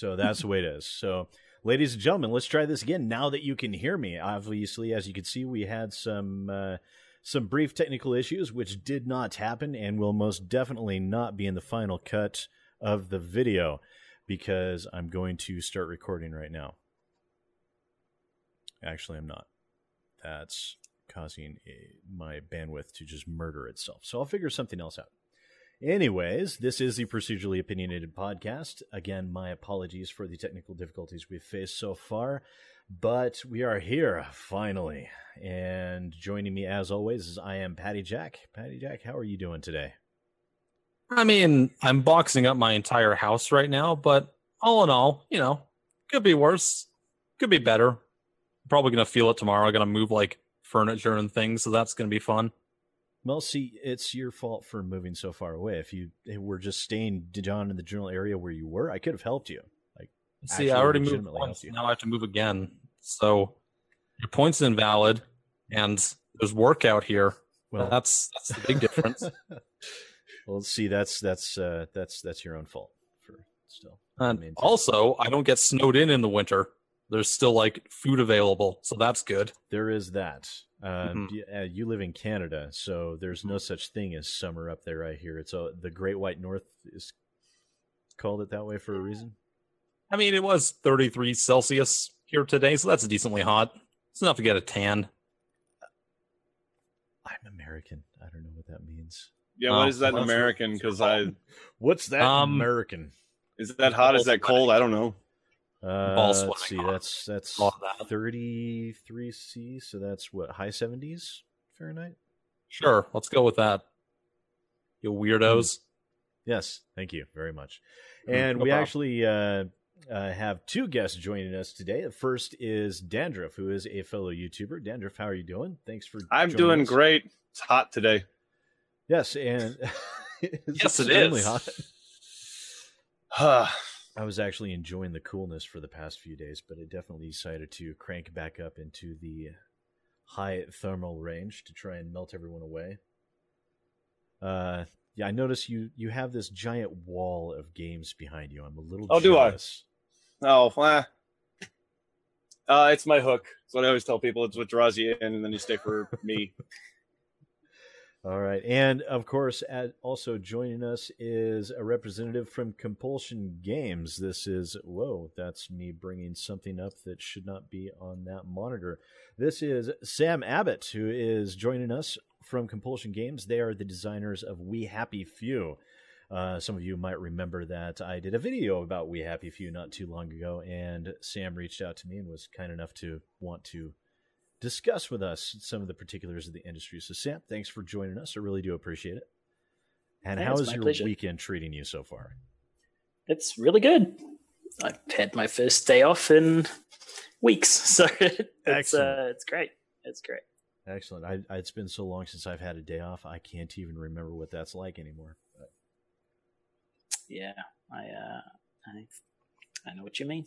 So that's the way it is. So, ladies and gentlemen, let's try this again. Now that you can hear me, obviously, as you can see, we had some uh, some brief technical issues, which did not happen, and will most definitely not be in the final cut of the video because I'm going to start recording right now. Actually, I'm not. That's causing a, my bandwidth to just murder itself. So I'll figure something else out. Anyways, this is the Procedurally Opinionated podcast. Again, my apologies for the technical difficulties we've faced so far, but we are here finally. And joining me, as always, is I am Patty Jack. Patty Jack, how are you doing today? I mean, I'm boxing up my entire house right now, but all in all, you know, could be worse, could be better. Probably gonna feel it tomorrow. I'm gonna move like furniture and things, so that's gonna be fun. Well, see, it's your fault for moving so far away. If you were just staying down in the general area where you were, I could have helped you. Like, see, I already moved once. Now I have to move again. So your point's invalid, and there's work out here. Well, that's that's the big difference. well, see, that's that's uh, that's that's your own fault for still. And also, I don't get snowed in in the winter. There's still like food available, so that's good. There is that. Uh, mm-hmm. Uh, you live in Canada, so there's no such thing as summer up there. I hear it's a, the Great White North is called it that way for a reason. I mean, it was 33 Celsius here today, so that's decently hot. It's enough to get a tan. I'm American. I don't know what that means. Yeah, what oh, is that American? Because I. What's that um, American? Is that hot? Is that cold? I don't know. Uh, let's see. That's that's thirty three C. So that's what high seventies Fahrenheit. Sure, let's go with that. You weirdos. Yes, thank you very much. Mm, and no we problem. actually uh, uh, have two guests joining us today. The first is Dandruff, who is a fellow YouTuber. Dandruff, how are you doing? Thanks for. I'm doing us. great. It's hot today. Yes, and yes, it is. hot. I was actually enjoying the coolness for the past few days, but I definitely decided to crank back up into the high thermal range to try and melt everyone away. Uh, yeah, I notice you you have this giant wall of games behind you. I'm a little. Oh, jealous. do I? Oh, well, uh, it's my hook. That's what I always tell people. It's what draws you in, and then you stay for me. All right. And of course, also joining us is a representative from Compulsion Games. This is, whoa, that's me bringing something up that should not be on that monitor. This is Sam Abbott, who is joining us from Compulsion Games. They are the designers of We Happy Few. Uh, some of you might remember that I did a video about We Happy Few not too long ago, and Sam reached out to me and was kind enough to want to discuss with us some of the particulars of the industry. So, Sam, thanks for joining us. I really do appreciate it. And how is your pleasure. weekend treating you so far? It's really good. I've had my first day off in weeks, so it's uh, it's great. It's great. Excellent. I, it's been so long since I've had a day off. I can't even remember what that's like anymore. But. Yeah, I, uh, I I know what you mean.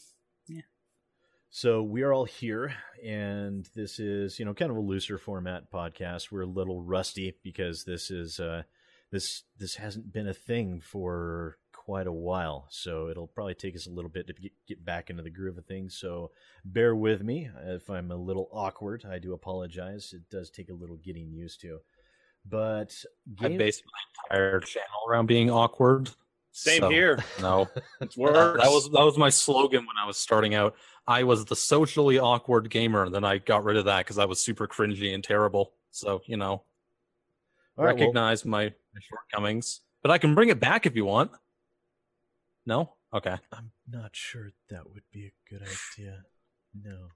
So we are all here, and this is you know kind of a looser format podcast. We're a little rusty because this is uh, this this hasn't been a thing for quite a while, so it'll probably take us a little bit to get, get back into the groove of things. So bear with me if I'm a little awkward. I do apologize. It does take a little getting used to. But game... I based my entire channel around being awkward. Same so, here. No, it's worse. That was that was my slogan when I was starting out. I was the socially awkward gamer. And then I got rid of that because I was super cringy and terrible. So you know, All recognize right, well, my, my shortcomings, but I can bring it back if you want. No, okay. I'm not sure that would be a good idea. No.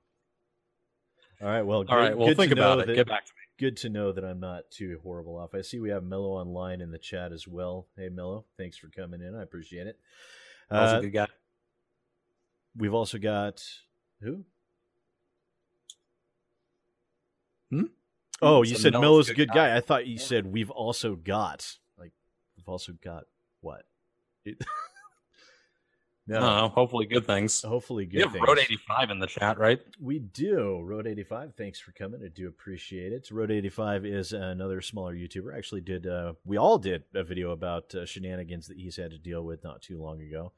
All right. Well, all good, right. Well, think about it. That, Get back to me. Good to know that I'm not too horrible off. I see we have Mello online in the chat as well. Hey, Mello, thanks for coming in. I appreciate it. That uh, a good guy. We've also got who? Hmm? Oh, you so said Mello's a good guy. guy. I thought you yeah. said we've also got like we've also got what? no. no, hopefully good things. Hopefully good we have things. Road 85 in the chat, right? We do. Road 85, thanks for coming. I do appreciate it. Road 85 is another smaller YouTuber. Actually did uh we all did a video about uh, shenanigans that he's had to deal with not too long ago.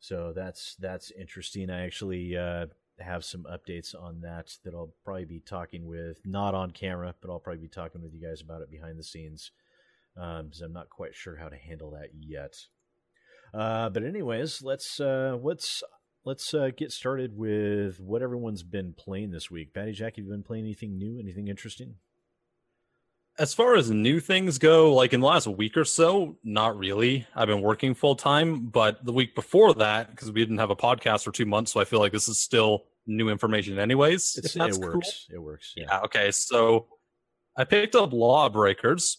So that's that's interesting. I actually uh, have some updates on that that I'll probably be talking with not on camera, but I'll probably be talking with you guys about it behind the scenes um, because I'm not quite sure how to handle that yet. Uh, but anyways, let's uh, let's let's uh, get started with what everyone's been playing this week. Patty Jack, have you been playing anything new? Anything interesting? As far as new things go, like in the last week or so, not really. I've been working full time, but the week before that, because we didn't have a podcast for two months, so I feel like this is still new information, anyways. It's, it works. Cool. It works. Yeah. yeah. Okay. So I picked up Lawbreakers.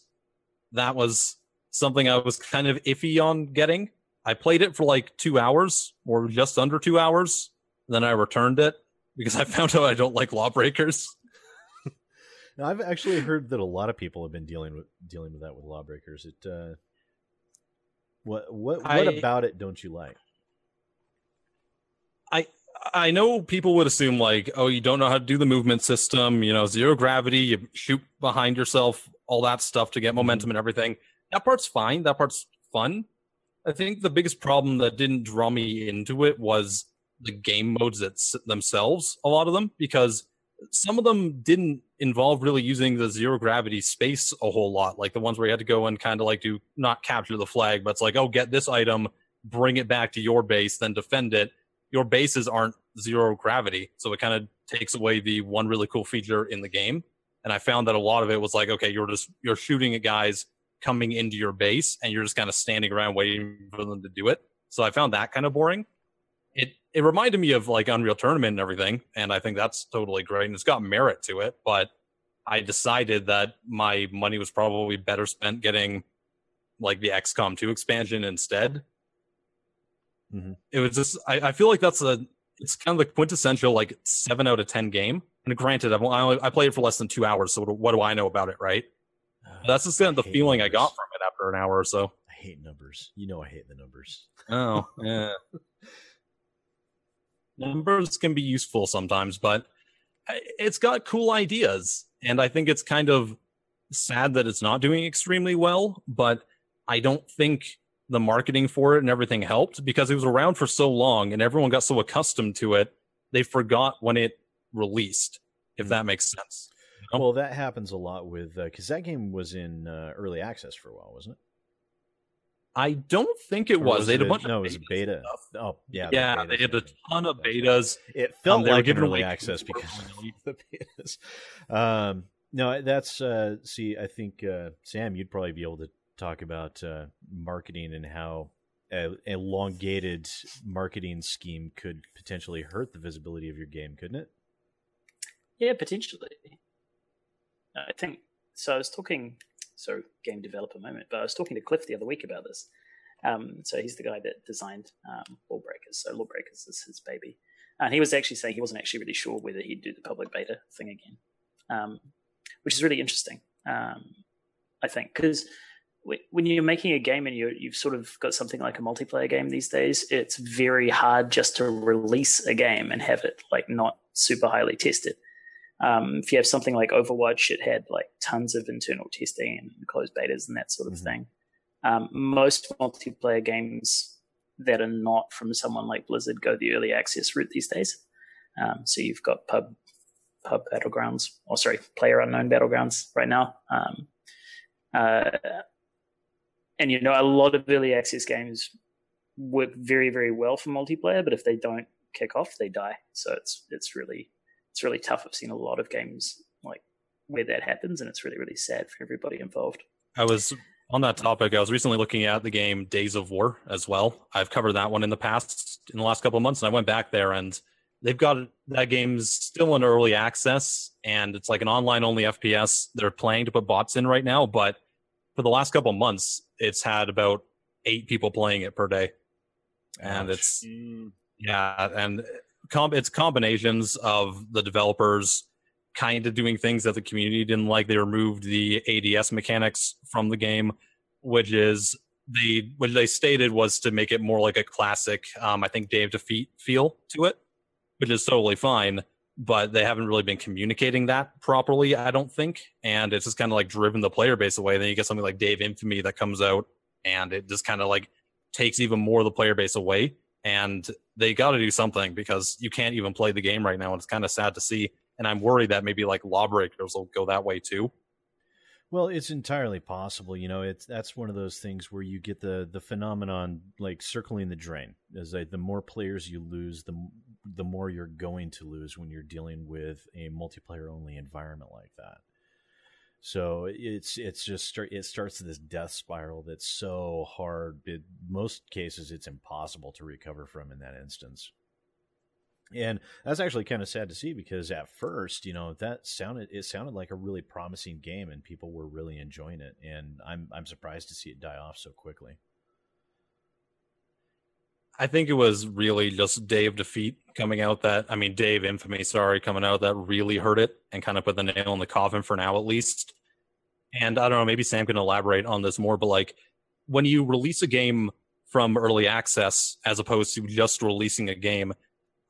That was something I was kind of iffy on getting. I played it for like two hours or just under two hours. Then I returned it because I found out I don't like Lawbreakers. now, I've actually heard that a lot of people have been dealing with dealing with that with Lawbreakers. It uh, what what what I, about it don't you like? I I know people would assume like, oh, you don't know how to do the movement system, you know, zero gravity, you shoot behind yourself, all that stuff to get mm-hmm. momentum and everything. That part's fine. That part's fun. I think the biggest problem that didn't draw me into it was the game modes that themselves, a lot of them, because some of them didn't involve really using the zero gravity space a whole lot. Like the ones where you had to go and kind of like do not capture the flag, but it's like, oh, get this item, bring it back to your base, then defend it. Your bases aren't zero gravity, so it kind of takes away the one really cool feature in the game. And I found that a lot of it was like, okay, you're just you're shooting at guys coming into your base and you're just kind of standing around waiting for them to do it. So I found that kind of boring. It it reminded me of like Unreal Tournament and everything, and I think that's totally great and it's got merit to it. But I decided that my money was probably better spent getting like the XCOM 2 expansion instead. Mm-hmm. It was just I, I feel like that's a it's kind of the quintessential like seven out of ten game. And granted, I've, I, I played it for less than two hours, so what do I know about it, right? That's just kind of the feeling numbers. I got from it after an hour or so. I hate numbers. You know, I hate the numbers. Oh, yeah. numbers can be useful sometimes, but it's got cool ideas. And I think it's kind of sad that it's not doing extremely well, but I don't think the marketing for it and everything helped because it was around for so long and everyone got so accustomed to it, they forgot when it released, if mm. that makes sense. Well, that happens a lot with because uh, that game was in uh, early access for a while, wasn't it? I don't think it was. was. They had a bunch no, of it was beta. Stuff. Oh, yeah, yeah. They had a ton of betas. It felt um, like an early access because the betas. Um, no, that's uh, see. I think uh, Sam, you'd probably be able to talk about uh, marketing and how an elongated marketing scheme could potentially hurt the visibility of your game, couldn't it? Yeah, potentially. I think so. I was talking, so game developer moment, but I was talking to Cliff the other week about this. Um, so he's the guy that designed um, Lawbreakers. So Lawbreakers is his baby, and he was actually saying he wasn't actually really sure whether he'd do the public beta thing again, um, which is really interesting. Um, I think because when you're making a game and you have sort of got something like a multiplayer game these days, it's very hard just to release a game and have it like not super highly tested. Um, if you have something like Overwatch, it had like tons of internal testing and closed betas and that sort of mm-hmm. thing. Um, most multiplayer games that are not from someone like Blizzard go the early access route these days. Um, so you've got pub pub battlegrounds, or sorry, player unknown battlegrounds right now. Um, uh, and you know, a lot of early access games work very, very well for multiplayer, but if they don't kick off, they die. So it's it's really it's really tough. I've seen a lot of games like where that happens, and it's really really sad for everybody involved. I was on that topic. I was recently looking at the game Days of War as well. I've covered that one in the past in the last couple of months, and I went back there and they've got that game's still in early access and it's like an online only FPS. They're planning to put bots in right now, but for the last couple of months, it's had about eight people playing it per day, and Ouch. it's yeah, and com- it's combinations of the developers kind of doing things that the community didn't like. They removed the ADS mechanics from the game, which is the what they stated was to make it more like a classic, um, I think of Defeat feel to it, which is totally fine. But they haven't really been communicating that properly, I don't think. And it's just kind of like driven the player base away. Then you get something like Day of Infamy that comes out and it just kind of like takes even more of the player base away and they got to do something because you can't even play the game right now, and it's kind of sad to see. And I'm worried that maybe like Lawbreakers will go that way too. Well, it's entirely possible. You know, it's that's one of those things where you get the the phenomenon like circling the drain. Is like the more players you lose, the the more you're going to lose when you're dealing with a multiplayer only environment like that. So it's it's just it starts this death spiral that's so hard. In most cases, it's impossible to recover from in that instance and that's actually kind of sad to see because at first you know that sounded it sounded like a really promising game and people were really enjoying it and i'm i'm surprised to see it die off so quickly i think it was really just day of defeat coming out that i mean day of infamy sorry coming out that really hurt it and kind of put the nail in the coffin for now at least and i don't know maybe sam can elaborate on this more but like when you release a game from early access as opposed to just releasing a game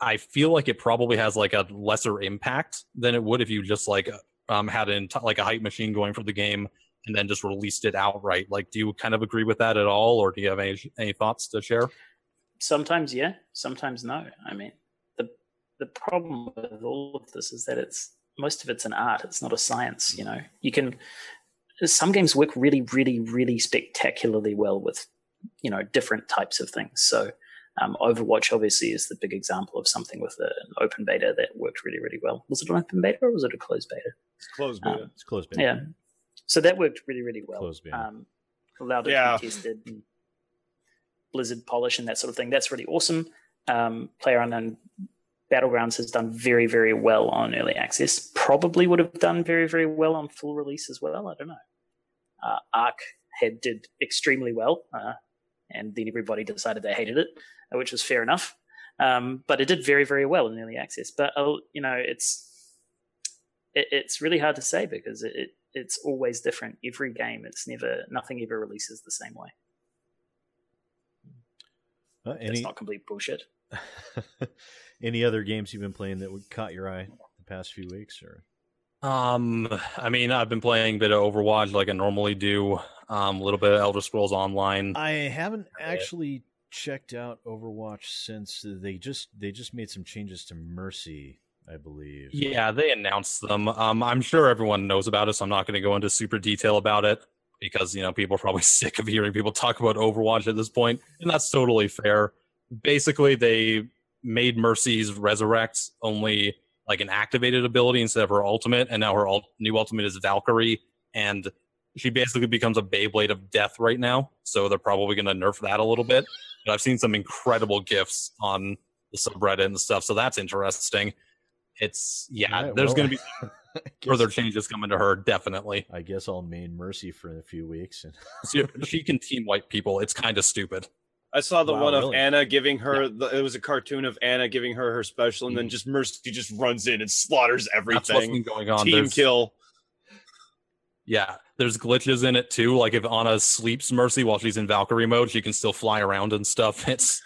I feel like it probably has like a lesser impact than it would if you just like um, had an like a hype machine going for the game and then just released it outright. Like, do you kind of agree with that at all, or do you have any any thoughts to share? Sometimes, yeah. Sometimes, no. I mean, the the problem with all of this is that it's most of it's an art. It's not a science. You know, you can some games work really, really, really spectacularly well with you know different types of things. So um, Overwatch obviously is the big example of something with an open beta that worked really, really well. Was it an open beta or was it a closed beta? It's closed beta. Um, it's closed beta. Yeah. So that worked really, really well. Closed beta. Um, allowed it yeah. to be tested, and Blizzard polish and that sort of thing. That's really awesome. Um, Player Unknown Battlegrounds has done very, very well on early access. Probably would have done very, very well on full release as well. I don't know. Uh, had did extremely well, uh, and then everybody decided they hated it which was fair enough. Um, but it did very, very well in early access. But uh, you know, it's it, it's really hard to say because it, it, it's always different. Every game, it's never nothing ever releases the same way. Uh, any, It's not complete bullshit. any other games you've been playing that would caught your eye the past few weeks, or? Um, I mean, I've been playing a bit of Overwatch like I normally do. Um, a little bit of Elder Scrolls Online. I haven't actually checked out Overwatch since they just they just made some changes to Mercy, I believe. Yeah, they announced them. Um, I'm sure everyone knows about it, so I'm not going to go into super detail about it because you know people are probably sick of hearing people talk about Overwatch at this point, and that's totally fair. Basically, they made Mercy's Resurrect only like an activated ability instead of her ultimate, and now her ult- new ultimate is Valkyrie, and she basically becomes a Beyblade of death right now. So they're probably going to nerf that a little bit. But I've seen some incredible gifs on the subreddit and stuff, so that's interesting. It's yeah, Yeah, there's well, going to be further changes coming to her, definitely. I guess I'll main Mercy for a few weeks. And She, she can team white people. It's kind of stupid. I saw the Wow, one of really? Ana giving her. The, it was a cartoon of Ana giving her her special, and then just Mercy just runs in and slaughters That's what's been everything. going on. Team There's- kill. Yeah, there's glitches in it too. Like if Ana sleeps Mercy while she's in Valkyrie mode, she can still fly around and stuff. It's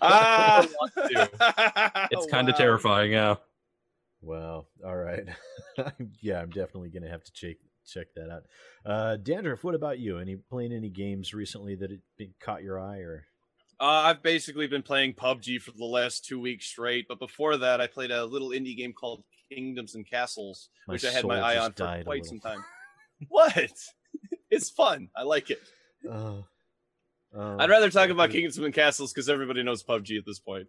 Ah, it's kind of Wow. terrifying. Yeah. Wow, all right, yeah, I'm definitely gonna have to check check that out. Uh, Dandruff, what about you? Any playing any games recently that it, it caught your eye or? Uh, I've basically been playing PUBG for the last two weeks straight, but before that, I played a little indie game called Kingdoms and Castles, My which I had my eye on for quite some time. what? it's fun. I like it. Uh, uh, I'd rather talk about Kingdoms and Castles because everybody knows PUBG at this point.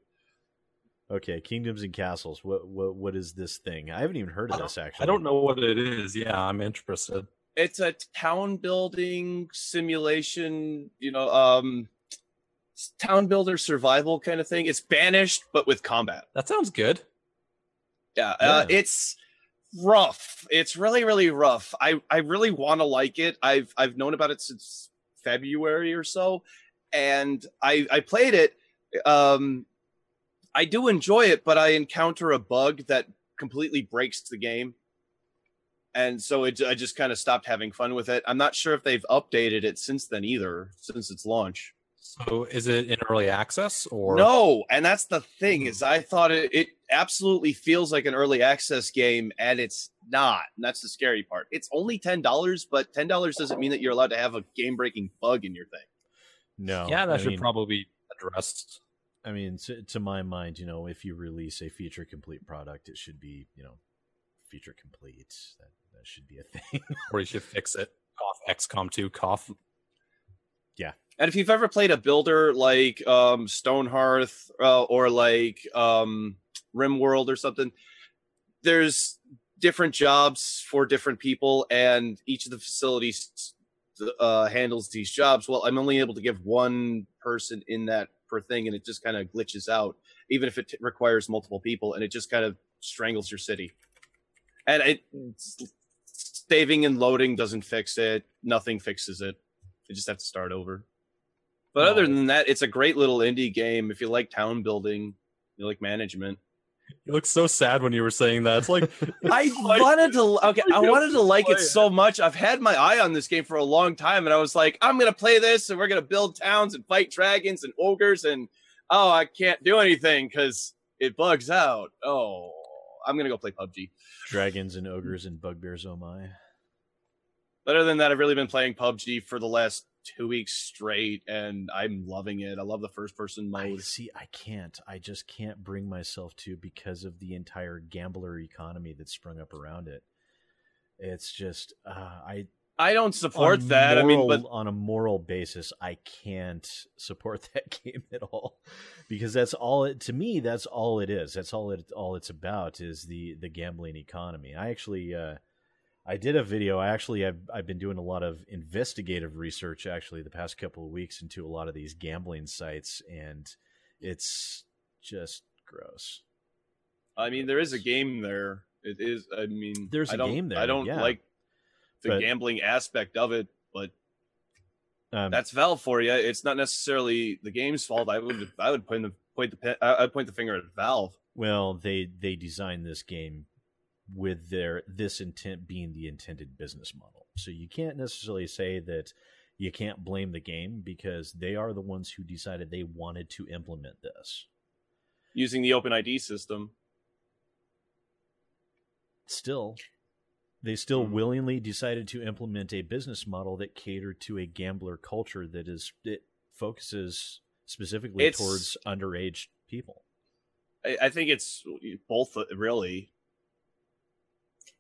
Okay, Kingdoms and Castles. What what what is this thing? I haven't even heard of this actually. I don't know what it is. Yeah, I'm interested. It's a town building simulation, you know, um, town builder survival kind of thing. It's banished, but with combat. That sounds good. Yeah, Uh, Yeah. it's rough. It's really, really rough. I, I really want to like it. I've I've known about it since February or so, and I I played it. Um, I do enjoy it, but I encounter a bug that completely breaks the game, and so it, I just kind of stopped having fun with it. I'm not sure if they've updated it since then either, since its launch. So is it in early access or No, and that's the thing is I thought it, it absolutely feels like an early access game, and it's not. And that's the scary part. It's only ten dollars, but ten dollars doesn't mean that you're allowed to have a game breaking bug in your thing. No. Yeah, that I should mean, probably be addressed. I mean, to, to my mind, you know, if you release a feature complete product, it should be, you know, feature complete. That that should be a thing. or you should fix it. Cough XCOM 2 cough. Yeah. And if you've ever played a builder like um, Stonehearth uh, or like um, RimWorld or something, there's different jobs for different people, and each of the facilities uh, handles these jobs. Well, I'm only able to give one person in that per thing, and it just kind of glitches out, even if it t- requires multiple people, and it just kind of strangles your city. And it saving and loading doesn't fix it. Nothing fixes it. You just have to start over. But oh. other than that, it's a great little indie game. If you like town building, you like management. You look so sad when you were saying that. It's like I wanted to. Okay, I wanted to like it so much. I've had my eye on this game for a long time, and I was like, I'm gonna play this, and we're gonna build towns and fight dragons and ogres, and oh, I can't do anything because it bugs out. Oh, I'm gonna go play PUBG. Dragons and ogres and bugbears. Oh my! But other than that, I've really been playing PUBG for the last two weeks straight, and I'm loving it. I love the first person mode. I, see, I can't. I just can't bring myself to because of the entire gambler economy that's sprung up around it. It's just uh, I. I don't support that. Moral, I mean, but on a moral basis, I can't support that game at all because that's all it to me. That's all it is. That's all it all it's about is the the gambling economy. I actually. Uh, I did a video. I actually have I've been doing a lot of investigative research actually the past couple of weeks into a lot of these gambling sites and it's just gross. I mean, there is a game there. It is. I mean, there's a game there. I don't yeah. like the But- gambling aspect of it, but Um, that's Valve for you. It's not necessarily the game's fault. I would. I would point the point the I'd point the finger at Valve. well, they they designed this game with their this intent being the intended business model. So you can't necessarily say that you can't blame the game because they are the ones who decided they wanted to implement this. using the open ID system. still they still Hmm. willingly decided to implement a business model that catered to a gambler culture that is it focuses specifically It's- towards underage people I, I think it's both really.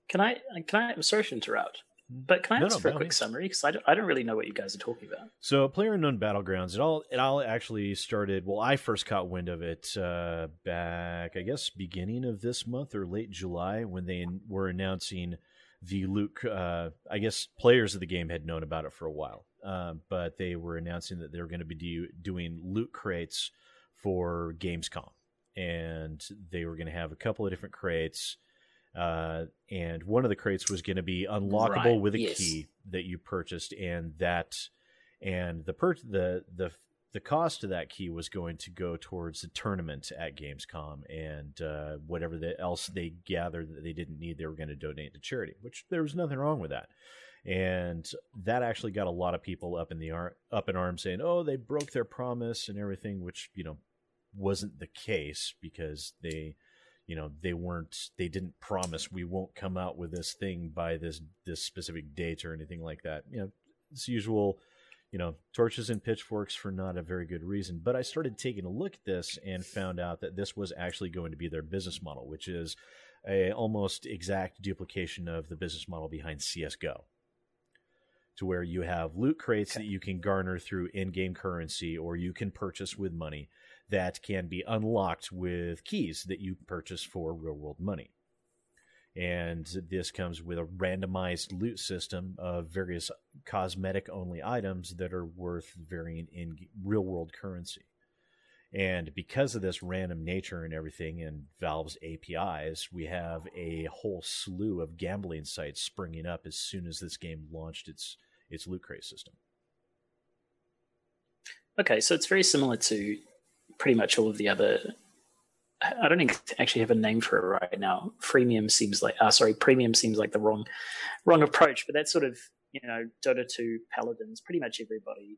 Can I? Can I? I'm sorry to interrupt, but can I No, ask no, for a quick means. summary? Because I don't, I don't really know what you guys are talking about. so player unknown battlegrounds it all it all actually started well i first caught wind of it uh, back i guess beginning of this month or late july when they were announcing the loot uh, i guess players of the game had known about it for a while uh, but they were announcing that they were going to be do, doing loot crates for gamescom and they were going to have a couple of different crates uh, and one of the crates was going to be unlockable Right, with a yes. key that you purchased and that and the per- the the the cost of that key was going to go towards the tournament at Gamescom and uh, whatever the, else they gathered that they didn't need, they were going to donate to charity. Which there was nothing wrong with that, and that actually got a lot of people up in the ar- up in arms saying, "Oh, they broke their promise and everything," which you know wasn't the case because they you know they weren't they didn't promise we won't come out with this thing by this this specific date or anything like that. You know it's usual you know torches and pitchforks for not a very good reason. But i started taking a look at this and found out that this was actually going to be their business model which is a almost exact duplication of the business model behind csgo to where you have loot crates that you can garner through in-game currency or you can purchase with money that can be unlocked with keys that you purchase for real world money. And this comes with a randomized loot system of various cosmetic only items that are worth varying in real world currency. And because of this random nature and everything and Valve's APIs, we have a whole slew of gambling sites springing up as soon as this game launched its its loot crate system. Okay, so it's very similar to pretty much all of the other. I don't actually have a name for it right now. Freemium seems like, uh, sorry, premium seems like the wrong, wrong approach. But that's sort of you know Dota two Paladins. Pretty much everybody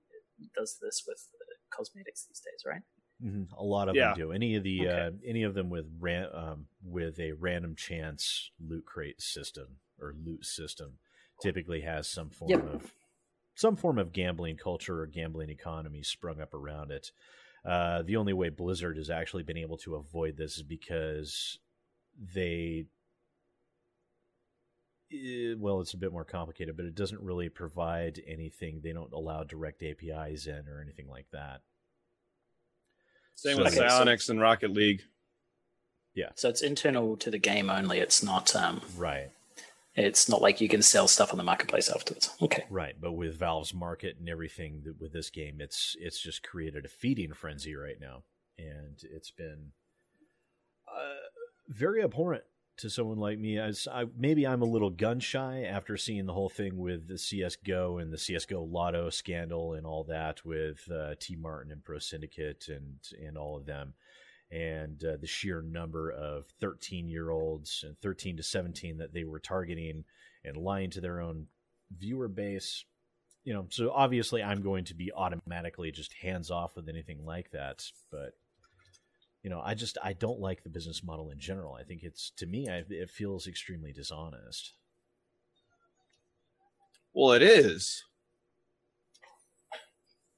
does this with uh, cosmetics these days, right? Mm-hmm. A lot of Yeah. them do. Any of the Okay. uh, any of them with ran, um, with a random chance loot crate system or loot system typically has some form Yep. of some form of gambling culture or gambling economy sprung up around it. Uh, the only way Blizzard has actually been able to avoid this is because they eh, well, it's a bit more complicated, but it doesn't really provide anything. They don't allow direct APIs in or anything like that. Same so, with okay, Psyonix so, and Rocket League. Yeah. So it's internal to the game only. It's not um, right. It's not like you can sell stuff on the marketplace afterwards. Okay. Right, but with Valve's market and everything with this game, it's it's just created a feeding frenzy right now, and it's been uh, very abhorrent to someone like me. As I, maybe I'm a little gun shy after seeing the whole thing with the CS:GO and the CS:GO Lotto scandal and all that with uh, TmarTn and Pro Syndicate and and all of them and uh, the sheer number of 13 year olds and 13 to 17 that they were targeting and lying to their own viewer base. You know so obviously i'm going to be automatically just hands off with anything like that but you know i just i don't like the business model in general. I think it's to me I, it feels extremely dishonest. Well it is.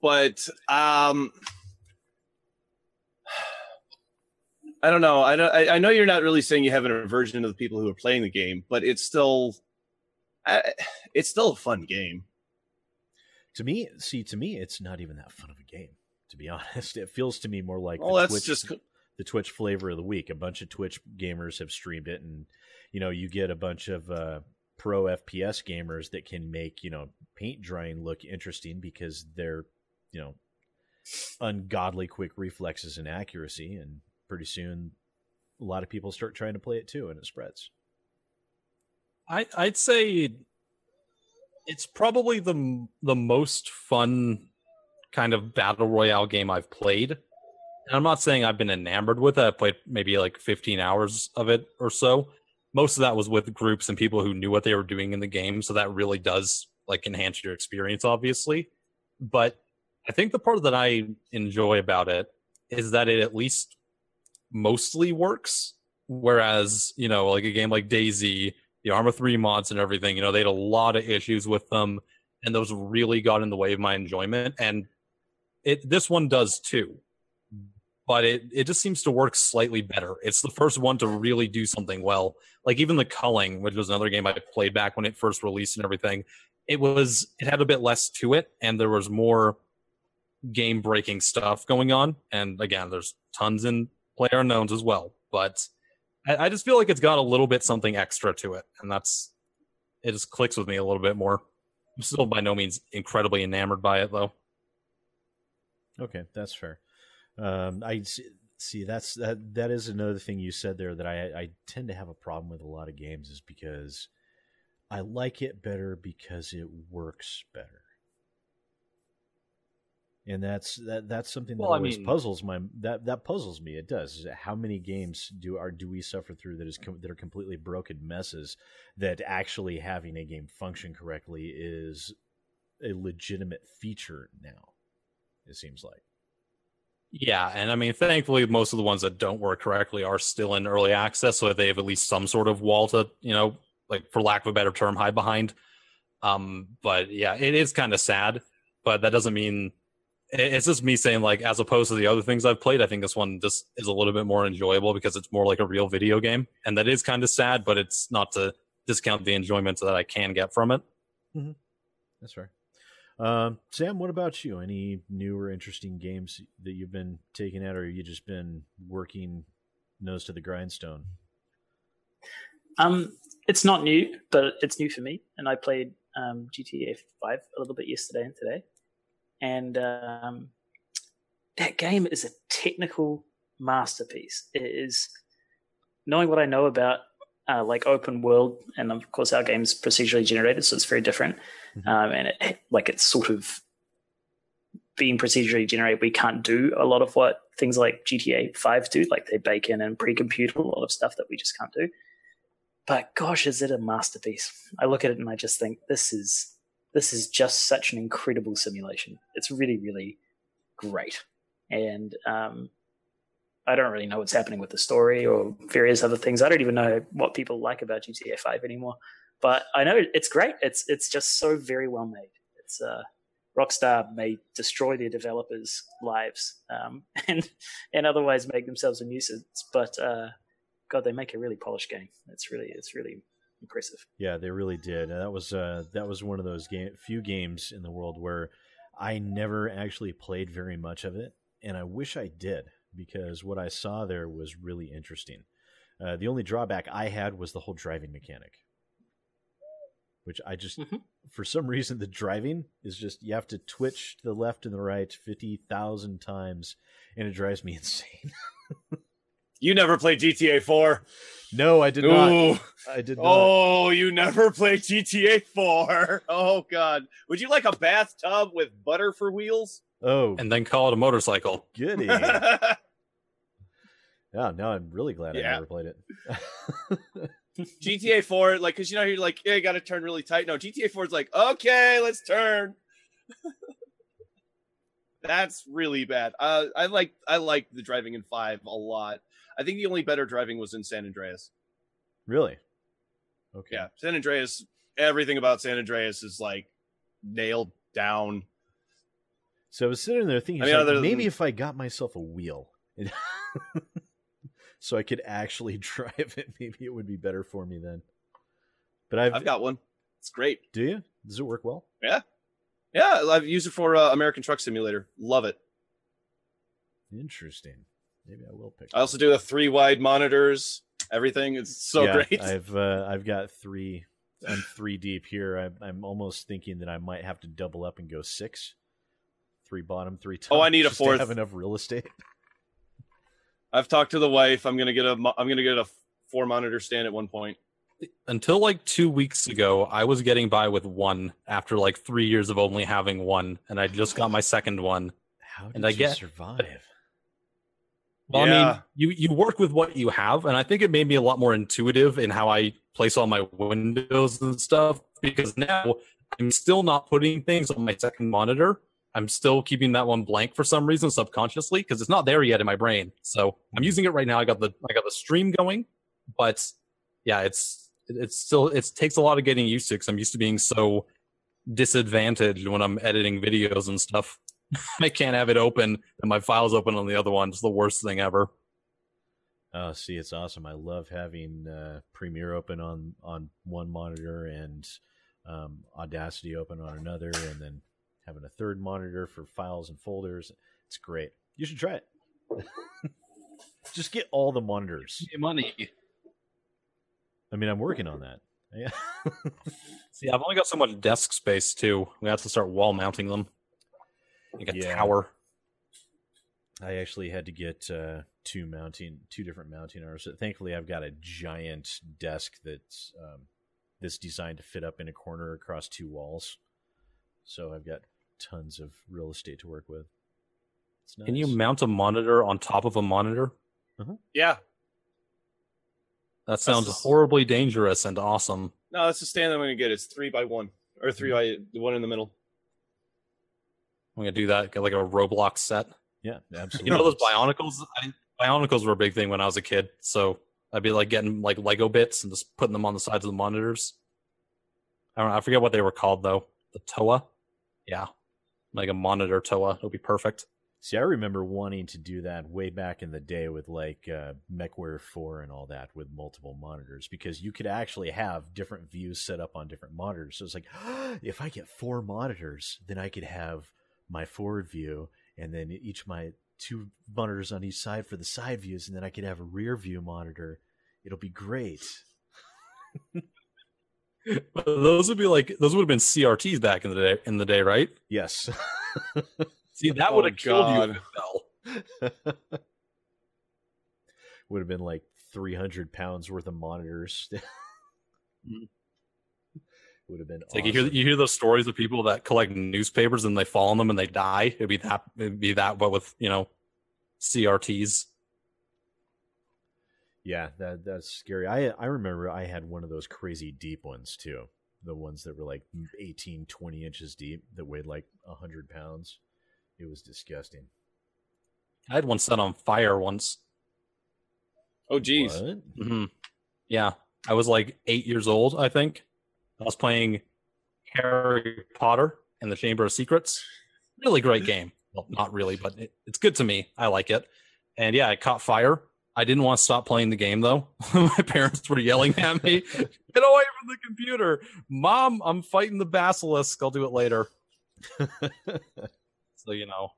But um I don't know. I, don't, I, I know you're not really saying you have an aversion to the people who are playing the game, but it's still it's still a fun game. To me, see, to me, it's not even that fun of a game. To be honest, it feels to me more like well, that's Twitch, just the Twitch flavor of the week. A bunch of Twitch gamers have streamed it, and you know, you get a bunch of uh, pro FPS gamers that can make you know paint drying look interesting because they're you know ungodly quick reflexes and accuracy, and pretty soon a lot of people start trying to play it too and it spreads. I i'd say it's probably the the most fun kind of battle royale game i've played. And i'm not saying i've been enamored with it. I played maybe like 15 hours of it or so. Most of that was with groups and people who knew what they were doing in the game so that really does like enhance your experience obviously. But i think the part that i enjoy about it is that it at least mostly works. Whereas, you know, like a game like DayZ, the Arma 3 mods and everything, you know, they had a lot of issues with them, and those really got in the way of my enjoyment. And it this one does too. But it, it just seems to work slightly better. It's the first one to really do something well. Like even the culling, which was another game I played back when it first released and everything, it was it had a bit less to it, and there was more game breaking stuff going on. And again, there's tons in player unknowns as well. But I, I, just feel like it's got a little bit something extra to it, and that's it. Just clicks with me a little bit more. I'm still by no means incredibly enamored by it, though. Okay, that's fair. Um, I see that's that that is another thing you said there that I I tend to have a problem with a lot of games is because I like it better because it works better and that's that that's something that well, always I mean, puzzles my that that puzzles me. It does. How many games do are do we suffer through that is com- that are completely broken messes that actually having a game function correctly is a legitimate feature now. It seems like. Yeah, and I mean, thankfully, most of the ones that don't work correctly are still in early access, so they have at least some sort of wall to, you know, like for lack of a better term, hide behind. Um, but yeah, it is kind of sad, but that doesn't mean it's just me saying like as opposed to the other things i've played i think this one just is a little bit more enjoyable because it's more like a real video game. And that is kind of sad but it's not to discount the enjoyment that i can get from it. Mm-hmm. that's fair. Um, sam what about you? Any new or interesting games that you've been taking out or you just been working nose to the grindstone? Um it's not new but it's new for me. And i played um, gta 5 a little bit yesterday and today and um, that game is a technical masterpiece. It is knowing what I know about uh, like open world, and of course our game's procedurally generated, so it's very different. Mm-hmm. Um, and it, like it's sort of being procedurally generated, we can't do a lot of what things like GTA Five do. Like they bake in and pre-compute a lot of stuff that we just can't do. But gosh, is it a masterpiece? I look at it and I just think this is this is just such an incredible simulation. It's really, really great. And um, I don't really know what's happening with the story or various other things. I don't even know what people like about GTA 5 anymore. But I know it's great. It's it's just so very well made. It's uh Rockstar may destroy their developers' lives um, and and otherwise make themselves a nuisance. But uh, God, they make a really polished game. It's really it's really impressive. Yeah, they really did. That was uh, that was one of those game, few games in the world where I never actually played very much of it, and I wish I did because what I saw there was really interesting. Uh, the only drawback I had was the whole driving mechanic, which I just, mm-hmm. for some reason, the driving is just you have to twitch to the left and the right fifty thousand times, and it drives me insane. You never played GTA 4. No, I did Ooh. not. I did not. Oh, you never played GTA 4. Oh god. Would you like a bathtub with butter for wheels? Oh. And then call it a motorcycle. Goody. yeah, now I'm really glad yeah. I never played it. GTA 4, like, cause you know you're like, yeah, you got to turn really tight. No, GTA 4 is like, okay, let's turn. That's really bad. Uh, I like I like the driving in five a lot. I think the only better driving was in San Andreas. Really? Okay. Yeah, San Andreas. Everything about San Andreas is like nailed down. So I was sitting there thinking, I mean, like, maybe than... if I got myself a wheel, so I could actually drive it, maybe it would be better for me then. But I've I've got one. It's great. Do you? Does it work well? Yeah, yeah. I've used it for uh, American Truck Simulator. Love it. Interesting. Maybe I will pick. I also do the three wide monitors. Everything is so yeah, great. I've uh, I've got three. I'm three deep here. I'm, I'm almost thinking that I might have to double up and go six. Three bottom, three top. Oh, I need a fourth. have enough real estate. I've talked to the wife. I'm gonna get a. I'm gonna get a four monitor stand at one point. Until like two weeks ago, I was getting by with one after like three years of only having one, and I just got my second one. How did and I you get, survive? Well, yeah. I mean, you you work with what you have, and I think it made me a lot more intuitive in how I place all my windows and stuff. Because now I'm still not putting things on my second monitor. I'm still keeping that one blank for some reason subconsciously because it's not there yet in my brain. So I'm using it right now. I got the I got the stream going, but yeah, it's it's still it takes a lot of getting used to because I'm used to being so disadvantaged when I'm editing videos and stuff. I can't have it open and my file's open on the other one. It's the worst thing ever. Oh, see, it's awesome. I love having uh, Premiere open on on one monitor and um, Audacity open on another, and then having a third monitor for files and folders. It's great. You should try it. Just get all the monitors. Get money. I mean, I'm working on that. Yeah. See, I've only got so much desk space too. We have to start wall mounting them like a yeah. tower. I actually had to get uh, two mounting, two different mounting arms. Thankfully, I've got a giant desk that's um, that's designed to fit up in a corner across two walls. So I've got tons of real estate to work with. Nice. Can you mount a monitor on top of a monitor? Uh-huh. Yeah. That sounds that's horribly dangerous and awesome. No, that's the stand I'm going to get. It's three by one or three mm. by the one in the middle. I'm gonna do that, get like a Roblox set. Yeah, absolutely. You know those Bionicles? I, Bionicles were a big thing when I was a kid. So I'd be like getting like Lego bits and just putting them on the sides of the monitors. I don't know, I forget what they were called though. The Toa? Yeah. Like a monitor Toa. It'll be perfect. See, I remember wanting to do that way back in the day with like uh, MechWarrior 4 and all that with multiple monitors because you could actually have different views set up on different monitors. So it's like, if I get four monitors, then I could have my forward view and then each my two monitors on each side for the side views and then I could have a rear view monitor. It'll be great. those would be like those would have been CRTs back in the day in the day, right? Yes. See, that oh, would have killed you. would have been like 300 pounds worth of monitors. Mm. Would have been awesome. like you hear you hear those stories of people that collect newspapers and they fall on them and they die. It'd be that it'd be that, but with you know CRTs. Yeah, that that's scary. I I remember I had one of those crazy deep ones too. The ones that were like 18, 20 inches deep that weighed like hundred pounds. It was disgusting. I had one set on fire once. Oh, geez. Mm-hmm. Yeah, I was like eight years old, I think. I was playing Harry Potter, and the Chamber of Secrets. Really great game. Well, not really, but it, it's good to me. I like it. And yeah, it caught fire. I didn't want to stop playing the game though. My parents were yelling at me, "Get away from the computer, mom! I'm fighting the basilisk. I'll do it later." so you know.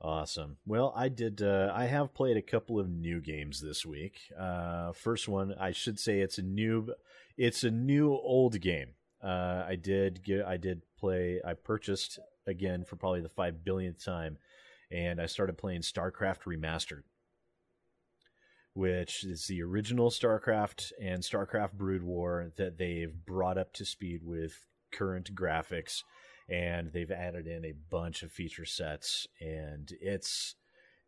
Awesome. Well, I did. Uh, I have played a couple of new games this week. Uh, first one, I should say, it's a new. It's a new old game. Uh, I did get. I did play. I purchased again for probably the five billionth time, and I started playing StarCraft Remastered, which is the original StarCraft and StarCraft Brood War that they've brought up to speed with current graphics and they've added in a bunch of feature sets and it's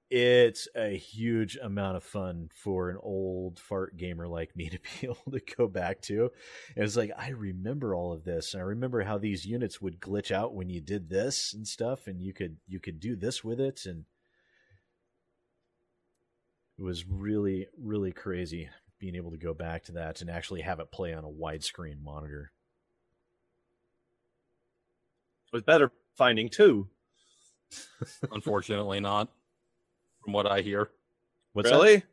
it's a huge amount of fun for an old fart gamer like me to be able to go back to. It's like I remember all of this, and I remember how these units would glitch out when you did this and stuff, and you could you could do this with it, and it was really really crazy being able to go back to that and actually have it play on a widescreen monitor with better finding too. Unfortunately, not from what I hear. What's really? That?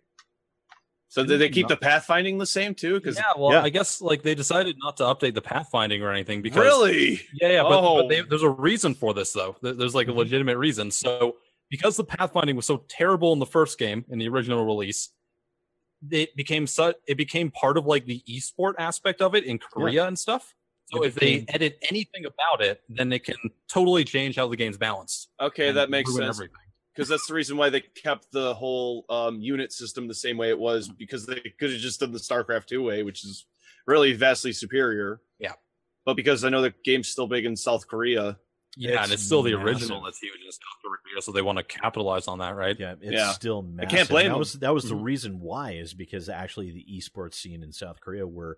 So did they keep the pathfinding the same too? Because yeah, well, yeah. I guess like they decided not to update the pathfinding or anything because really, yeah, yeah. But, oh. but they, there's a reason for this though. There's like a mm-hmm. legitimate reason. So because the pathfinding was so terrible in the first game in the original release, it became such it became part of like the esport aspect of it in Korea yeah. and stuff. So if they edit anything about it, then it can totally change how the game's balanced. Okay, that makes sense. Because that's the reason why they kept the whole um, unit system the same way it was, because they could have just done the StarCraft 2 way, which is really vastly superior. Yeah. But because I know the game's still big in South Korea. Yeah, it's and it's still the original that's huge in South Korea, so they want to capitalize on that, right? Yeah, it's yeah. still massive. I can't blame that them. was that was the mm-hmm. reason why is because actually the esports scene in South Korea were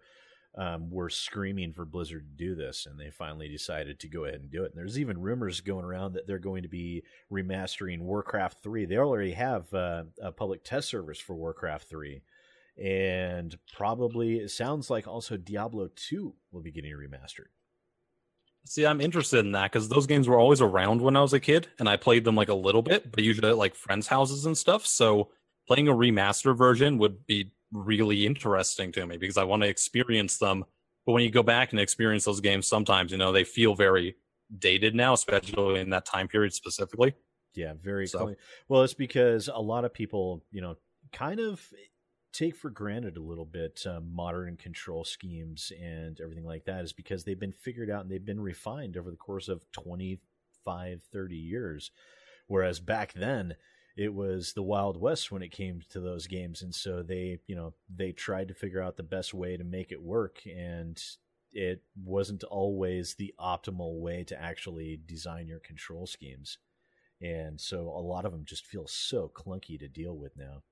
um, were screaming for Blizzard to do this, and they finally decided to go ahead and do it. And there's even rumors going around that they're going to be remastering Warcraft 3. They already have uh, a public test service for Warcraft 3. And probably it sounds like also Diablo 2 will be getting remastered. See, I'm interested in that because those games were always around when I was a kid, and I played them like a little bit, but usually at like friends' houses and stuff. So playing a remaster version would be really interesting to me because I want to experience them. But when you go back and experience those games, sometimes you know they feel very dated now, especially in that time period specifically. Yeah, very so. Well, it's because a lot of people, you know, kind of take for granted a little bit uh, modern control schemes and everything like that is because they've been figured out and they've been refined over the course of 25 30 years whereas back then it was the wild west when it came to those games and so they you know they tried to figure out the best way to make it work and it wasn't always the optimal way to actually design your control schemes. And so a lot of them just feel so clunky to deal with now.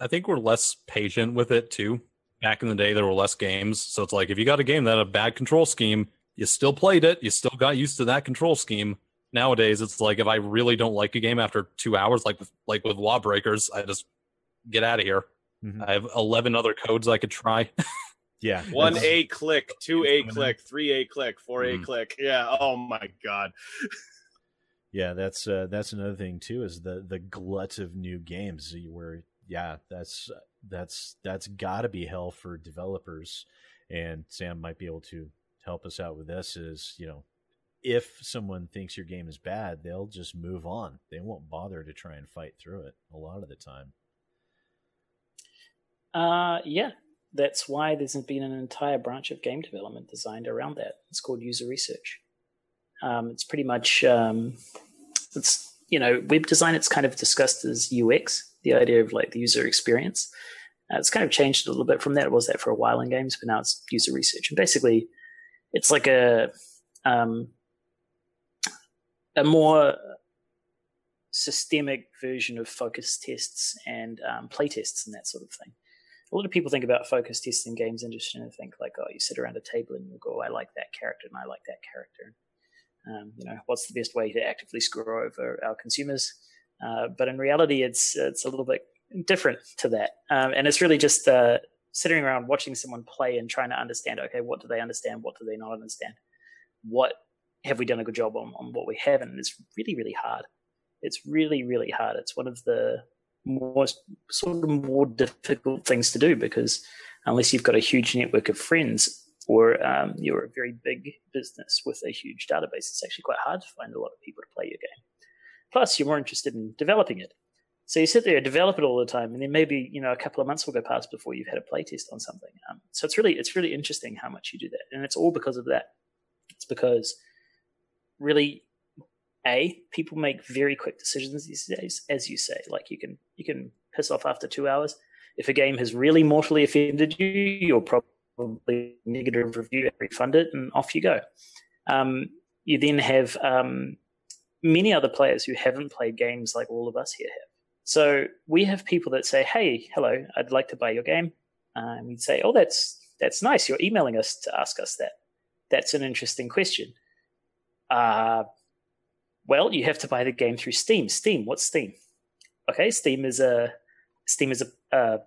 I think we're less patient with it too. Back in the day there were less games so it's like if you got a game that had a bad control scheme you still played it you still got used to that control scheme nowadays it's like if I really don't like a game after two hours, like with like with Lawbreakers, I just get out of here. Mm-hmm. I have eleven other codes I could try. yeah, one A click, two A click, three A click, 4 A mm-hmm. click. Yeah. Oh my god. yeah, that's uh, that's another thing too. Is the the glut of new games where yeah, that's that's that's got to be hell for developers. And Sam might be able to help us out with this. Is you know if someone thinks your game is bad, they'll just move on. They won't bother to try and fight through it a lot of the time. Uh, yeah, that's why there's been an entire branch of game development designed around that. It's called user research. Um, it's pretty much um, it's you know web design. It's kind of discussed as UX, the idea of like the user experience. Uh, it's kind of changed a little bit from that. It was that for a while in games, but now it's user research. And basically, it's like a um, a more systemic version of focus tests and um, play tests and that sort of thing. A lot of people think about focus tests in games industry and think like, oh, you sit around a table and you go, I like that character and I like that character. Um, you know, what's the best way to actively screw over our consumers? Uh, but in reality, it's it's a little bit different to that, um, and it's really just uh, sitting around watching someone play and trying to understand. Okay, what do they understand? What do they not understand? What have we done a good job on, on what we have? And it's really, really hard. It's really, really hard. It's one of the most sort of more difficult things to do because unless you've got a huge network of friends or um, you're a very big business with a huge database, it's actually quite hard to find a lot of people to play your game. Plus, you're more interested in developing it. So you sit there, develop it all the time, and then maybe you know a couple of months will go past before you've had a playtest on something. Um, so it's really it's really interesting how much you do that, and it's all because of that. It's because really, a people make very quick decisions these days, as you say. Like you can you can piss off after two hours. If a game has really mortally offended you, you'll probably negative review, refund it, and off you go. Um, you then have um, many other players who haven't played games like all of us here have. So we have people that say, "Hey, hello, I'd like to buy your game," and we'd say, "Oh, that's that's nice. You're emailing us to ask us that. That's an interesting question." Uh, well, you have to buy the game through Steam. Steam, what's Steam? Okay, Steam is a Steam is a uh,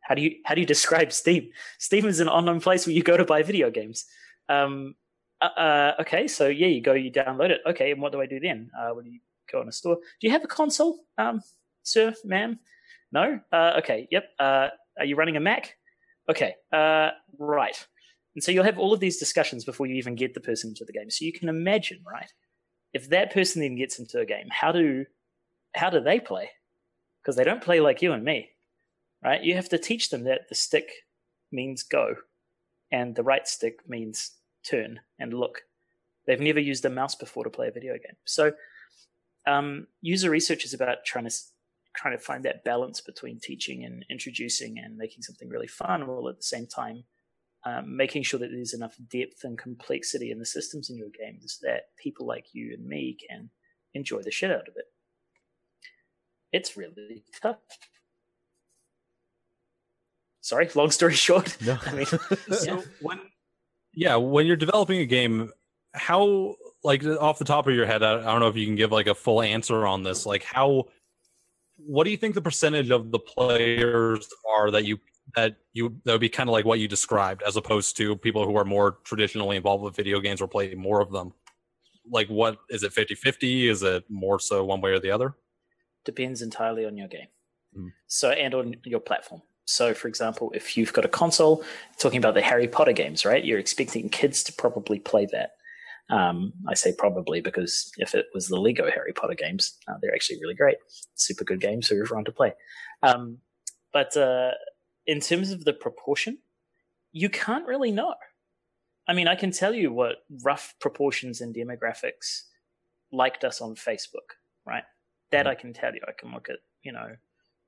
how do you how do you describe Steam? Steam is an online place where you go to buy video games. Um, uh, uh, okay, so yeah, you go, you download it. Okay, and what do I do then? Uh, when you go in a store, do you have a console, um, sir, ma'am? No. Uh, okay. Yep. Uh, are you running a Mac? Okay. Uh, right. And so you'll have all of these discussions before you even get the person into the game. So you can imagine, right? If that person then gets into a game, how do how do they play? Because they don't play like you and me, right? You have to teach them that the stick means go, and the right stick means turn and look. They've never used a mouse before to play a video game. So, um, user research is about trying to trying to find that balance between teaching and introducing and making something really fun, while at the same time um, making sure that there's enough depth and complexity in the systems in your games that people like you and me can enjoy the shit out of it. It's really tough. Sorry, long story short. No. I mean, so when yeah, when you're developing a game, how like off the top of your head, I, I don't know if you can give like a full answer on this. Like how, what do you think the percentage of the players are that you that you that would be kind of like what you described, as opposed to people who are more traditionally involved with video games or play more of them? Like, what is it 50 50? Is it more so one way or the other? Depends entirely on your game. Mm. So, and on your platform. So, for example, if you've got a console, talking about the Harry Potter games, right? You're expecting kids to probably play that. Um, I say probably because if it was the Lego Harry Potter games, uh, they're actually really great, super good games for everyone to play. Um, but uh, in terms of the proportion, you can't really know. I mean, I can tell you what rough proportions and demographics liked us on Facebook, right? That mm-hmm. I can tell you. I can look at, you know,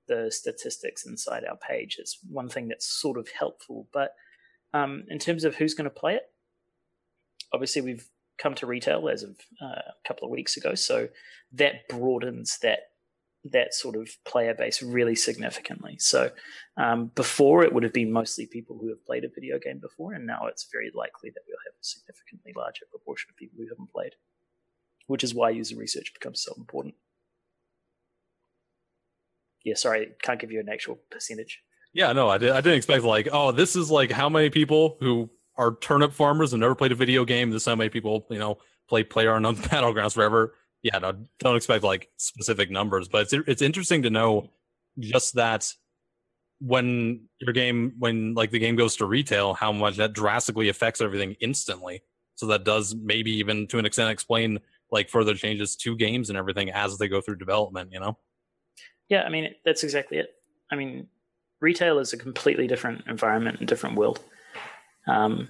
the statistics inside our page. It's one thing that's sort of helpful. But um, in terms of who's going to play it, obviously we've come to retail as of uh, a couple of weeks ago, so that broadens that that sort of player base really significantly. So um, before it would have been mostly people who have played a video game before, and now it's very likely that we'll have a significantly larger proportion of people who haven't played, which is why user research becomes so important yeah, sorry, can't give you an actual percentage. Yeah, no, I, did, I didn't expect like, oh, this is like how many people who are turnip farmers and never played a video game. This is how many people you know play player on battlegrounds forever. Yeah, no, don't expect like specific numbers, but it's it's interesting to know just that when your game when like the game goes to retail, how much that drastically affects everything instantly. So that does maybe even to an extent explain like further changes to games and everything as they go through development. You know. Yeah, I mean that's exactly it. I mean, retail is a completely different environment and different world, um,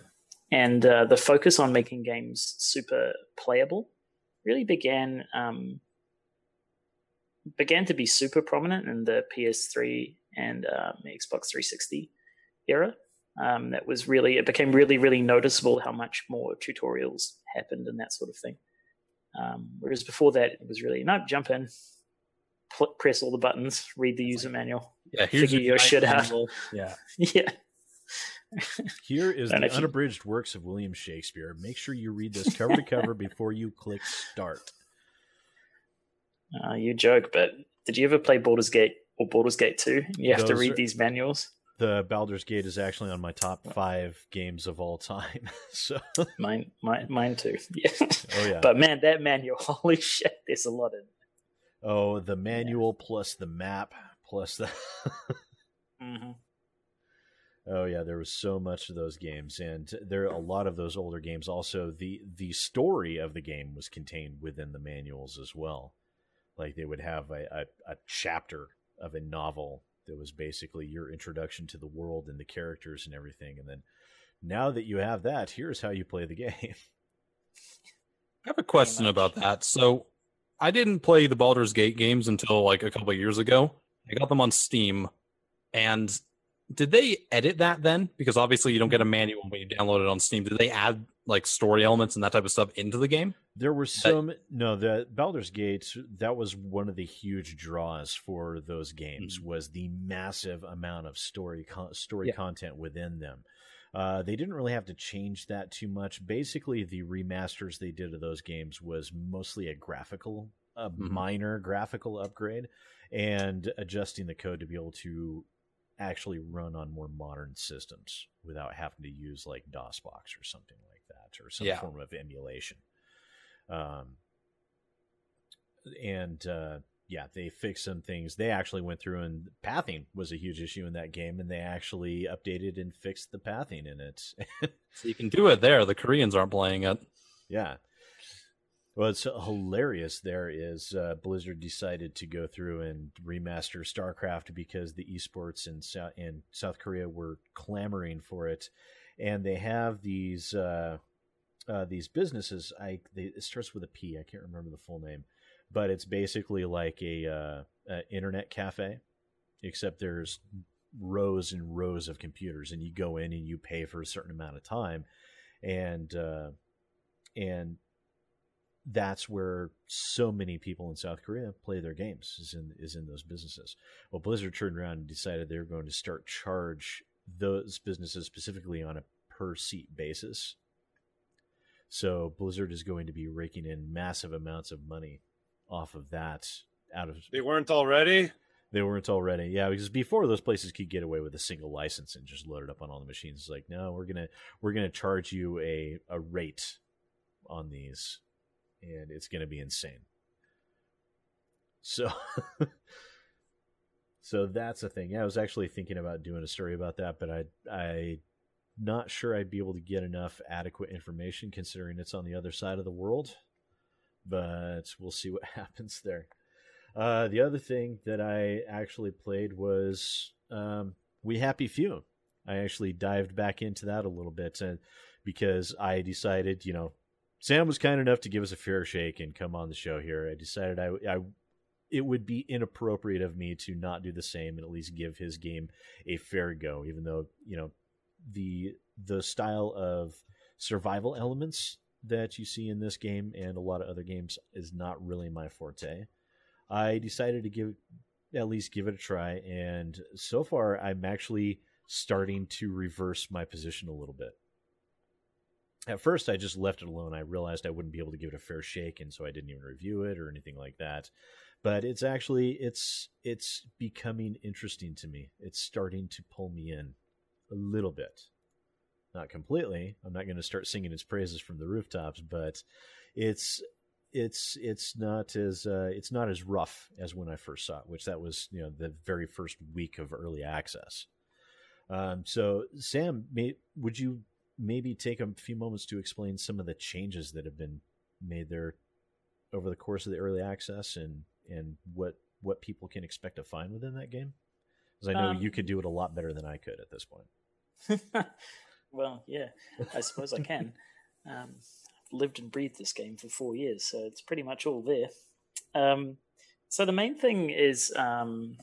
and uh, the focus on making games super playable really began um, began to be super prominent in the PS3 and um, Xbox 360 era. Um, that was really it became really really noticeable how much more tutorials happened and that sort of thing. Um, whereas before that, it was really no jump in, pl- press all the buttons, read the user manual. Yeah, figure your shit out. Yeah, yeah. Here is the unabridged you... works of William Shakespeare. Make sure you read this cover to cover before you click start. Uh, you joke, but did you ever play Baldur's Gate or Baldur's Gate 2? You have those to read are, these manuals. the Baldur's Gate is actually on my top five games of all time. so mine, mine, mine too. Yeah. Oh yeah. But man, that manual, holy shit, there's a lot in. Oh, the manual yeah. plus the map plus the. mm-hmm. Oh yeah, there was so much of those games, and there a lot of those older games. Also, the the story of the game was contained within the manuals as well. Like they would have a, a, a chapter of a novel that was basically your introduction to the world and the characters and everything. And then now that you have that, here's how you play the game. I have a question about that. So I didn't play the Baldur's Gate games until like a couple years ago. I got them on Steam. And did they edit that then? Because obviously you don't get a manual when you download it on Steam. Did they add like story elements and that type of stuff into the game? There were some that, no, the Baldur's Gate that was one of the huge draws for those games mm-hmm. was the massive amount of story story yeah. content within them. Uh, they didn't really have to change that too much. Basically, the remasters they did of those games was mostly a graphical, a mm-hmm. minor graphical upgrade, and adjusting the code to be able to actually run on more modern systems without having to use like DOSBox or something like that or some yeah. form of emulation. Um, and uh, yeah, they fixed some things. They actually went through and pathing was a huge issue in that game, and they actually updated and fixed the pathing in it. so you can do it there. The Koreans aren't playing it. Yeah, What's hilarious there is uh, Blizzard decided to go through and remaster StarCraft because the esports in South in South Korea were clamoring for it, and they have these uh, uh, these businesses. I they, it starts with a P. I can't remember the full name, but it's basically like a, uh, a internet cafe, except there's rows and rows of computers, and you go in and you pay for a certain amount of time, and uh, and that's where so many people in South Korea play their games is in is in those businesses. Well, Blizzard turned around and decided they were going to start charge those businesses specifically on a per seat basis. So Blizzard is going to be raking in massive amounts of money off of that out of They weren't already? They weren't already. Yeah, because before those places could get away with a single license and just load it up on all the machines. It's like, no, we're gonna we're gonna charge you a, a rate on these and it's going to be insane. So, so that's a thing. Yeah, I was actually thinking about doing a story about that, but I, I, not sure I'd be able to get enough adequate information considering it's on the other side of the world. But we'll see what happens there. Uh, the other thing that I actually played was um, We Happy Few. I actually dived back into that a little bit, and because I decided, you know, Sam was kind enough to give us a fair shake and come on the show here. I decided I, I it would be inappropriate of me to not do the same and at least give his game a fair go, even though you know the the style of survival elements that you see in this game and a lot of other games is not really my forte. I decided to give at least give it a try, and so far I'm actually starting to reverse my position a little bit at first I just left it alone. I realized I wouldn't be able to give it a fair shake, and so I didn't even review it or anything like that. But it's actually it's it's becoming interesting to me. It's starting to pull me in a little bit, not completely. I'm not going to start singing its praises from the rooftops, but it's it's it's not as uh, it's not as rough as when I first saw it, which that was you know the very first week of early access. Um, so Sam, may, would you maybe take a few moments to explain some of the changes that have been made there over the course of the early access and and what what people can expect to find within that game? Because I know um, you could do it a lot better than I could at this point. well, yeah, I suppose I can. Um, I've lived and breathed this game for four years, so it's pretty much all there. Um, so the main thing is um,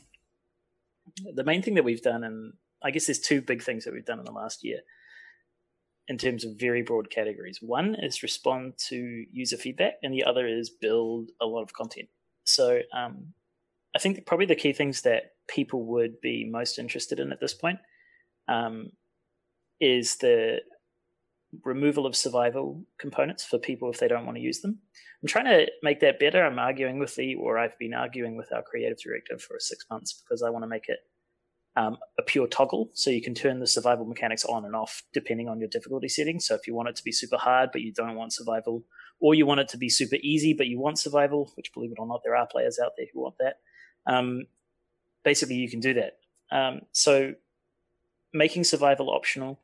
the main thing that we've done, and I guess there's two big things that we've done in the last year in terms of very broad categories. One is respond to user feedback, and the other is build a lot of content. So um, I think probably the key things that people would be most interested in at this point um, is the removal of survival components for people if they don't want to use them. I'm trying to make that better. I'm arguing with the, or I've been arguing with our creative director for six months because I want to make it um, a pure toggle, so you can turn the survival mechanics on and off depending on your difficulty settings. So if you want it to be super hard but you don't want survival, or you want it to be super easy but you want survival, which believe it or not, there are players out there who want that. Um, basically, you can do that. Um, so making survival optional,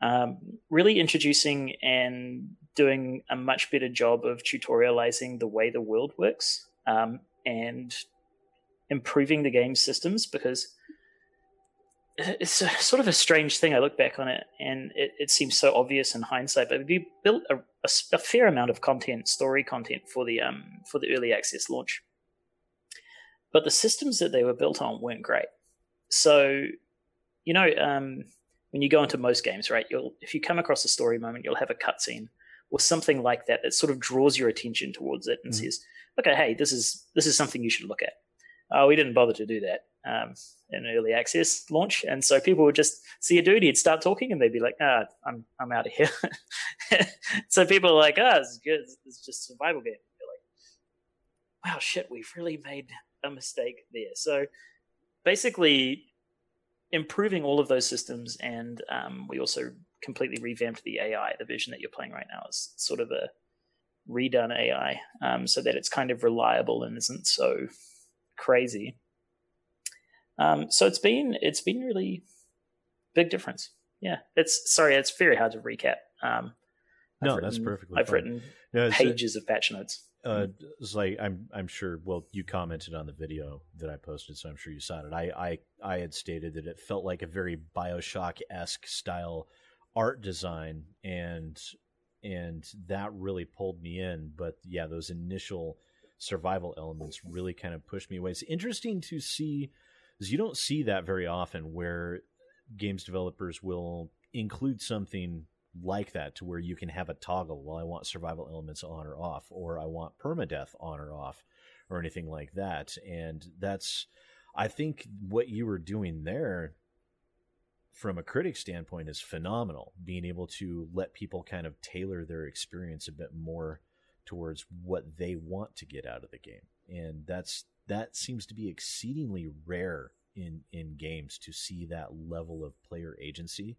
um, really introducing and doing a much better job of tutorializing the way the world works um, and improving the game systems because it's a, sort of a strange thing. I look back on it and it, it seems so obvious in hindsight, but we built a, a, a, fair amount of content, story content for the um, for the early access launch. But the systems that they were built on weren't great. So, you know, um, when you go into most games, right? You'll if you come across a story moment, you'll have a cutscene or something like that that sort of draws your attention towards it and mm-hmm. says, "Okay, hey, this is this is something you should look at." Oh, we didn't bother to do that um, in early access launch, and so people would just see a dude, he'd start talking, and they'd be like, "Ah, I'm I'm out of here." so people are like, "Ah, oh, is good. It's just survival game." You're like, "Wow, shit, we've really made a mistake there." So basically, improving all of those systems, and um, we also completely revamped the AI. The version that you're playing right now is sort of a redone AI, um, so that it's kind of reliable and isn't so crazy. Um, so it's been it's been really big difference. Yeah, it's sorry, it's very hard to recap. Um, no, written, that's perfectly. I've fine. written no, pages of patch notes. Uh, it's like I'm I'm sure. Well, you commented on the video that I posted, so I'm sure you saw it. I I I had stated that it felt like a very Bioshock esque style art design, and and that really pulled me in. But yeah, those initial survival elements really kind of pushed me away. It's interesting to see because you don't see that very often where games developers will include something like that to where you can have a toggle. Well, I want survival elements on or off, or I want permadeath on or off, or anything like that. And that's, I think, what you were doing there from a critic standpoint is phenomenal. Being able to let people kind of tailor their experience a bit more towards what they want to get out of the game. And that's that seems to be exceedingly rare in in games to see that level of player agency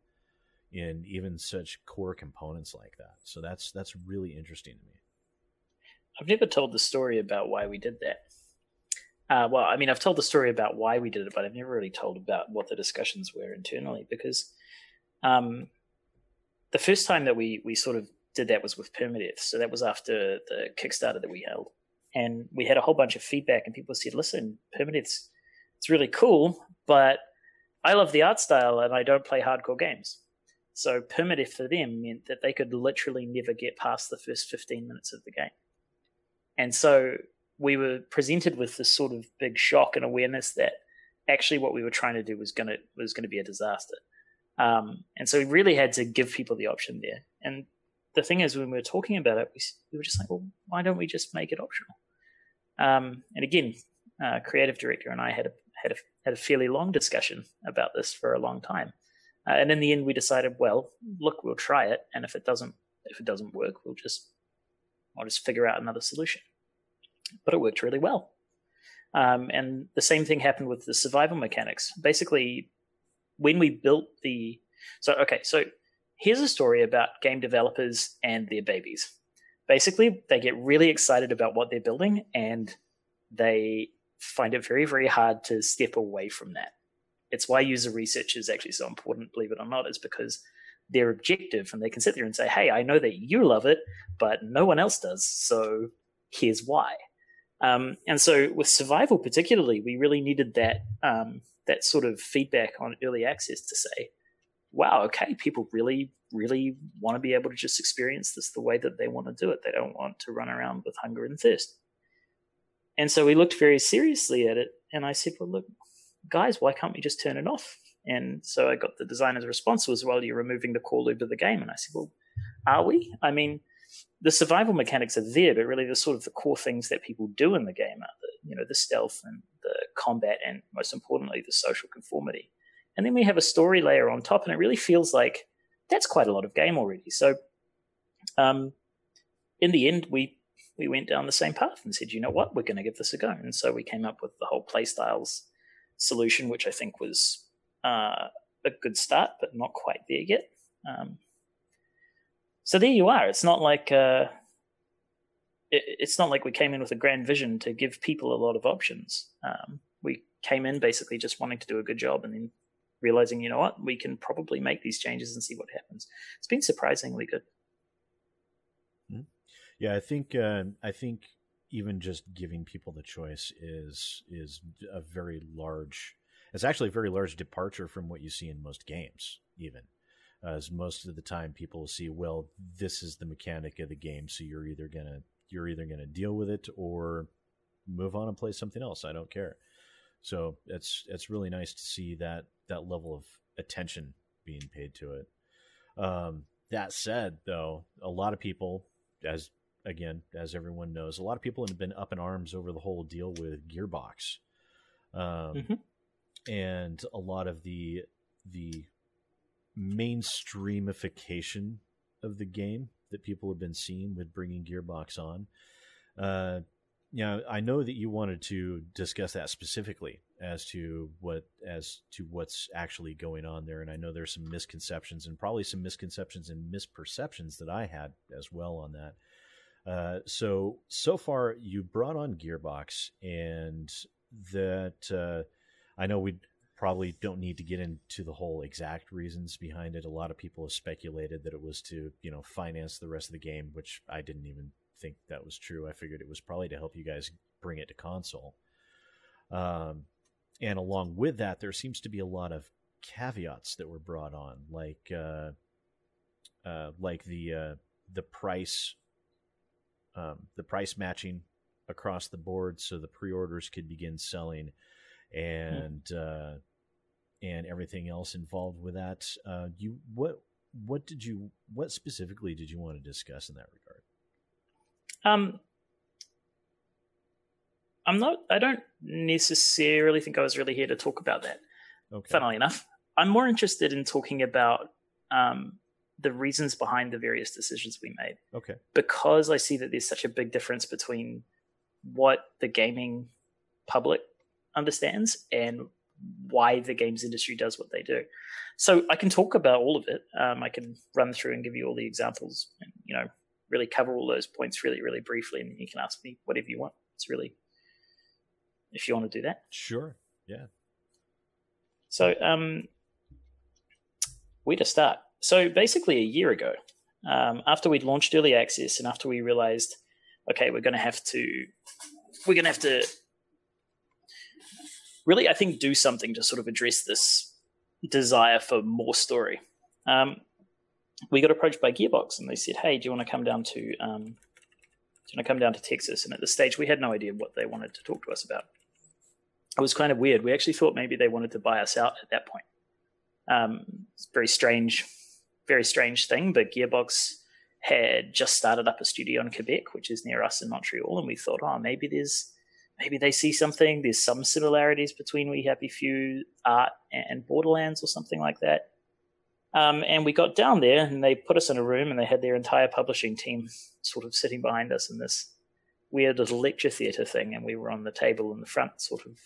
in even such core components like that. So that's that's really interesting to me. I've never told the story about why we did that. Uh, well, I mean, I've told the story about why we did it, but I've never really told about what the discussions were internally because um, the first time that we we sort of did that was with permadeath. So that was after the Kickstarter that we held. And we had a whole bunch of feedback, and people said, listen, permadeath's it's really cool, but I love the art style and I don't play hardcore games. So permadeath for them meant that they could literally never get past the first 15 minutes of the game. And so we were presented with this sort of big shock and awareness that actually what we were trying to do was going to was going to be a disaster. Um, and so we really had to give people the option there. And the thing is, when we were talking about it, we, we were just like, well, why don't we just make it optional? Um, and again, uh, creative director and I had a had a had a fairly long discussion about this for a long time, uh, and in the end, we decided, well, look, we'll try it, and if it doesn't if it doesn't work, we'll just I'll just figure out another solution. But it worked really well. Um, and the same thing happened with the survival mechanics. Basically, when we built the so okay, so here's a story about game developers and their babies. Basically, they get really excited about what they're building and they find it very, very hard to step away from that. It's why user research is actually so important, believe it or not, is because they're objective and they can sit there and say, hey, I know that you love it, but no one else does. So here's why. Um, and so with survival particularly, we really needed that um, that sort of feedback on early access to say, wow, okay, people really, really want to be able to just experience this the way that they want to do it. They don't want to run around with hunger and thirst. And so we looked very seriously at it, and I said, well, look, guys, why can't we just turn it off? And so I got the designer's response was, well, you're removing the core loop of the game. And I said, well, are we? I mean, the survival mechanics are there, but really the sort of the core things that people do in the game are the, you know, the stealth and the combat, and most importantly, the social conformity. And then we have a story layer on top, and it really feels like that's quite a lot of game already. So, um, in the end, we we went down the same path and said, you know what, we're going to give this a go. And so we came up with the whole playstyles solution, which I think was uh, a good start, but not quite there yet. Um, so there you are. It's not like uh, it, it's not like we came in with a grand vision to give people a lot of options. Um, we came in basically just wanting to do a good job, and then realizing, you know what, we can probably make these changes and see what happens. It's been surprisingly good. Hmm. Yeah, I think uh, I think even just giving people the choice is is a very large. It's actually a very large departure from what you see in most games, even. As most of the time, people will see, well, this is the mechanic of the game, so you're either gonna you're either gonna deal with it or move on and play something else. I don't care. So it's it's really nice to see that that level of attention being paid to it. Um, that said, though, a lot of people, as again, as everyone knows, a lot of people have been up in arms over the whole deal with Gearbox, um, mm-hmm. and a lot of the the mainstreamification of the game that people have been seeing with bringing Gearbox on. Uh, yeah, I know that you wanted to discuss that specifically as to what as to what's actually going on there, and I know there's some misconceptions and probably some misconceptions and misperceptions that I had as well on that. Uh, so so far, you brought on Gearbox, and that uh, I know we probably don't need to get into the whole exact reasons behind it. A lot of people have speculated that it was to you know finance the rest of the game, which I didn't even think that was true. I figured it was probably to help you guys bring it to console. Um, and along with that, there seems to be a lot of caveats that were brought on, like uh, uh, like the uh, the price um, the price matching across the board, so the pre-orders could begin selling, and mm. and everything else involved with that. Uh, you what what did you what specifically did you want to discuss in that regard? Um, I'm not. I don't necessarily think I was really here to talk about that. Okay. Funnily enough, I'm more interested in talking about um, the reasons behind the various decisions we made. Okay. Because I see that there's such a big difference between what the gaming public understands and why the games industry does what they do. So I can talk about all of it. Um, I can run through and give you all the examples. And, you know, really cover all those points really, really briefly, and you can ask me whatever you want. It's really, if you want to do that. Sure. Yeah. So, um, where to start? So, basically, a year ago, um, after we'd launched early access, and after we realized, okay, we're going to have to, we're going to have to really, I think, do something to sort of address this desire for more story. Um, we got approached by Gearbox and they said, "Hey, do you want to come down to um, do you want to come down to Texas?" And at this stage, we had no idea what they wanted to talk to us about. It was kind of weird. We actually thought maybe they wanted to buy us out at that point. Um, it's very strange, very strange thing. But Gearbox had just started up a studio in Quebec, which is near us in Montreal, and we thought, oh, maybe there's maybe they see something. There's some similarities between We Happy Few art and Borderlands or something like that. Um, and we got down there and they put us in a room and they had their entire publishing team sort of sitting behind us in this weird little lecture theatre thing. And we were on the table in the front, sort of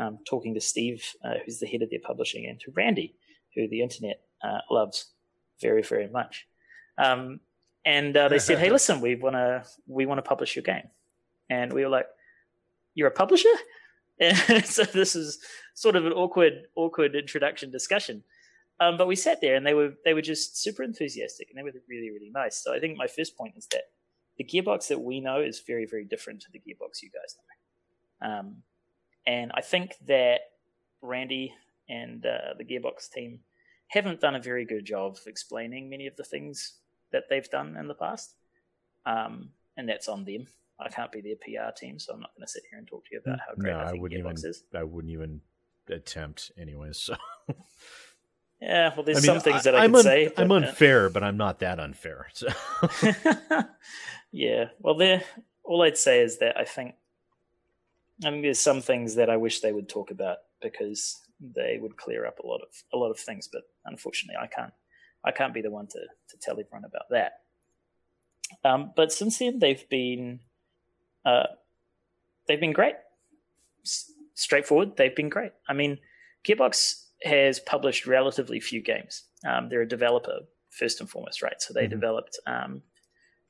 um, talking to Steve, uh, who's the head of their publishing, and to Randy, who the internet uh, loves very, very much. Um, and uh, they said, "Hey, listen, we want to we want to publish your game," and we were like, "You're a publisher?" And so this is sort of an awkward, awkward introduction discussion. Um, but we sat there and they were they were just super enthusiastic and they were really really nice. So I think my first point is that the gearbox that we know is very very different to the gearbox you guys know. Um, and I think that Randy and uh, the gearbox team haven't done a very good job of explaining many of the things that they've done in the past. Um, and that's on them. I can't be their PR team, so I'm not going to sit here and talk to you about how great no, I, I wouldn't even, is. I wouldn't even attempt, anyways. So Yeah, well, there's I mean, some things that I, I can un- say. But, I'm uh, unfair, but I'm not that unfair. So. yeah, well, there. All I'd say is that I think, I mean, there's some things that I wish they would talk about because they would clear up a lot of a lot of things. But unfortunately, I can't. I can't be the one to to tell everyone about that. Um, but since then, they've been uh, they've been great straightforward. They've been great. I mean, Gearbox has published relatively few games. Um, they're a developer first and foremost, right? So they mm-hmm. developed um,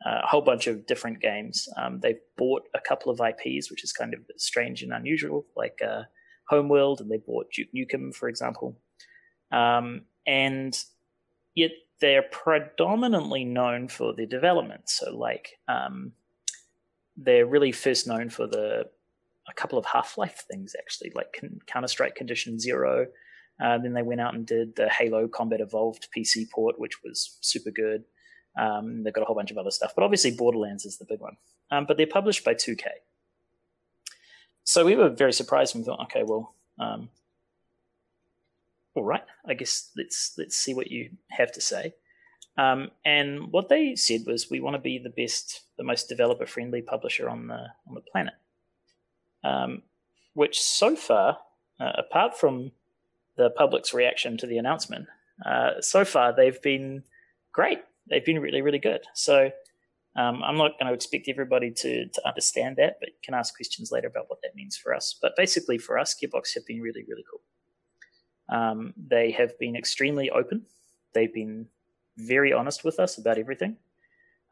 a whole bunch of different games. Um, they've bought a couple of IPs, which is kind of strange and unusual, like uh, Homeworld, and they bought Duke Nukem, for example. Um, and yet they're predominantly known for their development. So, like, um, they're really first known for the a couple of Half Life things, actually, like Counter Strike Condition Zero. Uh, then they went out and did the Halo Combat Evolved PC port, which was super good. Um, they've got a whole bunch of other stuff, but obviously Borderlands is the big one. Um, but they're published by 2K. So we were very surprised and we thought, okay, well, um, all right, I guess let's let's see what you have to say. Um, and what they said was, we want to be the best, the most developer friendly publisher on the on the planet. Um, which so far, uh, apart from the public's reaction to the announcement, uh, so far they've been great. They've been really, really good. So um, I'm not going to expect everybody to to understand that, but can ask questions later about what that means for us. But basically, for us, Gearbox have been really, really cool. Um, they have been extremely open. They've been very honest with us about everything,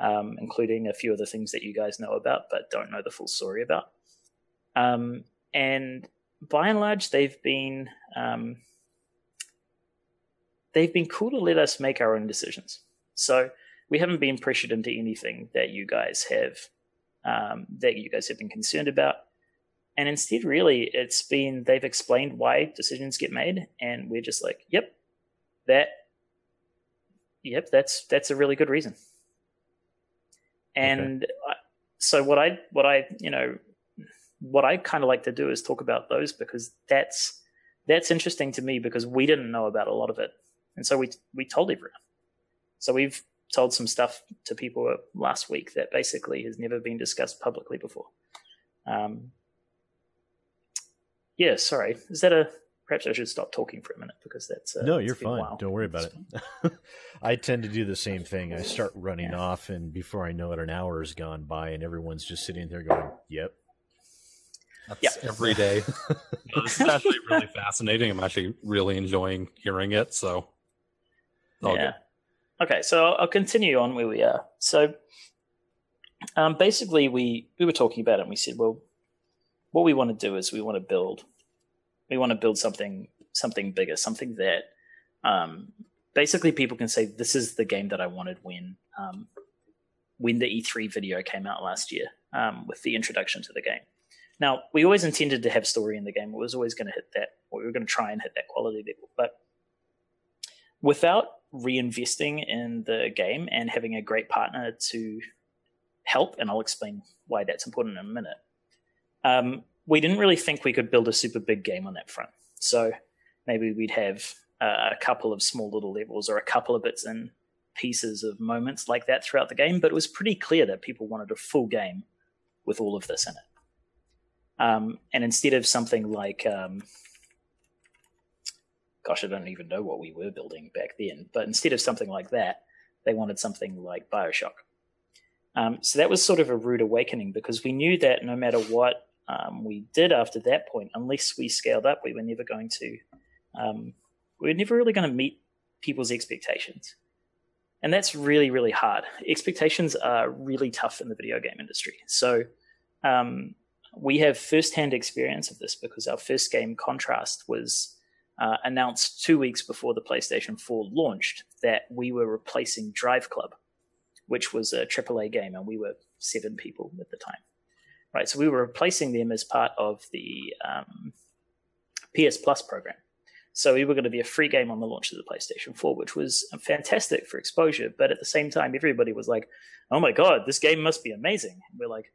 um, including a few of the things that you guys know about but don't know the full story about. Um, and by and large, they've been um, they've been cool to let us make our own decisions. So we haven't been pressured into anything that you guys have um, that you guys have been concerned about and instead really it's been they've explained why decisions get made and we're just like yep that yep that's that's a really good reason and okay. I, so what i what i you know what i kind of like to do is talk about those because that's that's interesting to me because we didn't know about a lot of it and so we we told everyone so we've told some stuff to people last week that basically has never been discussed publicly before um, yeah, sorry. Is that a perhaps I should stop talking for a minute because that's uh, no, you're fine. Don't worry about it. I tend to do the same thing. I start running yeah. off, and before I know it, an hour has gone by, and everyone's just sitting there going, "Yep." That's yep. every day. no, this is actually really fascinating. I'm actually really enjoying hearing it. So, yeah. Good. Okay, so I'll continue on where we are. So, um, basically, we we were talking about it, and we said, well, what we want to do is we want to build we want to build something something bigger, something that um, basically people can say this is the game that I wanted when um, when the E3 video came out last year um, with the introduction to the game. Now we always intended to have story in the game. It was always going to hit that, we were going to try and hit that quality level, but without reinvesting in the game and having a great partner to help, and I'll explain why that's important in a minute um, we didn't really think we could build a super big game on that front. So maybe we'd have uh, a couple of small little levels or a couple of bits and pieces of moments like that throughout the game, but it was pretty clear that people wanted a full game with all of this in it. Um, and instead of something like, um, gosh, I don't even know what we were building back then, but instead of something like that, they wanted something like Bioshock. Um, so that was sort of a rude awakening because we knew that no matter what um, we did after that point, unless we scaled up, we were never going to, um, we were never really going to meet people's expectations. And that's really, really hard. Expectations are really tough in the video game industry. So um, we have firsthand experience of this because our first game, Contrast, was uh, announced two weeks before the PlayStation 4 launched that we were replacing Drive Club, which was a AAA game, and we were seven people at the time right? So we were replacing them as part of the um, PS Plus program. So we were going to be a free game on the launch of the PlayStation 4, which was fantastic for exposure. But at the same time, everybody was like, "Oh my god, this game must be amazing!" And we're like,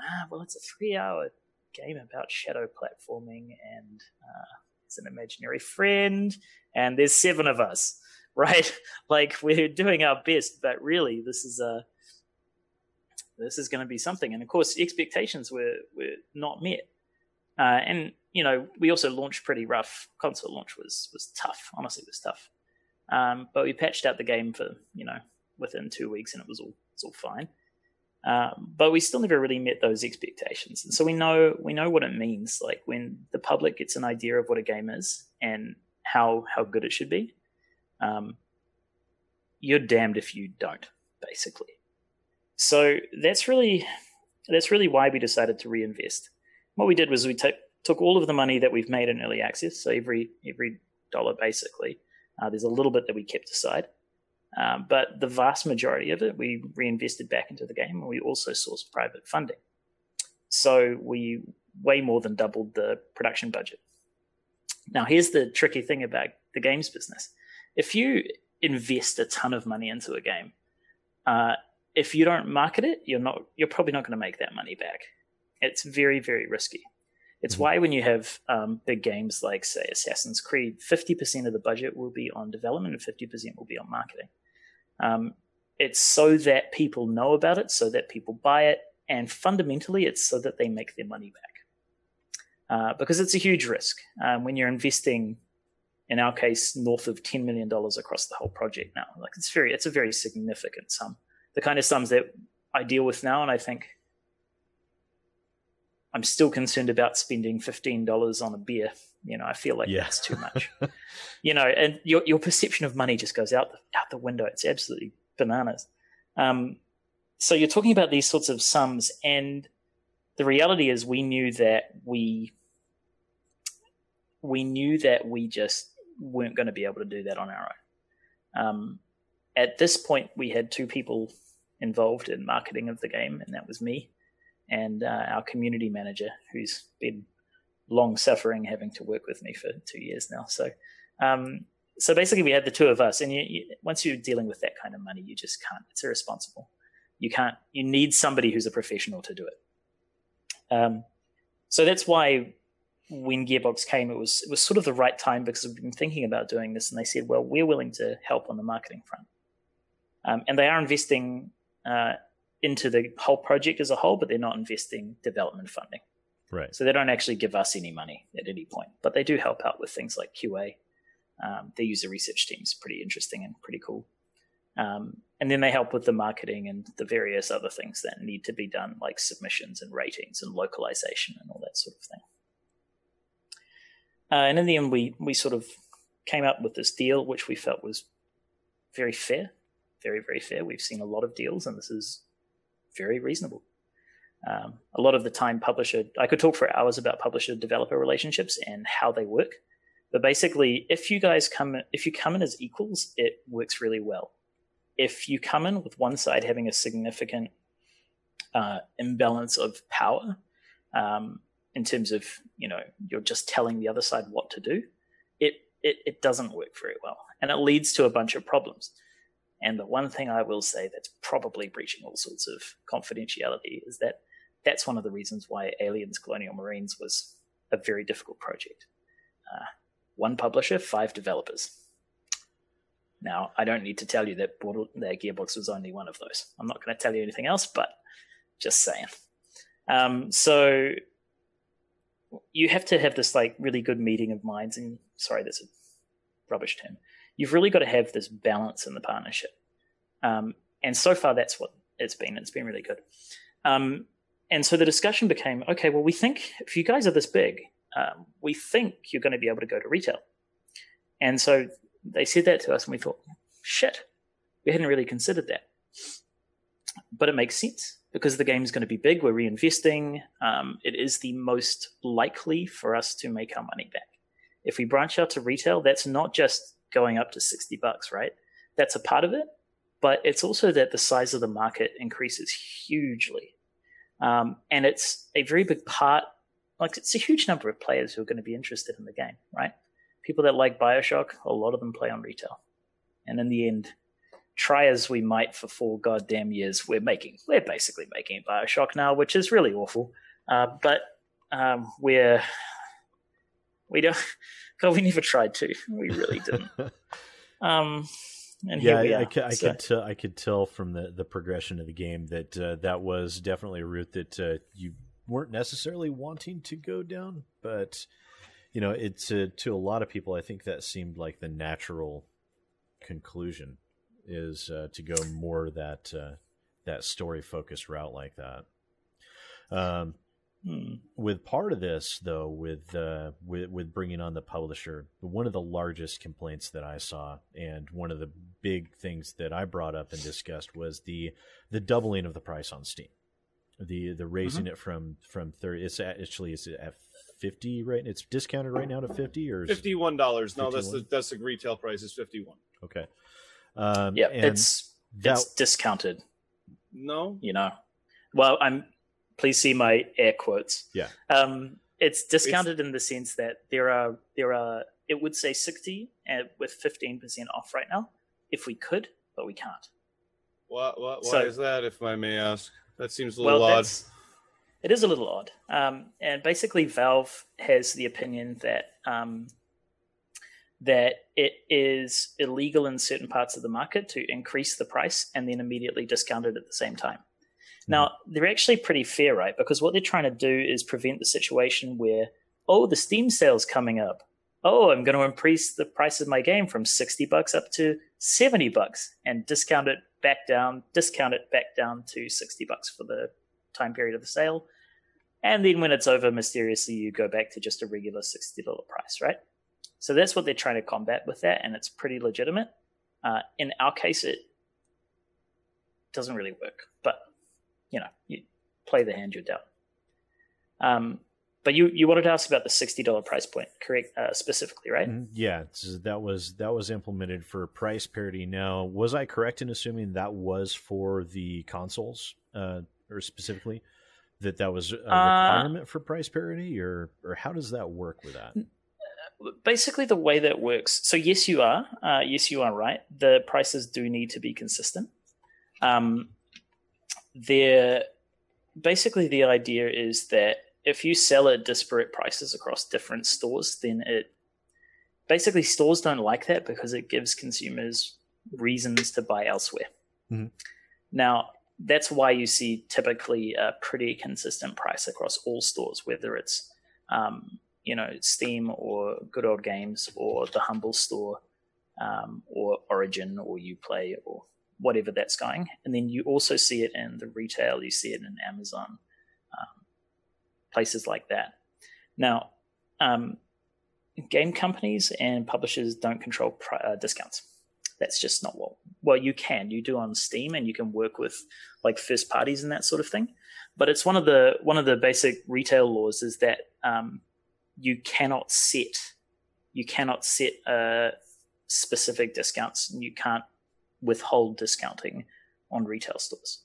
"Ah, well, it's a three-hour game about shadow platforming, and uh, it's an imaginary friend, and there's seven of us, right? like we're doing our best, but really, this is a this is going to be something. And of course, expectations were were not met. Uh, and you know, we also launched pretty rough. Console launch was was tough. Honestly, it was tough. Um, but we patched out the game for you know within two weeks, and it was all it's all fine. Um, but we still never really met those expectations, and so we know we know what it means. Like when the public gets an idea of what a game is and how how good it should be, um, you're damned if you don't, basically. So that's really that's really why we decided to reinvest. What we did was we took took all of the money that we've made in early access, so every every dollar basically. Uh, there's a little bit that we kept aside, um, but the vast majority of it we reinvested back into the game, and we also sourced private funding. So we way more than doubled the production budget. Now, here's the tricky thing about the games business: if you invest a ton of money into a game, uh, if you don't market it, you're not you're probably not going to make that money back. It's very very risky. It's mm-hmm. why when you have um, big games like say Assassin's Creed, fifty percent of the budget will be on development and fifty percent will be on marketing. Um, it's so that people know about it, so that people buy it, and fundamentally, it's so that they make their money back. Uh, because it's a huge risk um, when you're investing in our case, north of $10 million across the whole project now. Like it's very, it's a very significant sum. The kind of sums that I deal with now. And I think I'm still concerned about spending $15 on a beer. You know, I feel like yeah. that's too much, you know, and your, your perception of money just goes out the, out the window. It's absolutely bananas. Um, so you're talking about these sorts of sums and the reality is we knew that we we knew that we just weren't going to be able to do that on our own. Um, at this point, we had two people involved in marketing of the game, and that was me and uh, our community manager, who's been long suffering having to work with me for two years now. So, um, so basically, we had the two of us, and you, you, once you're dealing with that kind of money, you just can't. It's irresponsible. You can't. You need somebody who's a professional to do it. Um, so that's why when Gearbox came, it was it was sort of the right time because we've been thinking about doing this, and they said, "Well, we're willing to help on the marketing front," um, and they are investing uh, into the whole project as a whole, but they're not investing development funding. Right. So they don't actually give us any money at any point, but they do help out with things like QA. Um, their user research team is pretty interesting and pretty cool. Um, and then they help with the marketing and the various other things that need to be done, like submissions and ratings and localization and all that sort of thing. Uh, and in the end, we we sort of came up with this deal, which we felt was very fair, very very fair. We've seen a lot of deals, and this is very reasonable. Um, a lot of the time, publisher I could talk for hours about publisher developer relationships and how they work. But basically, if you guys come if you come in as equals, it works really well. If you come in with one side having a significant uh, imbalance of power, um, in terms of you know you're just telling the other side what to do it, it it doesn't work very well and it leads to a bunch of problems and the one thing i will say that's probably breaching all sorts of confidentiality is that that's one of the reasons why aliens colonial marines was a very difficult project. Uh, one publisher five developers. Now i don't need to tell you that Border, that gearbox was only one of those. I'm not going to tell you anything else but just saying. Um, so you have to have this like really good meeting of minds and sorry that's a rubbish term. You've really got to have this balance in the partnership. Um, and so far that's what it's been. It's been really good. Um, and so the discussion became okay well we think if you guys are this big um, we think you're going to be able to go to retail and so they said that to us and we thought shit we hadn't really considered that but it makes sense because the game is going to be big. We're reinvesting. Um, it is the most likely for us to make our money back. If we branch out to retail, that's not just going up to 60 bucks, right? That's a part of it, but it's also that the size of the market increases hugely. Um, and it's a very big part, like it's a huge number of players who are going to be interested in the game, right? People that like Bioshock, a lot of them play on retail. And in the end, try as we might for four goddamn years, we're making we're basically making Bioshock now, which is really awful. Uh, but um, we're we don't. God, we never tried to. We really didn't. um, and yeah, I, I, could, I could tell. Could tell from the the progression of the game that uh, that was definitely a route that uh, you weren't necessarily wanting to go down, but you know, it's uh, to a lot of people. I think that seemed like the natural conclusion is uh, to go more that uh, that story focused route like that. Um, hmm. With part of this though, with uh, with with bringing on the publisher, one of the largest complaints that I saw, and one of the big things that I brought up and discussed was the the doubling of the price on Steam, the the raising mm-hmm. it from from thirty. It's actually it's at fifty right. It's discounted right now to fifty or fifty one dollars. No, that's the that's the retail price is fifty one. Okay. Um, yeah, it's that, it's discounted. No, you know. Well, I'm. Please see my air quotes. Yeah. Um, it's discounted it's, in the sense that there are there are it would say sixty and with fifteen percent off right now if we could, but we can't. What what why so, is that, if I may ask? That seems a little well, odd. It is a little odd. Um, and basically, Valve has the opinion that um, that it is illegal in certain parts of the market to increase the price and then immediately discount it at the same time. Now, they're actually pretty fair, right? Because what they're trying to do is prevent the situation where, oh, the Steam sale's coming up. Oh, I'm going to increase the price of my game from 60 bucks up to 70 bucks and discount it back down, discount it back down to 60 bucks for the time period of the sale. And then when it's over, mysteriously, you go back to just a regular $60 price, right? So that's what they're trying to combat with that, and it's pretty legitimate. Uh, in our case, it doesn't really work, but you know, you play the hand you're dealt. Um, but you you wanted to ask about the sixty dollar price point, correct? Uh, specifically, right? Mm-hmm. Yeah, that was that was implemented for price parity. Now, was I correct in assuming that was for the consoles, uh, or specifically that that was a uh, requirement uh, for price parity, or or how does that work with that? basically the way that works. So yes, you are. Uh, yes, you are right. The prices do need to be consistent. Um, they're basically the idea is that if you sell at disparate prices across different stores, then it basically stores don't like that because it gives consumers reasons to buy elsewhere. Mm-hmm. Now, that's why you see typically a pretty consistent price across all stores, whether it's um, you know Steam or Good Old Games or the Humble Store um, or Origin or UPlay or whatever that's going. And then you also see it in the retail. You see it in Amazon, um, places like that. Now, um, game companies and publishers don't control uh, discounts. That's just not what. Well, you can. You do on Steam, and you can work with like first parties and that sort of thing. But it's one of the one of the basic retail laws is that um, you cannot set you cannot set uh, specific discounts and you can't withhold discounting on retail stores.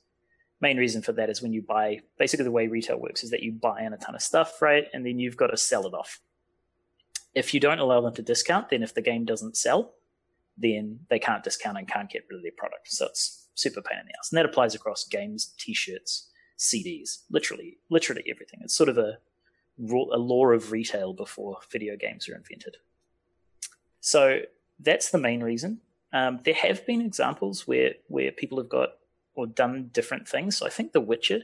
Main reason for that is when you buy basically the way retail works is that you buy in a ton of stuff, right? And then you've got to sell it off. If you don't allow them to discount, then if the game doesn't sell, then they can't discount and can't get rid of their product. So it's super pain in the ass. And that applies across games, t-shirts, CDs, literally, literally everything. It's sort of a a law of retail before video games were invented. So that's the main reason. Um, there have been examples where where people have got or done different things. So I think The Witcher.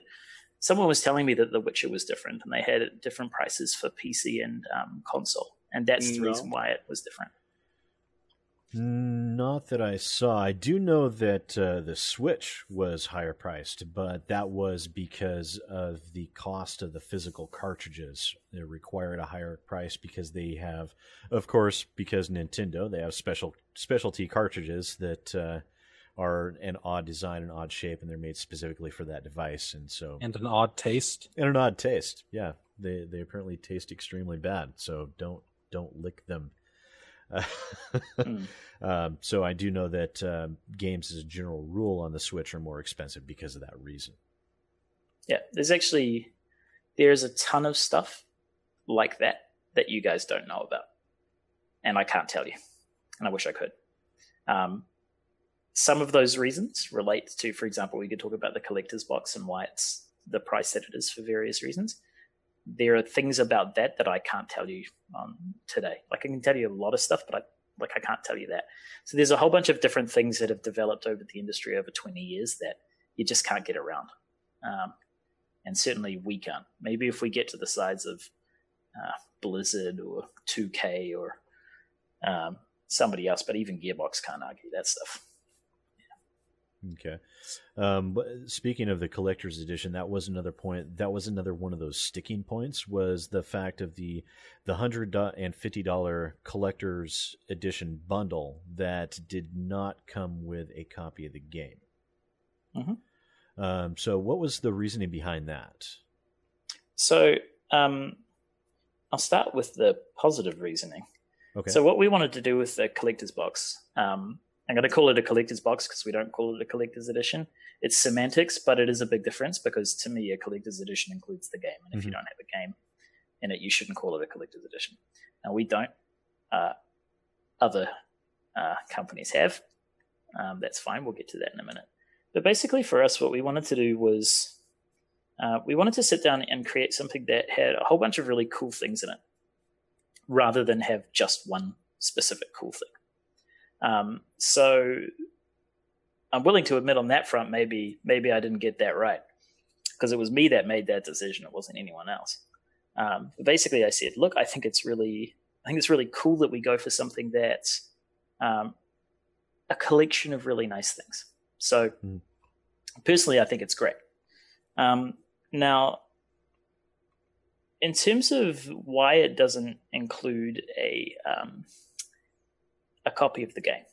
Someone was telling me that The Witcher was different, and they had different prices for PC and um, console, and that's the reason why it was different. Not that I saw. I do know that uh, the Switch was higher priced, but that was because of the cost of the physical cartridges. They required a higher price because they have, of course, because Nintendo, they have special specialty cartridges that uh, are an odd design and odd shape, and they're made specifically for that device. And so, and an odd taste, and an odd taste. Yeah, they they apparently taste extremely bad. So don't don't lick them mm. um, so I do know that uh, games, as a general rule, on the Switch are more expensive because of that reason. Yeah, there's actually there's a ton of stuff like that that you guys don't know about, and I can't tell you, and I wish I could. Um, some of those reasons relate to, for example, we could talk about the collector's box and why it's the price that it is for various reasons there are things about that that I can't tell you um, today. Like I can tell you a lot of stuff, but I like I can't tell you that. So there's a whole bunch of different things that have developed over the industry over 20 years that you just can't get around. Um, and certainly we can't. Maybe if we get to the sides of uh, Blizzard or 2K or um, somebody else, but even Gearbox can't argue that stuff. Okay. Um, but speaking of the collector's edition, that was another point. That was another one of those sticking points. Was the fact of the the hundred and fifty dollar collector's edition bundle that did not come with a copy of the game. Mm-hmm. Um, so, what was the reasoning behind that? So, um, I'll start with the positive reasoning. Okay. So, what we wanted to do with the collector's box, um, I'm going to call it a collector's box because we don't call it a collector's edition. It's semantics, but it is a big difference because to me, a collector's edition includes the game. And if mm-hmm. you don't have a game in it, you shouldn't call it a collector's edition. Now, we don't. Uh, other uh, companies have. Um, that's fine. We'll get to that in a minute. But basically, for us, what we wanted to do was uh, we wanted to sit down and create something that had a whole bunch of really cool things in it rather than have just one specific cool thing. Um, so I'm willing to admit on that front, maybe maybe I didn't get that right because it was me that made that decision. It wasn't anyone else. Um, basically, I said, look, I think it's really I think it's really cool that we go for something that's um, a collection of really nice things. So mm. personally, I think it's great. Um, now, in terms of why it doesn't include a um, a copy of the game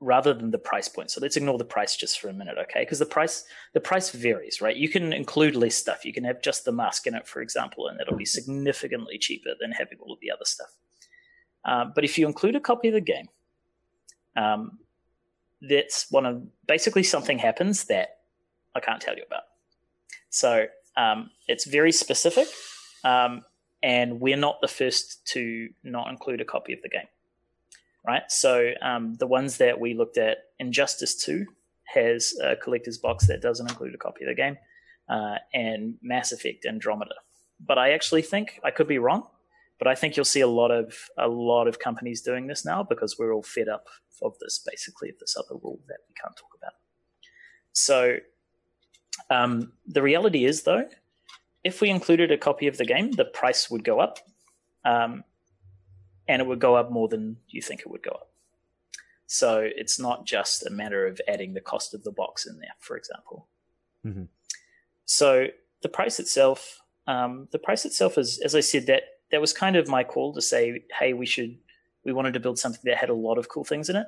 rather than the price point. So let's ignore the price just for a minute, okay? Because the price the price varies, right? You can include less stuff. You can have just the mask in it, for example, and it'll be significantly cheaper than having all of the other stuff. Uh, but if you include a copy of the game, um, that's one of basically something happens that I can't tell you about. So um, it's very specific, um, and we're not the first to not include a copy of the game. Right. So um, the ones that we looked at, Injustice Two has a collector's box that doesn't include a copy of the game, uh, and Mass Effect Andromeda. But I actually think I could be wrong, but I think you'll see a lot of a lot of companies doing this now because we're all fed up of this, basically, of this other rule that we can't talk about. So um, the reality is, though, if we included a copy of the game, the price would go up, um, and it would go up more than you think it would go up. So it's not just a matter of adding the cost of the box in there, for example. Mm-hmm. So the price itself, um, the price itself is, as I said, that that was kind of my call to say, hey, we should, we wanted to build something that had a lot of cool things in it.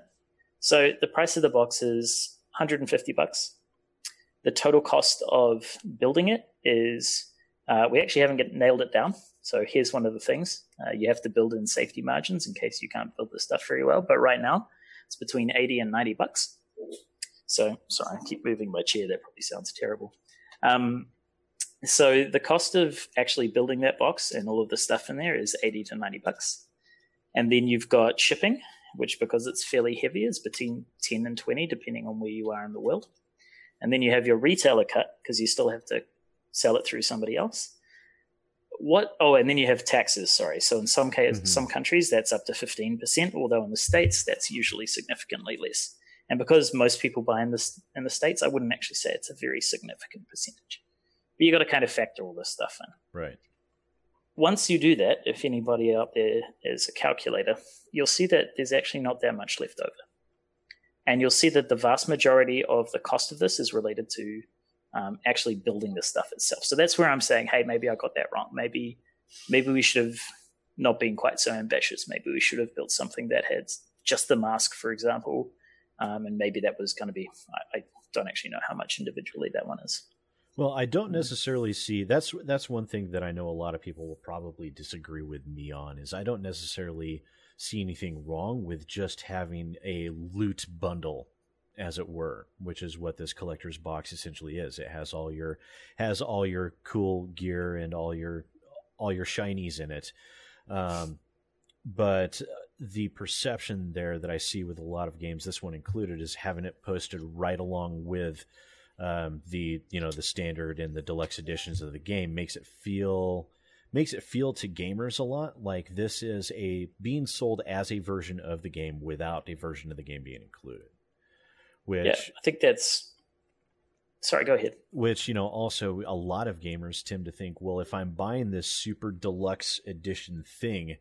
So the price of the box is 150 bucks. The total cost of building it is uh, we actually haven't get, nailed it down. So here's one of the things uh, you have to build in safety margins in case you can't build the stuff very well. But right now, it's between 80 and 90 bucks. So sorry, I keep moving my chair. That probably sounds terrible. Um, so the cost of actually building that box and all of the stuff in there is 80 to 90 bucks. And then you've got shipping, which because it's fairly heavy is between 10 and 20, depending on where you are in the world. And then you have your retailer cut because you still have to sell it through somebody else. What? Oh, and then you have taxes. Sorry. So in some cases, mm-hmm. some countries that's up to fifteen percent, although in the states that's usually significantly less. And because most people buy in the in the states, I wouldn't actually say it's a very significant percentage. But you got to kind of factor all this stuff in. Right. Once you do that, if anybody out there is a calculator, you'll see that there's actually not that much left over. And you'll see that the vast majority of the cost of this is related to um, actually building the stuff itself. So that's where I'm saying, hey, maybe I got that wrong. Maybe maybe we should have not been quite so ambitious. Maybe we should have built something that had just the mask, for example, um, and maybe that was going to be. I, I don't actually know how much individually that one is. Well, I don't necessarily see that's that's one thing that I know a lot of people will probably disagree with me on is I don't necessarily see anything wrong with just having a loot bundle as it were, which is what this collector's box essentially is. It has all your has all your cool gear and all your all your shinies in it. Um, but the perception there that I see with a lot of games, this one included, is having it posted right along with um, the you know the standard and the deluxe editions of the game makes it feel makes it feel to gamers a lot like this is a being sold as a version of the game without a version of the game being included which yeah, I think that's sorry go ahead which you know also a lot of gamers tend to think well if i'm buying this super deluxe edition thing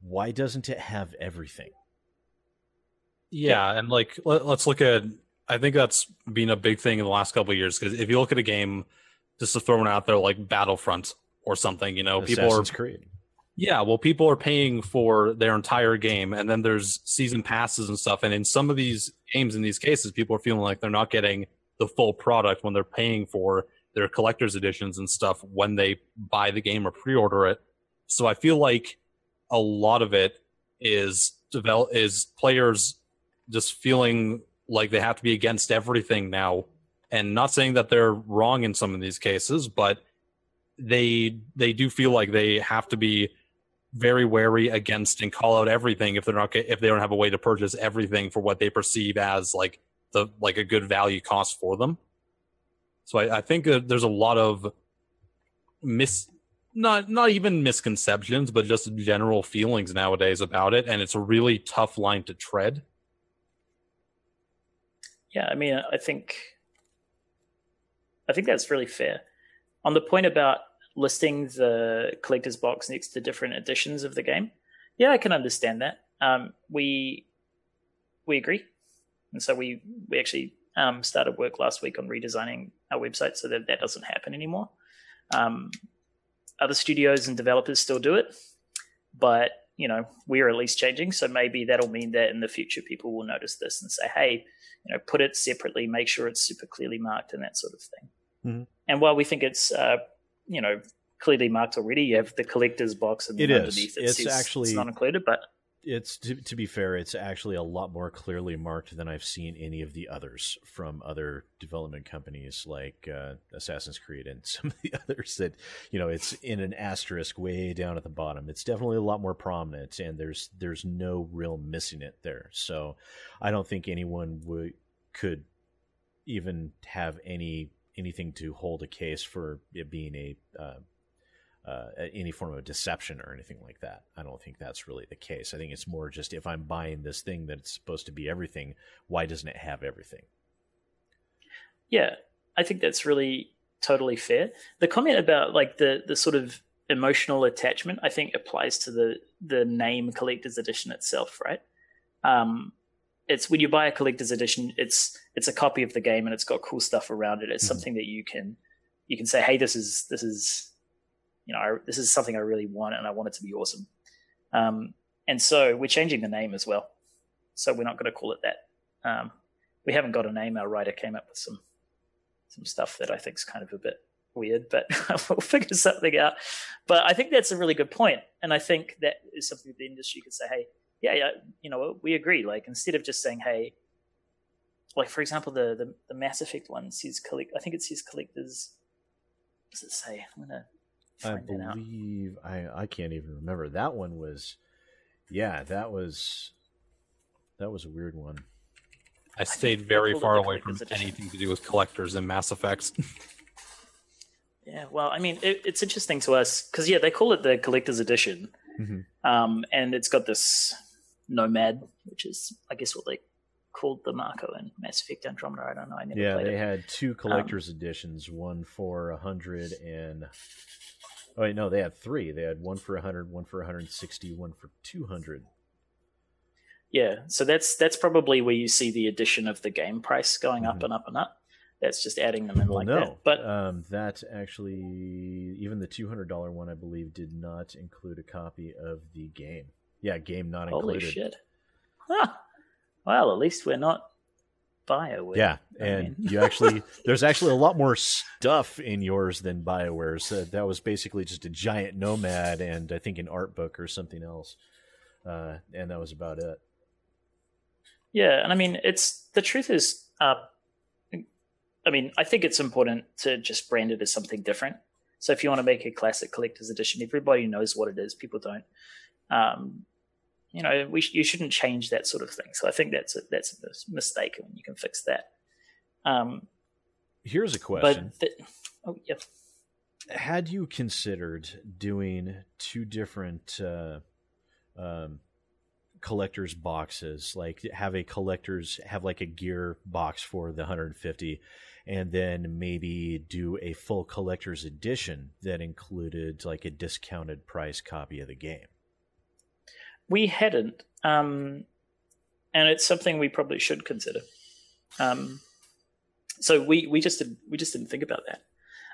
why doesn't it have everything Yeah, and like let, us look at. I think that's been a big thing in the last couple of years because if you look at a game, just to throw it out there like Battlefront or something, you know, Assassin's people are Creed. Yeah, well, people are paying for their entire game, and then there's season passes and stuff. And in some of these games, in these cases, people are feeling like they're not getting the full product when they're paying for their collector's editions and stuff when they buy the game or pre-order it. So I feel like a lot of it is develop is players just feeling like they have to be against everything now, and not saying that they're wrong in some of these cases, but they they do feel like they have to be very wary against and call out everything if they're not if they don't have a way to purchase everything for what they perceive as like the like a good value cost for them. So I, I think that there's a lot of mis not not even misconceptions, but just general feelings nowadays about it, and it's a really tough line to tread. Yeah, I mean, I think I think that's really fair. On the point about listing the collector's box next to different editions of the game. Yeah, I can understand that. Um, we we agree, and so we we actually um, started work last week on redesigning our website so that that doesn't happen anymore. Um, other studios and developers still do it, but you know we're at least changing. So maybe that'll mean that in the future people will notice this and say, "Hey, you know, put it separately, make sure it's super clearly marked, and that sort of thing." Mm-hmm. And while we think it's uh, you know clearly marked already. You have the collector's box, and it underneath is. it it's actually it's not included, but it's to, to, be fair, it's actually a lot more clearly marked than I've seen any of the others from other development companies like uh, Assassin's Creed and some of the others that you know it's in an asterisk way down at the bottom. It's definitely a lot more prominent, and there's there's no real missing it there. So I don't think anyone would could even have any anything to hold a case for it being a uh, uh, any form of deception or anything like that. I don't think that's really the case. I think it's more just if I'm buying this thing that's supposed to be everything, why doesn't it have everything? Yeah, I think that's really totally fair. The comment about like the the sort of emotional attachment, I think applies to the the name collector's edition itself, right? Um, it's when you buy a collector's edition, it's it's a copy of the game and it's got cool stuff around it. It's mm-hmm. something that you can you can say, hey, this is this is you know, I, this is something I really want and I want it to be awesome. Um, and so we're changing the name as well. So we're not going to call it that. Um, we haven't got a name. Our writer came up with some some stuff that I think is kind of a bit weird, but we'll figure something out. But I think that's a really good point, and I think that is something that the industry could say, "Hey, yeah, yeah, you know, we agree." Like instead of just saying, "Hey," like for example, the the, the Mass Effect one says collect. I think it says collectors. What does it say? I'm gonna I believe I I can't even remember that one was yeah that was that was a weird one. I stayed very far away from anything to do with collectors and Mass Effects. yeah, well, I mean, it, it's interesting to us because yeah, they call it the collector's edition, mm-hmm. um, and it's got this nomad, which is I guess what they called the Mako and Mass Effect Andromeda. I don't know. I never yeah, they it. had two um, collector's um, editions, one for a hundred and Oh wait, no, they had three. They had one for a hundred, one for 160, one for 200. Yeah, so that's that's probably where you see the addition of the game price going mm-hmm. up and up and up. That's just adding them in well, like no, that. But um, that actually, even the two hundred dollar one, I believe, did not include a copy of the game. Yeah, game not included. Holy shit! Huh. Well, at least we're not Bioware. Yeah, and mean. you actually there's actually a lot more stuff in yours than Bioware's. Uh, that was basically just a giant nomad and I think an art book or something else, uh, and that was about it. Yeah, and I mean it's the truth is, uh, I mean I think it's important to just brand it as something different. So if you want to make a classic collector's edition, everybody knows what it is. People don't. Um, you know, we you shouldn't change that sort of thing. So I think that's a, that's a mistake, and you can fix that. Um, Here's a question. The, oh yeah. Had you considered doing two different uh, um, collectors boxes, like have a collectors have like a gear box for the 150, and then maybe do a full collector's edition that included like a discounted price copy of the game? We hadn't. Um, and it's something we probably should consider. Um, so we we just did, we just didn't think about that.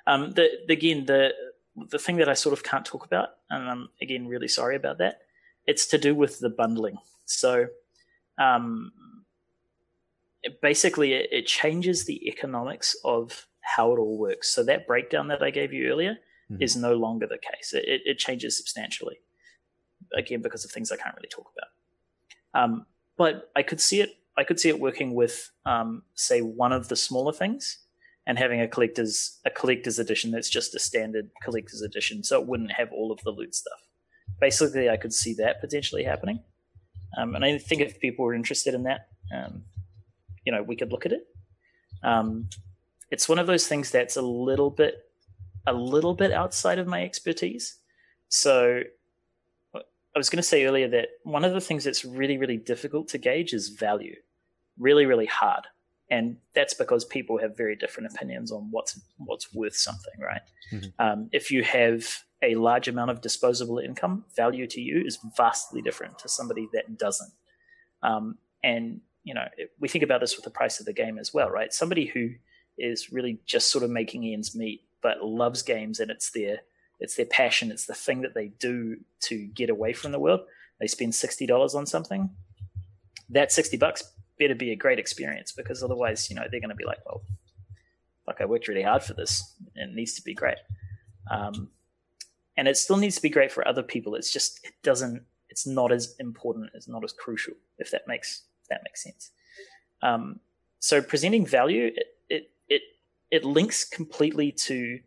Um, the, again the the thing that I sort of can't talk about, and I'm again really sorry about that. It's to do with the bundling. So, um, it basically, it, it, changes the economics of how it all works. So that breakdown that I gave you earlier mm-hmm. is no longer the case. It, it, changes substantially, again because of things I can't really talk about. Um, but I could see it. I could see it working with, um, say, one of the smaller things and having a collector's a collector's edition that's just a standard collector's edition, so it wouldn't have all of the loot stuff. Basically, I could see that potentially happening, um, and I think if people were interested in that, um, you know, we could look at it. Um, it's one of those things that's a little bit a little bit outside of my expertise. So I was going to say earlier that one of the things that's really really difficult to gauge is value. Really really hard and that's because people have very different opinions on what's what's worth something, right? Mm-hmm. Um, if you have a large amount of disposable income, value to you is vastly different to somebody that doesn't. Um, and you know, we think about this with the price of the game as well, right? Somebody who is really just sort of making ends meet, but loves games and it's their it's their passion, it's the thing that they do to get away from the world. They spend sixty dollars on something. That sixty bucks better be a great experience because otherwise, you know, they're going to be like, well, fuck, I worked really hard for this. It needs to be great. Um, and it still needs to be great for other people. It's just, it doesn't, it's not as important, it's not as crucial, if that makes, if that makes sense. Um, so presenting value, it, it, it, it links completely to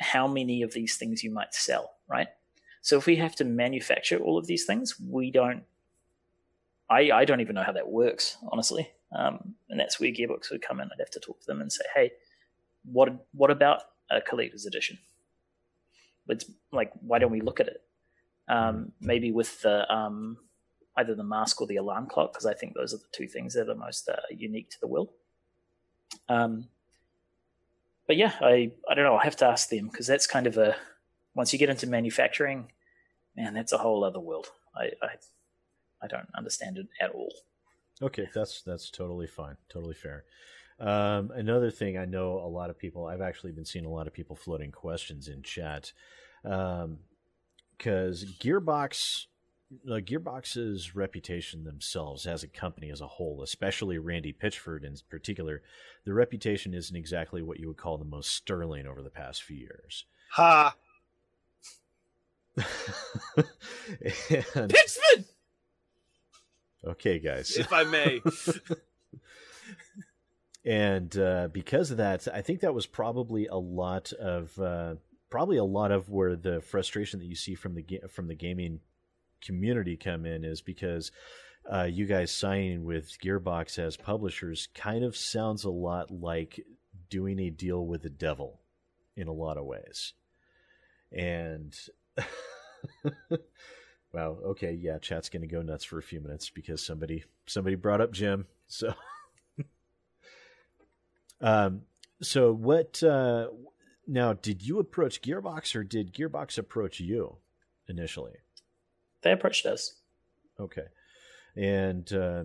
how many of these things you might sell, right? So if we have to manufacture all of these things, we don't I, I don't even know how that works, honestly. Um, and that's where Gearbox would come in. I'd have to talk to them and say, hey, what what about a collector's edition? It's like, why don't we look at it? Um, maybe with the um, either the mask or the alarm clock, because I think those are the two things that are most uh, unique to the will. Um, but yeah, I I don't know. I have to ask them because that's kind of a once you get into manufacturing, man, that's a whole other world. I, I I don't understand it at all. Okay, that's that's totally fine, totally fair. Um, another thing I know a lot of people. I've actually been seeing a lot of people floating questions in chat because um, Gearbox, uh, Gearbox's reputation themselves as a company as a whole, especially Randy Pitchford in particular, the reputation isn't exactly what you would call the most sterling over the past few years. Ha! and, Pitchford. Okay, guys. If I may. and uh, because of that, I think that was probably a lot of uh, probably a lot of where the frustration that you see from the from the gaming community come in is because uh, you guys signing with Gearbox as publishers kind of sounds a lot like doing a deal with the devil in a lot of ways, and. Wow. Okay. Yeah. Chat's gonna go nuts for a few minutes because somebody somebody brought up Jim. So, um, so what? Uh, now, did you approach Gearbox or did Gearbox approach you initially? They approached us. Okay. And uh,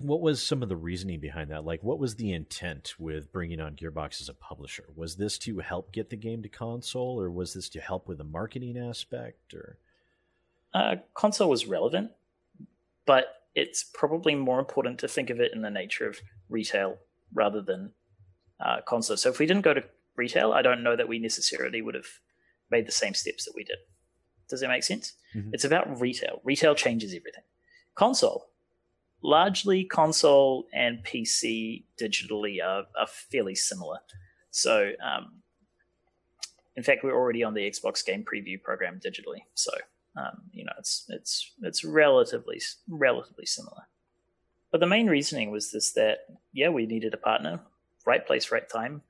what was some of the reasoning behind that? Like, what was the intent with bringing on Gearbox as a publisher? Was this to help get the game to console, or was this to help with the marketing aspect, or? uh, console was relevant, but it's probably more important to think of it in the nature of retail rather than uh, console. So if we didn't go to retail, I don't know that we necessarily would have made the same steps that we did. Does that make sense? Mm-hmm. It's about retail. Retail changes everything. Console, largely console and PC digitally are, are fairly similar. So, um, in fact, we're already on the Xbox Game Preview program digitally. So um, you know, it's it's it's relatively relatively similar. But the main reasoning was this: that yeah, we needed a partner, right place, right time,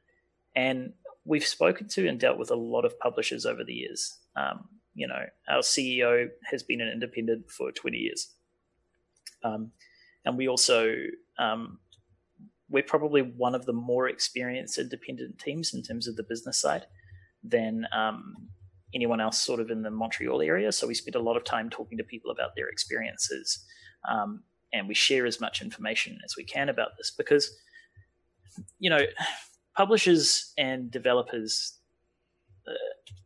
and we've spoken to and dealt with a lot of publishers over the years. Um, you know, our CEO has been an independent for 20 years, um, and we also um, we're probably one of the more experienced independent teams in terms of the business side than um, anyone else sort of in the Montreal area. So we spend a lot of time talking to people about their experiences. Um, and we share as much information as we can about this because you know publishers and developers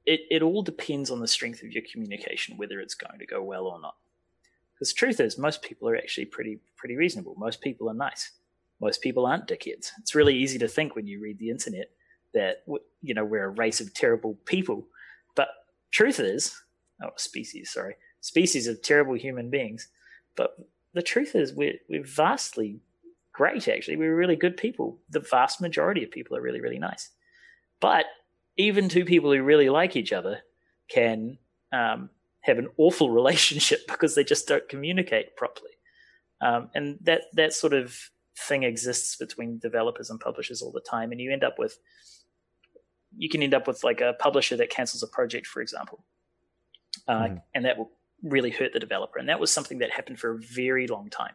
it, it all depends on the strength of your communication whether it's going to go well or not. Because truth is most people are actually pretty pretty reasonable. Most people are nice. Most people aren't dickheads. It's really easy to think when you read the internet that you know we're a race of terrible people. But truth is oh species sorry species of terrible human beings. But the truth is we're, we're vastly great actually. We're really good people. The vast majority of people are really really nice. But even two people who really like each other can um, have an awful relationship because they just don't communicate properly um, and that that sort of thing exists between developers and publishers all the time and you end up with you can end up with like a publisher that cancels a project for example uh, mm. and that will really hurt the developer. And that was something that happened for a very long time.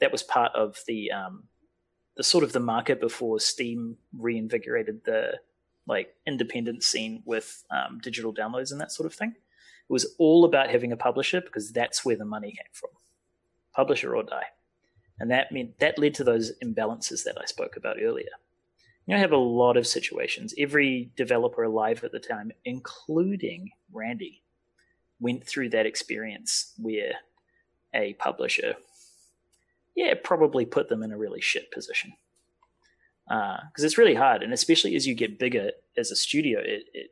That was part of the um, the sort of the market before Steam reinvigorated the like independent scene with um, digital downloads and that sort of thing. It was all about having a publisher because that's where the money came from, publisher or die, and that meant that led to those imbalances that I spoke about earlier. You know, I have a lot of situations. Every developer alive at the time, including Randy, went through that experience where a publisher, yeah, probably put them in a really shit position. Because uh, it's really hard, and especially as you get bigger as a studio, it, it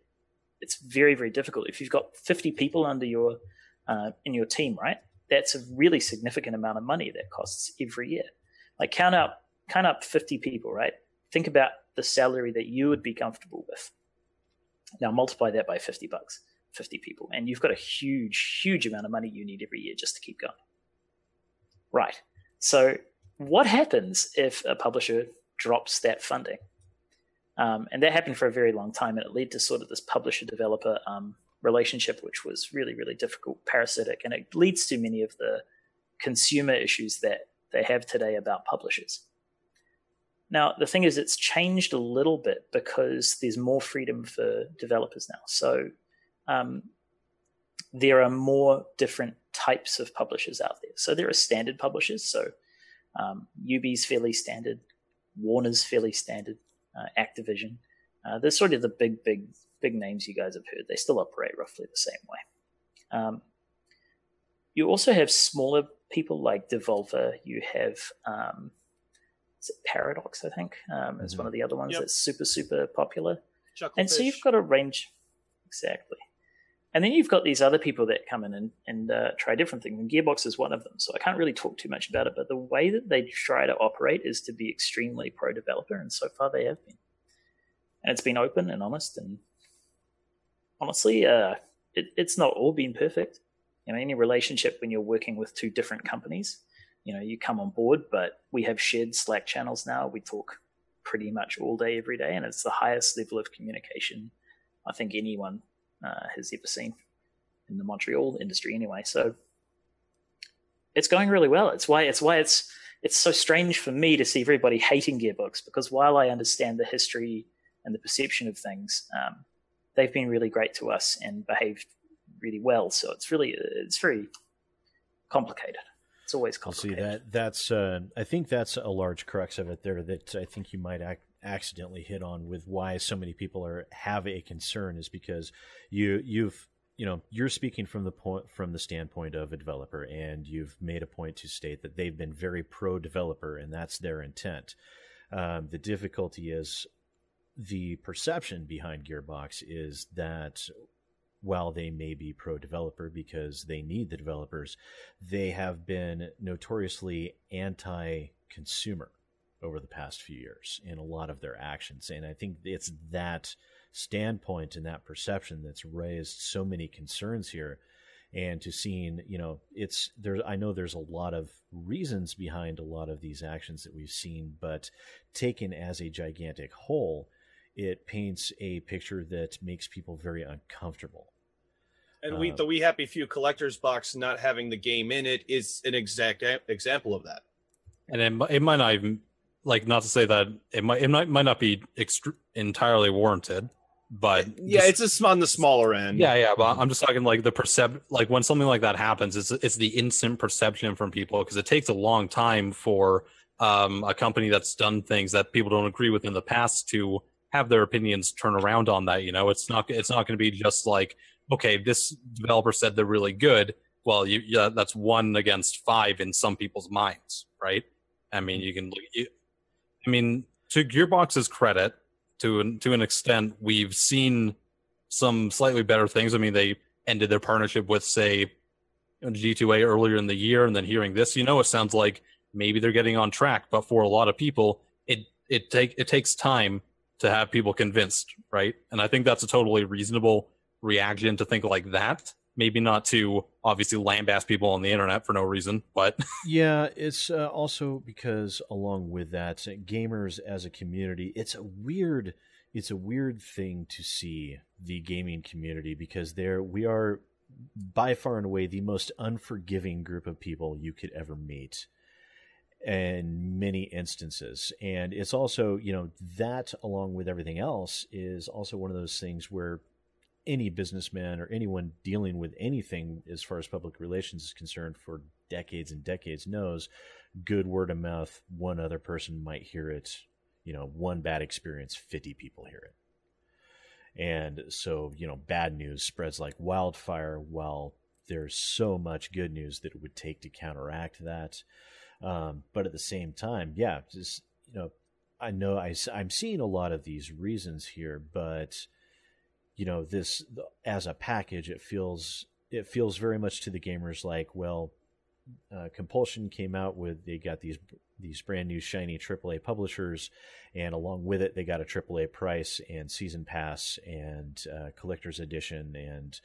it's very very difficult. If you've got fifty people under your uh, in your team, right? That's a really significant amount of money that costs every year. Like count up count up fifty people, right? Think about the salary that you would be comfortable with. Now multiply that by fifty bucks. 50 people, and you've got a huge, huge amount of money you need every year just to keep going. Right. So, what happens if a publisher drops that funding? Um, and that happened for a very long time, and it led to sort of this publisher developer um, relationship, which was really, really difficult, parasitic, and it leads to many of the consumer issues that they have today about publishers. Now, the thing is, it's changed a little bit because there's more freedom for developers now. So, um, there are more different types of publishers out there. So there are standard publishers. So um, Ubi's fairly standard, Warner's fairly standard, uh, Activision. Uh, they're sort of the big, big, big names you guys have heard. They still operate roughly the same way. Um, you also have smaller people like Devolver. You have um, Paradox, I think, um, is mm-hmm. one of the other ones yep. that's super, super popular. Chucklefish. And so you've got a range. Exactly. And then you've got these other people that come in and, and uh, try different things. And Gearbox is one of them. So I can't really talk too much about it. But the way that they try to operate is to be extremely pro developer. And so far they have been. And it's been open and honest. And honestly, uh, it, it's not all been perfect. You know, any relationship when you're working with two different companies, you know, you come on board, but we have shared Slack channels now. We talk pretty much all day, every day. And it's the highest level of communication I think anyone uh, has ever seen in the Montreal industry, anyway. So it's going really well. It's why it's why it's it's so strange for me to see everybody hating Gearbox because while I understand the history and the perception of things, um, they've been really great to us and behaved really well. So it's really it's very complicated. It's always complicated. see that that's uh, I think that's a large crux of it there that I think you might act, accidentally hit on with why so many people are have a concern is because you you've you know you're speaking from the point from the standpoint of a developer and you've made a point to state that they've been very pro developer and that's their intent. Um, the difficulty is the perception behind gearbox is that while they may be pro developer because they need the developers they have been notoriously anti consumer over the past few years in a lot of their actions. And I think it's that standpoint and that perception that's raised so many concerns here. And to seeing, you know, it's there. I know there's a lot of reasons behind a lot of these actions that we've seen, but taken as a gigantic whole, it paints a picture that makes people very uncomfortable. And we, uh, the We Happy Few collector's box not having the game in it is an exact example of that. And it, it might not even like not to say that it might it might, might not be entirely warranted but yeah, just, it's a, on the smaller end. Yeah, yeah, but I'm just talking like the percep like when something like that happens, it's it's the instant perception from people because it takes a long time for um, a company that's done things that people don't agree with in the past to have their opinions turn around on that. You know, it's not it's not going to be just like okay, this developer said they're really good. Well, you, yeah, that's one against five in some people's minds, right? I mean, you can. I mean, to Gearbox's credit, to an, to an extent, we've seen some slightly better things. I mean, they ended their partnership with, say, G2A earlier in the year, and then hearing this, you know, it sounds like maybe they're getting on track. But for a lot of people, it it take it takes time to have people convinced, right? And I think that's a totally reasonable reaction to think like that. Maybe not to obviously lambast people on the internet for no reason, but yeah, it's uh, also because along with that, gamers as a community, it's a weird, it's a weird thing to see the gaming community because there we are by far and away the most unforgiving group of people you could ever meet in many instances. And it's also, you know, that along with everything else is also one of those things where any businessman or anyone dealing with anything as far as public relations is concerned for decades and decades knows good word of mouth one other person might hear it. You know one bad experience 50 people hear it. And so you know bad news spreads like wildfire while there's so much good news that it would take to counteract that. Um, but at the same time yeah just you know i know I, i'm seeing a lot of these reasons here but you know this as a package it feels it feels very much to the gamers like well uh, compulsion came out with they got these these brand new shiny AAA publishers, and along with it they got a AAA price and season pass and uh, collector's edition and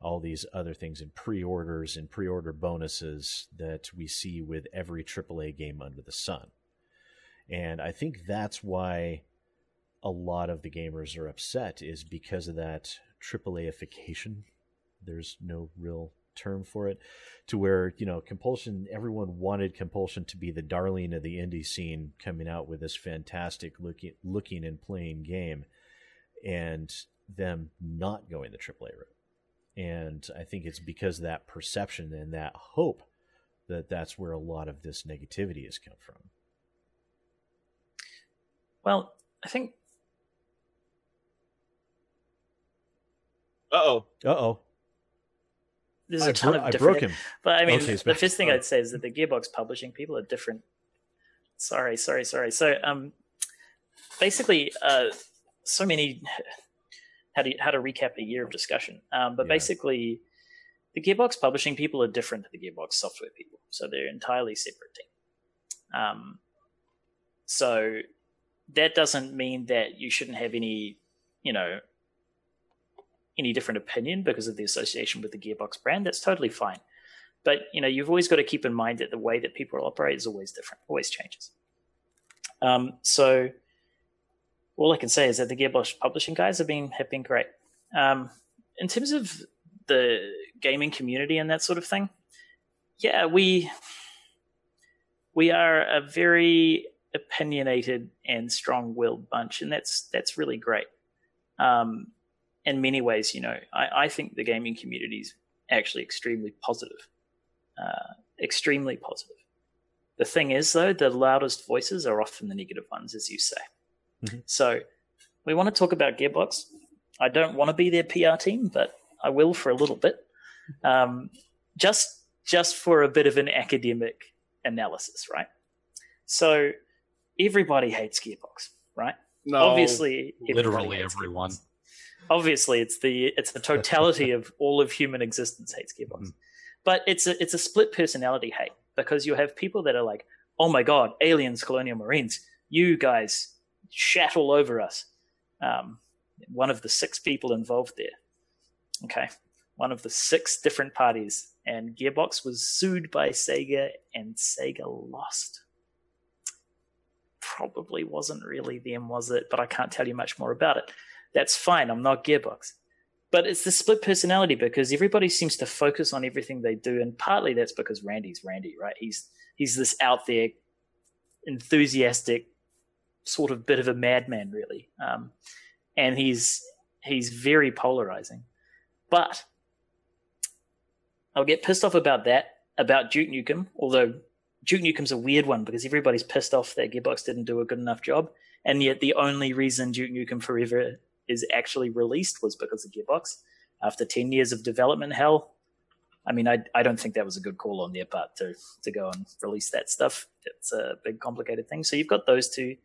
all these other things and pre-orders and pre-order bonuses that we see with every AAA game under the sun. And I think that's why a lot of the gamers are upset is because of that AAAification. There's no real term for it. To where you know compulsion everyone wanted compulsion to be the darling of the indie scene coming out with this fantastic looking looking and playing game and them not going the AAA route. And i think it's because of that perception and that hope that that's where a lot of this negativity has come from. Well i think oh. Uh oh. There's a ton bro- of different. I broke him. But I mean, okay, the first thing I'd say is that the Gearbox publishing people are different. Sorry, sorry, sorry. So, um, basically, uh, so many. How to how to recap a year of discussion? Um, but yeah. basically, the Gearbox publishing people are different to the Gearbox software people, so they're entirely separate team. Um, so that doesn't mean that you shouldn't have any, you know, any different opinion because of the association with the Gearbox brand, that's totally fine. But you know, you've always got to keep in mind that the way that people operate is always different, always changes. Um, so all I can say is that the Gearbox publishing guys have been have been great. Um, in terms of the gaming community and that sort of thing, yeah, we we are a very opinionated and strong-willed bunch, and that's that's really great. Um, in many ways, you know, I, I think the gaming community is actually extremely positive, uh, extremely positive. The thing is, though, the loudest voices are often the negative ones, as you say. Mm-hmm. So we want to talk about Gearbox. I don't want to be their PR team, but I will for a little bit, um, just just for a bit of an academic analysis, right? So everybody hates Gearbox, right? No, obviously, literally everyone obviously it's the it's the totality of all of human existence hates Gearbox. Mm-hmm. But it's a it's a split personality hate because you have people that are like, oh my god, aliens, colonial marines, you guys shat all over us. Um, one of the six people involved there. Okay, one of the six different parties, and Gearbox was sued by Sega, and Sega lost. Probably wasn't really them, was it? But I can't tell you much more about it. That's fine. I'm not Gearbox. But it's the split personality because everybody seems to focus on everything they do, and partly that's because Randy's Randy, right? He's he's this out there, enthusiastic, sort of bit of a madman, really. Um, and he's he's very polarizing. But I'll get pissed off about that, about Duke Nukem, although Duke Nukem's a weird one because everybody's pissed off that Gearbox didn't do a good enough job. And yet the only reason Duke Nukem Forever is actually released was because of Gearbox. After 10 years of development hell, I mean, I, I don't think that was a good call on their part to, to go and release that stuff. It's a big, complicated thing. So you've got those two.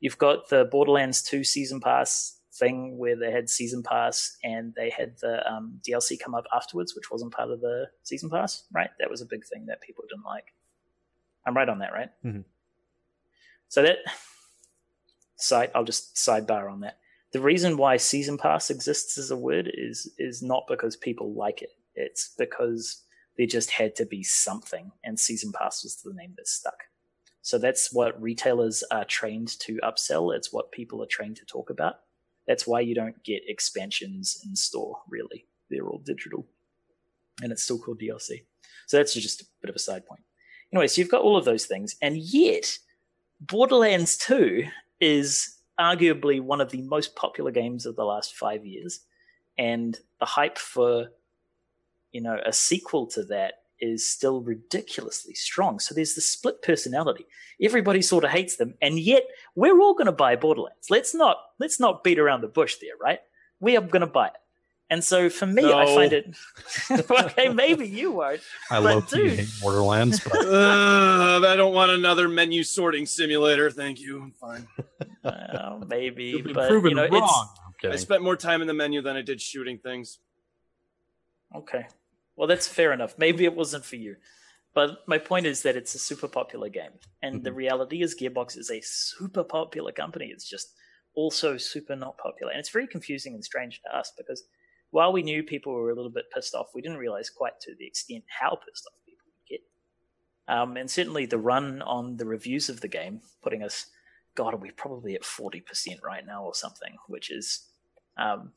You've got the Borderlands 2 Season Pass thing where they had Season Pass and they had the um, DLC come up afterwards, which wasn't part of the Season Pass, right? That was a big thing that people didn't like. I'm right on that, right? Mm-hmm. So that side, I'll just sidebar on that. The reason why Season Pass exists as a word is is not because people like it. It's because there just had to be something, and Season Pass was the name that stuck. So that's what retailers are trained to upsell. It's what people are trained to talk about. That's why you don't get expansions in store, really. They're all digital. And it's still called DLC. So that's just a bit of a side point. Anyway, so you've got all of those things, and yet Borderlands 2 is arguably one of the most popular games of the last five years. And the hype for, you know, a sequel to that is still ridiculously strong. So there's the split personality. Everybody sort of hates them, and yet we're all going to buy Borderlands. Let's not let's not beat around the bush there, right? We are going to buy it. And so for me, no. I find it okay. Maybe you won't. I love dude... Borderlands, but uh, I don't want another menu sorting simulator. Thank you. I'm fine. Uh, maybe, but you know, wrong. I spent more time in the menu than I did shooting things. Okay, well that's fair enough. Maybe it wasn't for you, but my point is that it's a super popular game, and mm-hmm. the reality is Gearbox is a super popular company. It's just also super not popular, and it's very confusing and strange to us because while we knew people were a little bit pissed off, we didn't realize quite to the extent how pissed off people would get. Um, and certainly the run on the reviews of the game, putting us, God, are we probably at 40% right now or something, which is um,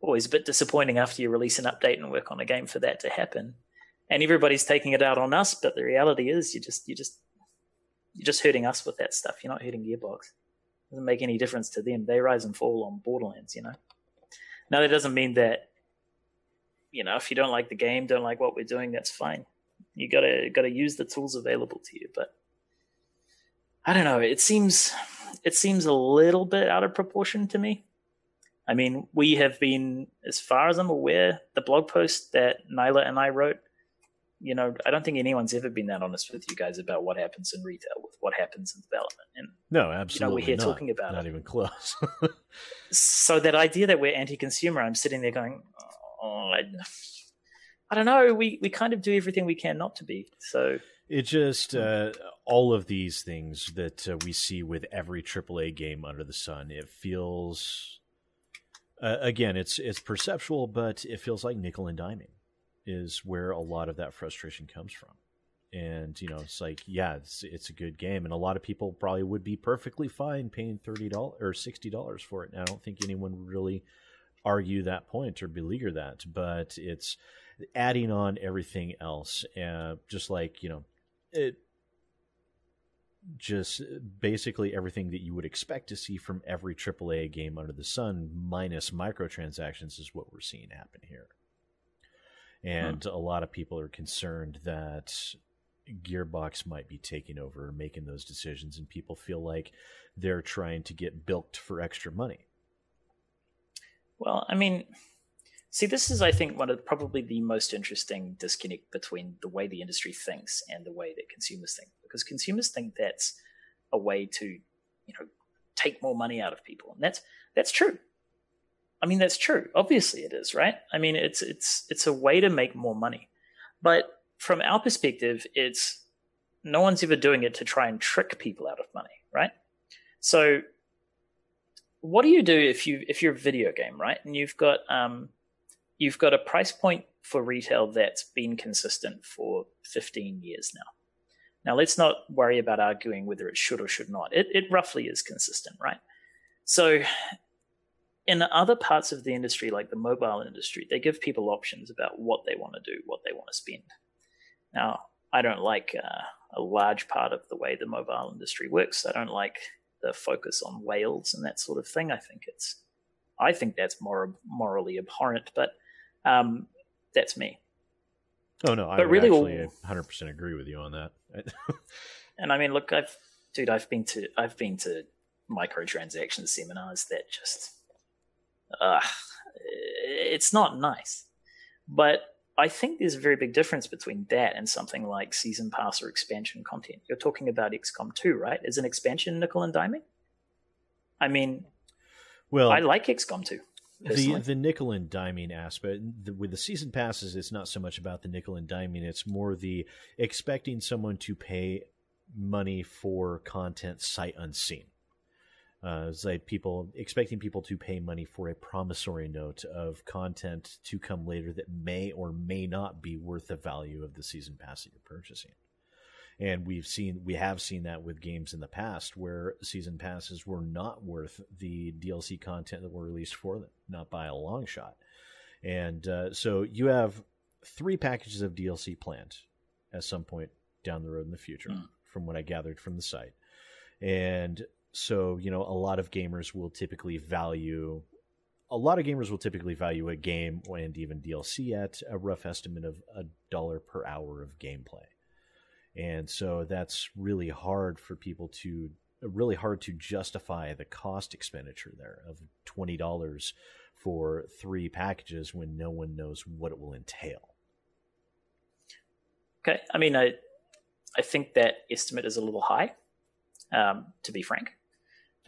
always a bit disappointing after you release an update and work on a game for that to happen. And everybody's taking it out on us, but the reality is you just you just you're just hurting us with that stuff. You're not hurting Gearbox. It doesn't make any difference to them. They rise and fall on Borderlands, you know. Now that doesn't mean that you know if you don't like the game, don't like what we're doing, that's fine. You gotta gotta use the tools available to you. But I don't know. It seems it seems a little bit out of proportion to me. I mean, we have been, as far as I'm aware, the blog post that Nyla and I wrote you know, I don't think anyone's ever been that honest with you guys about what happens in retail with what happens in development. And no, absolutely, you know, we're here not. talking about not it. even close. so that idea that we're anti-consumer, I'm sitting there going, oh, I, I, don't know. We we kind of do everything we can not to be. So it just uh, all of these things that uh, we see with every AAA game under the sun. It feels. Uh, again, it's it's perceptual, but it feels like nickel and diming is where a lot of that frustration comes from. And you know, it's like, yeah, it's it's a good game, and a lot of people probably would be perfectly fine paying thirty dollars or sixty dollars for it. And I don't think anyone would really argue that point or beleaguer that, but it's adding on everything else, just like you know, it just basically everything that you would expect to see from every AAA game under the sun, minus microtransactions, is what we're seeing happen here Uh-huh. and huh. a lot of people are concerned that Gearbox might be taking over, making those decisions, and people feel like they're trying to get bilked for extra money. Well, I mean, see, this is, I think, one of probably the most interesting disconnect between the way the industry thinks and the way that consumers think, because consumers think that's a way to, you know, take more money out of people, and that's that's true. I mean, that's true. Obviously, it is, right? I mean, it's it's it's a way to make more money, but from our perspective, it's no one's ever doing it to try and trick people out of money, right? So, what do you do if you if you're a video game, right, and you've got um, you've got a price point for retail that's been consistent for 15 years now. Now, let's not worry about arguing whether it should or should not. It it roughly is consistent, right? So in other parts of the industry, like the mobile industry, they give people options about what they want to do, what they want to spend. Now, I don't like uh, a large part of the way the mobile industry works. I don't like the focus on whales and that sort of thing. I think it's I think that's more morally abhorrent, but um, that's me. Oh no, I but really actually 100 percent agree with you on that. and I mean, look, I've dude, I've been to I've been to microtransaction seminars that just, uh, it's not nice. But I think there's a very big difference between that and something like season pass or expansion content. You're talking about XCOM 2, right? Is an expansion nickel and diming? I mean, well, I like XCOM 2. The the nickel and diming aspect the, with the season passes, it's not so much about the nickel and diming. It's more the expecting someone to pay money for content sight unseen. Uh, it's like people expecting people to pay money for a promissory note of content to come later that may or may not be worth the value of the season pass that you're purchasing. And we've seen we have seen that with games in the past where season passes were not worth the DLC content that were released for them, not by a long shot. And uh, so you have three packages of DLC planned at some point down the road in the future, mm. from what I gathered from the site. And so, you know, a lot of gamers will typically value a lot of gamers will typically value a game and even DLC at a rough estimate of a dollar per hour of gameplay. And so that's really hard for people to really hard to justify the cost expenditure there of $20 for three packages when no one knows what it will entail. Okay, I mean I I think that estimate is a little high um, to be frank.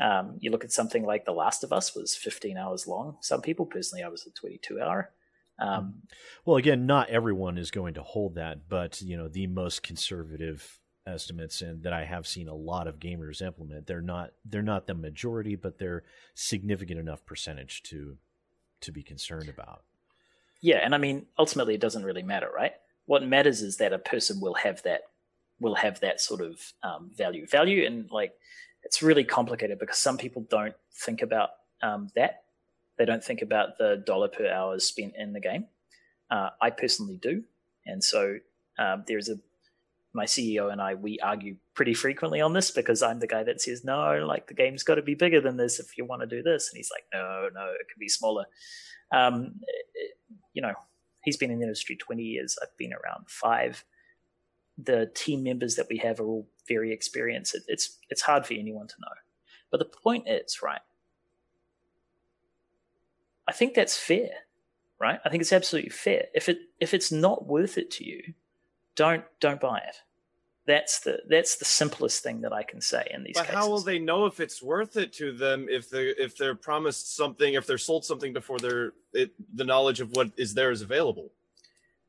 Um, you look at something like The Last of Us was 15 hours long. Some people, personally, I was a 22 hour. Um, well, again, not everyone is going to hold that, but you know the most conservative estimates and that I have seen a lot of gamers implement. They're not they're not the majority, but they're significant enough percentage to to be concerned about. Yeah, and I mean ultimately it doesn't really matter, right? What matters is that a person will have that will have that sort of um, value value and like it's really complicated because some people don't think about um, that. They don't think about the dollar per hour spent in the game. Uh, I personally do, and so um, there's a my CEO and I we argue pretty frequently on this because I'm the guy that says no, like the game's got to be bigger than this if you want to do this, and he's like, no, no, it can be smaller. Um, it, you know, he's been in the industry 20 years. I've been around five the team members that we have are all very experienced. It, it's it's hard for anyone to know. But the point is, right? I think that's fair, right? I think it's absolutely fair. If it if it's not worth it to you, don't don't buy it. That's the that's the simplest thing that I can say in these. But cases. how will they know if it's worth it to them if they if they're promised something if they're sold something before they're it, the knowledge of what is there is available?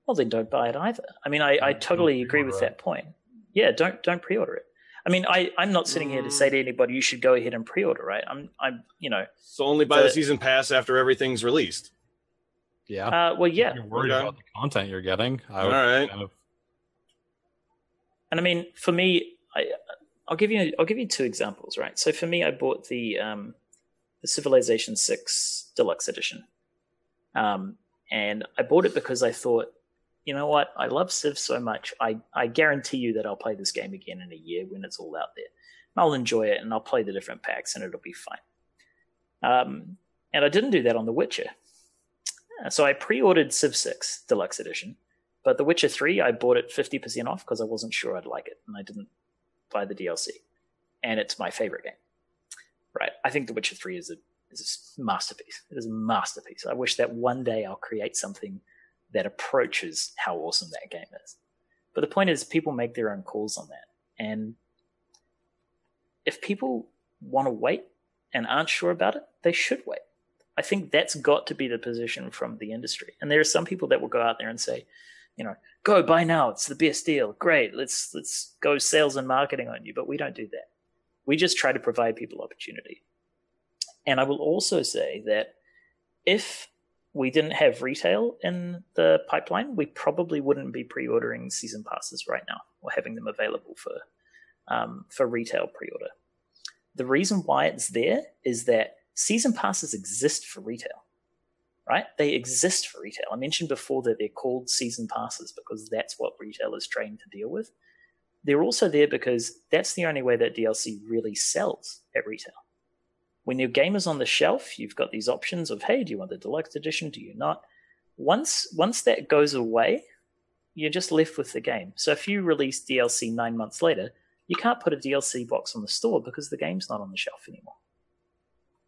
Well then don't buy it either. I mean, I, I totally agree with that point. Yeah, don't don't pre-order it. I mean, I I'm not sitting here to say to mm. anybody you should go ahead and pre-order, right? I'm I'm you know. So only buy the, the season pass after everything's released. Yeah. Uh, well, yeah. If you're worried okay. about the content you're getting. I All right. Kind of... And I mean, for me, I I'll give you I'll give you two examples, right? So for me, I bought the um, the Civilization Six Deluxe Edition, um, and I bought it because I thought you know what? I love Civ so much. I, I guarantee you that I'll play this game again in a year when it's all out there. I'll enjoy it and I'll play the different packs and it'll be fine. Um, and I didn't do that on The Witcher. Uh, so I pre ordered Civ 6 Deluxe Edition, but The Witcher 3, I bought it 50% off because I wasn't sure I'd like it and I didn't buy the DLC. And it's my favorite game. Right. I think The Witcher 3 is a, is a masterpiece. It is a masterpiece. I wish that one day I'll create something that approaches how awesome that game is. But the point is, people make their own calls on that. And if people want to wait and aren't sure about it, they should wait. I think that's got to be the position from the industry. And there are some people that will go out there and say, you know, go buy now. It's the best deal. Great. Let's let's go sales and marketing on you. But we don't do that. We just try to provide people opportunity. And I will also say that if we didn't have retail in the pipeline, we probably wouldn't be pre-ordering season passes right now or having them available for um, for retail pre-order. The reason why it's there is that season passes exist for retail, right? They exist for retail. I mentioned before that they're called season passes because that's what retail is trained to deal with. They're also there because that's the only way that DLC really sells at retail. When your game is on the shelf, you've got these options of, hey, do you want the deluxe edition? Do you not? Once once that goes away, you're just left with the game. So if you release DLC nine months later, you can't put a DLC box on the store because the game's not on the shelf anymore.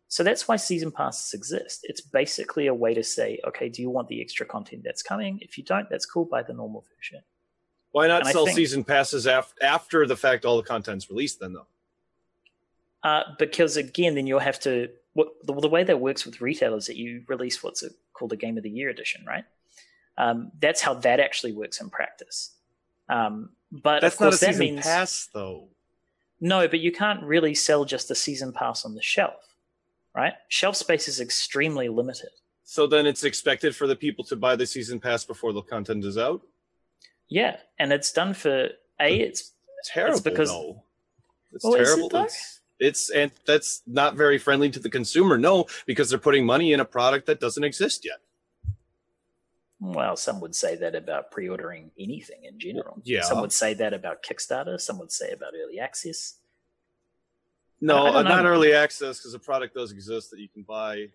So that's why season passes exist. It's basically a way to say, okay, do you want the extra content that's coming? If you don't, that's cool. Buy the normal version. Why not and sell think, season passes af- after the fact all the content's released then though? Uh, because again, then you'll have to. What, the, the, way that works with retail is that you release what's a, called a Game of the Year edition, right? Um, that's how that actually works in practice. Um, but that's of course, not a season means, pass, though. No, but you can't really sell just a season pass on the shelf, right? Shelf space is extremely limited. So then it's expected for the people to buy the season pass before the content is out. Yeah, and it's done for a. It's terrible. It's because though. it's well, terrible. It it's, it's and that's not very friendly to the consumer. No, because they're putting money in a product that doesn't exist yet. Well, some would say that about pre-ordering anything in general. Yeah. Some would say that about Kickstarter. Some would say about early access. No, not early access because a product does exist that you can buy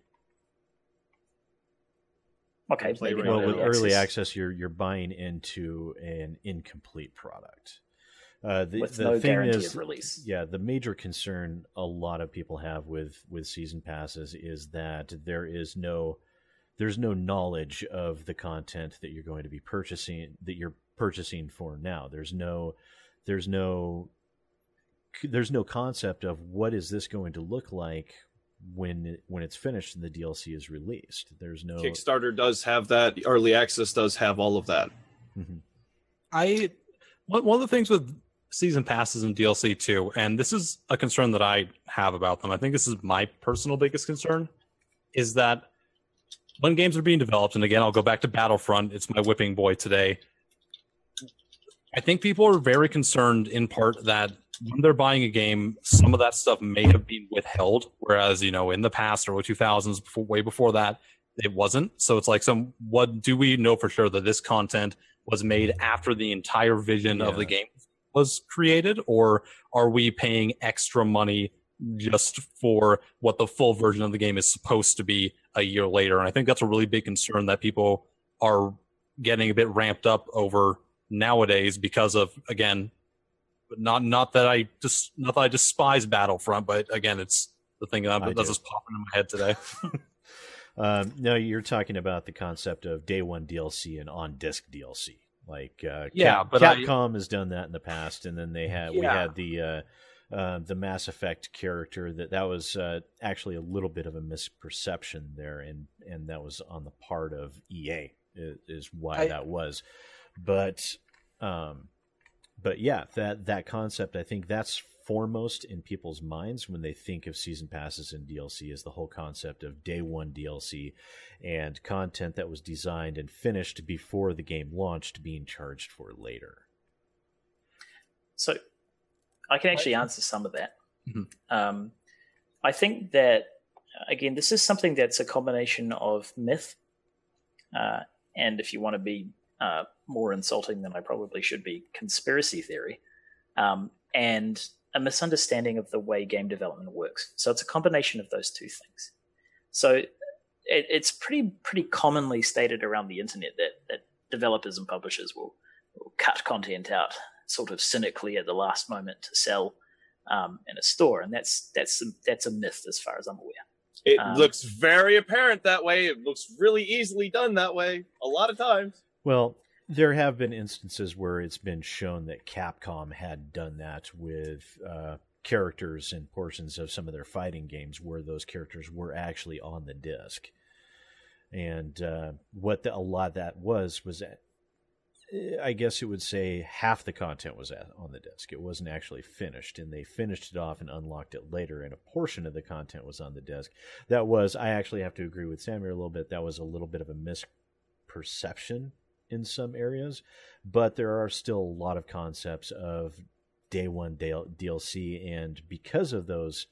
Okay, maybe well, with early access, you're you're buying into an incomplete product. Uh, the, with the no thing is, release. Yeah, the major concern a lot of people have with with season passes is that there is no there's no knowledge of the content that you're going to be purchasing that you're purchasing for now. There's no there's no there's no concept of what is this going to look like when when it's finished and the DLC is released. There's no Kickstarter does have that. Early access does have all of that. Mm-hmm. I one of the things with season passes and DLC too, and this is a concern that I have about them. I think this is my personal biggest concern, is that when games are being developed, and again, I'll go back to Battlefront. It's my whipping boy today. I think people are very concerned in part that when they're buying a game, some of that stuff may have been withheld, whereas you know in the past or 2000s, before, way before that, it wasn't. So it's like some what do we know for sure that this content was made after the entire vision yeah. of the game was created, or are we paying extra money just for what the full version of the game is supposed to be a year later? And I think that's a really big concern that people are getting a bit ramped up over nowadays because of again not not that I just not that I despise Battlefront, but again, it's the thing that, that's just popping in my head today. um, no, you're talking about the concept of day one DLC and on disc DLC. Like uh, yeah, Cap- but Capcom I, has done that in the past, and then they had yeah. we had the uh, uh, the Mass Effect character that that was uh, actually a little bit of a misperception there, and and that was on the part of EA is, is why I, that was, but um, but yeah, that that concept, I think that's foremost in people's minds when they think of season passes and DLC is the whole concept of day one DLC and content that was designed and finished before the game launched being charged for later. So I can actually answer some of that. Mm-hmm. Um, I think that, again, this is something that's a combination of myth uh, and if you want to be uh, more insulting than I probably should be conspiracy theory, um, and a misunderstanding of the way game development works. So it's a combination of those two things. So it, it's pretty pretty commonly stated around the internet that that developers and publishers will, will cut content out sort of cynically at the last moment to sell um, in a store, and that's that's that's a myth as far as I'm aware. It um, looks very apparent that way. It looks really easily done that way a lot of times. Well, there have been instances where it's been shown that Capcom had done that with uh, characters and portions of some of their fighting games where those characters were actually on the disc. And uh, what the, a lot of that was was that, eh, I guess it would say half the content was on the disc. It wasn't actually finished, and they finished it off and unlocked it later, and a portion of the content was on the disc. That was, I actually have to agree with Samuel a little bit. That was a little bit of a misperception in some areas, but there are still a lot of concepts of day one DLC, and because of those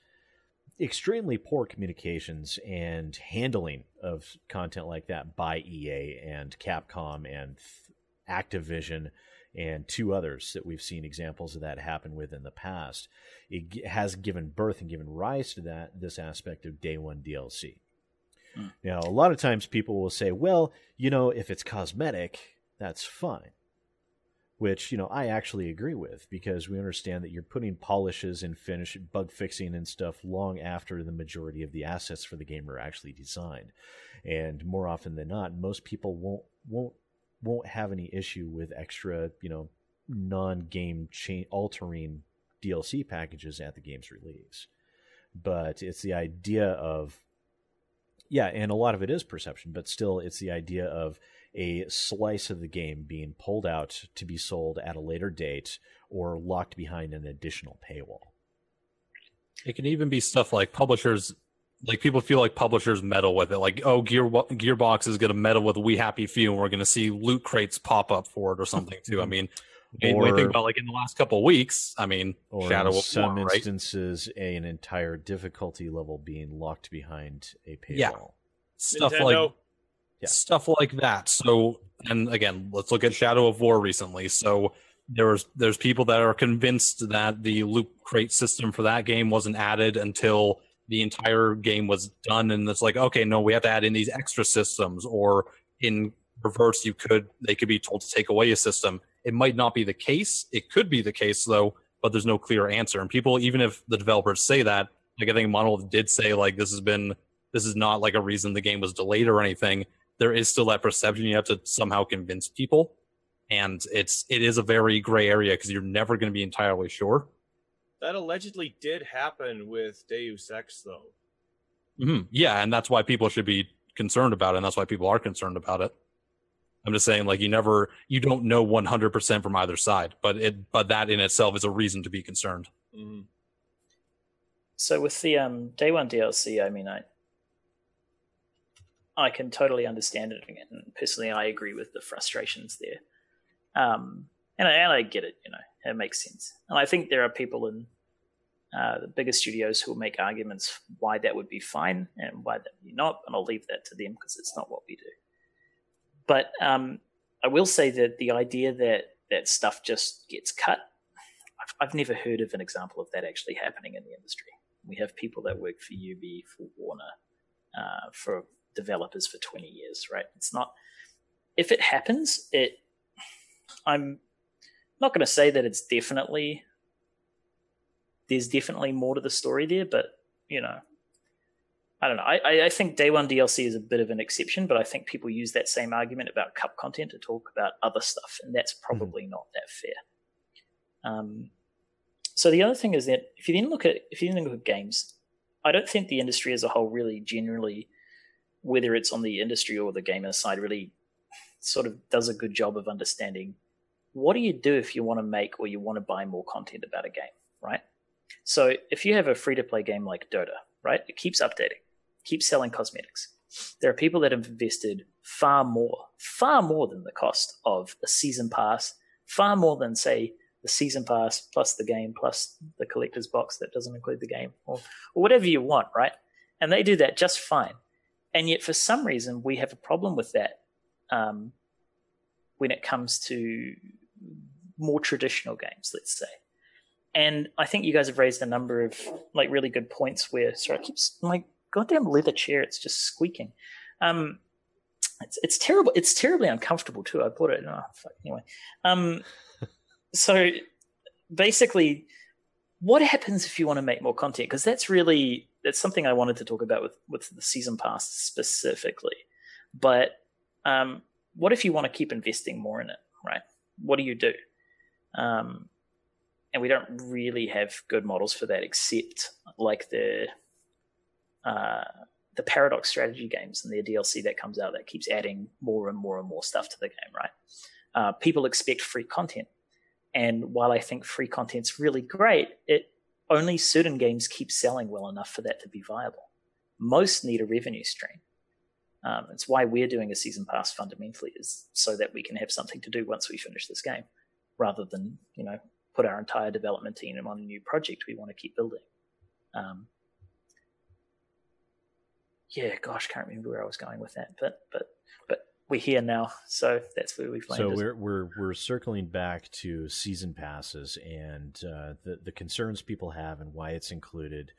extremely poor communications and handling of content like that by EA and Capcom and Activision and two others that we've seen examples of that happen with in the past. It has given birth and given rise to that this aspect of day one DLC. Hmm. Now, a lot of times people will say, well, you know, if it's cosmetic, that's fine which you know I actually agree with because we understand that you're putting polishes and finish bug fixing and stuff long after the majority of the assets for the game are actually designed, and more often than not, most people won't won't won't have any issue with extra you know non-game cha- altering DLC packages at the game's release, but it's the idea of yeah, and a lot of it is perception, but still, it's the idea of a slice of the game being pulled out to be sold at a later date or locked behind an additional paywall. It can even be stuff like publishers, like people feel like publishers meddle with it. Like, oh, Gear Gearbox is going to meddle with We Happy Few, and we're going to see loot crates pop up for it or something too. I mean, or, when you think about like in the last couple of weeks, I mean, Shadow of some War, instances, right? a, an entire difficulty level being locked behind a paywall. Yeah. Stuff Nintendo. like yeah. stuff like that. So, and again, let's look at Shadow of War recently. So there's there's people that are convinced that the loot crate system for that game wasn't added until the entire game was done, and it's like, okay, no, we have to add in these extra systems, or in reverse, you could they could be told to take away a system. It might not be the case. It could be the case though, but there's no clear answer. And people, even if the developers say that, like I think Monolith did say, like this has been this is not like a reason the game was delayed or anything there is still that perception you have to somehow convince people and it's it is a very gray area because you're never going to be entirely sure that allegedly did happen with deus ex though mm-hmm. yeah and that's why people should be concerned about it and that's why people are concerned about it i'm just saying like you never you don't know 100% from either side but it but that in itself is a reason to be concerned mm-hmm. so with the um day one dlc i mean i I can totally understand it. And personally, I agree with the frustrations there. Um, and, I, and I get it, you know, it makes sense. And I think there are people in uh, the bigger studios who will make arguments why that would be fine and why that would be not. And I'll leave that to them because it's not what we do. But um, I will say that the idea that that stuff just gets cut, I've, I've never heard of an example of that actually happening in the industry. We have people that work for UB, for Warner, uh, for developers for 20 years, right? It's not, if it happens, it, I'm not going to say that it's definitely, there's definitely more to the story there, but, you know, I don't know. I, I think day one DLC is a bit of an exception, but I think people use that same argument about cup content to talk about other stuff, and that's hmm. probably mm-hmm. not that fair. Um, so the other thing is that if you then look at if you then look at games, I don't think the industry as a whole really generally whether it's on the industry or the gamer side, really sort of does a good job of understanding what do you do if you want to make or you want to buy more content about a game, right? So if you have a free to play game like Dota, right, it keeps updating, keeps selling cosmetics. There are people that have invested far more, far more than the cost of a season pass, far more than say the season pass plus the game plus the collector's box that doesn't include the game or, or whatever you want, right? And they do that just fine. And yet, for some reason, we have a problem with that um, when it comes to more traditional games, let's say. And I think you guys have raised a number of like really good points where, sorry, I keep my goddamn leather chair, it's just squeaking. Um, it's it's terrible. It's terribly uncomfortable too. I bought it. In oh, fuck, anyway. Um, so basically, what happens if you want to make more content? Because that's really that's something I wanted to talk about with with the season pass specifically. But um, what if you want to keep investing more in it? Right? What do you do? Um, and we don't really have good models for that, except like the uh, the paradox strategy games and their DLC that comes out that keeps adding more and more and more stuff to the game. Right? Uh, people expect free content and while I think free content's really great, it only certain games keep selling well enough for that to be viable. Most need a revenue stream. Um, it's why we're doing a season pass fundamentally is so that we can have something to do once we finish this game, rather than you know put our entire development team on a new project we want to keep building. Um, yeah, gosh, can't remember where I was going with that, but but but we're here now, so that's where we've landed. So we're we're we're circling back to season passes and uh, the the concerns people have and why it's included,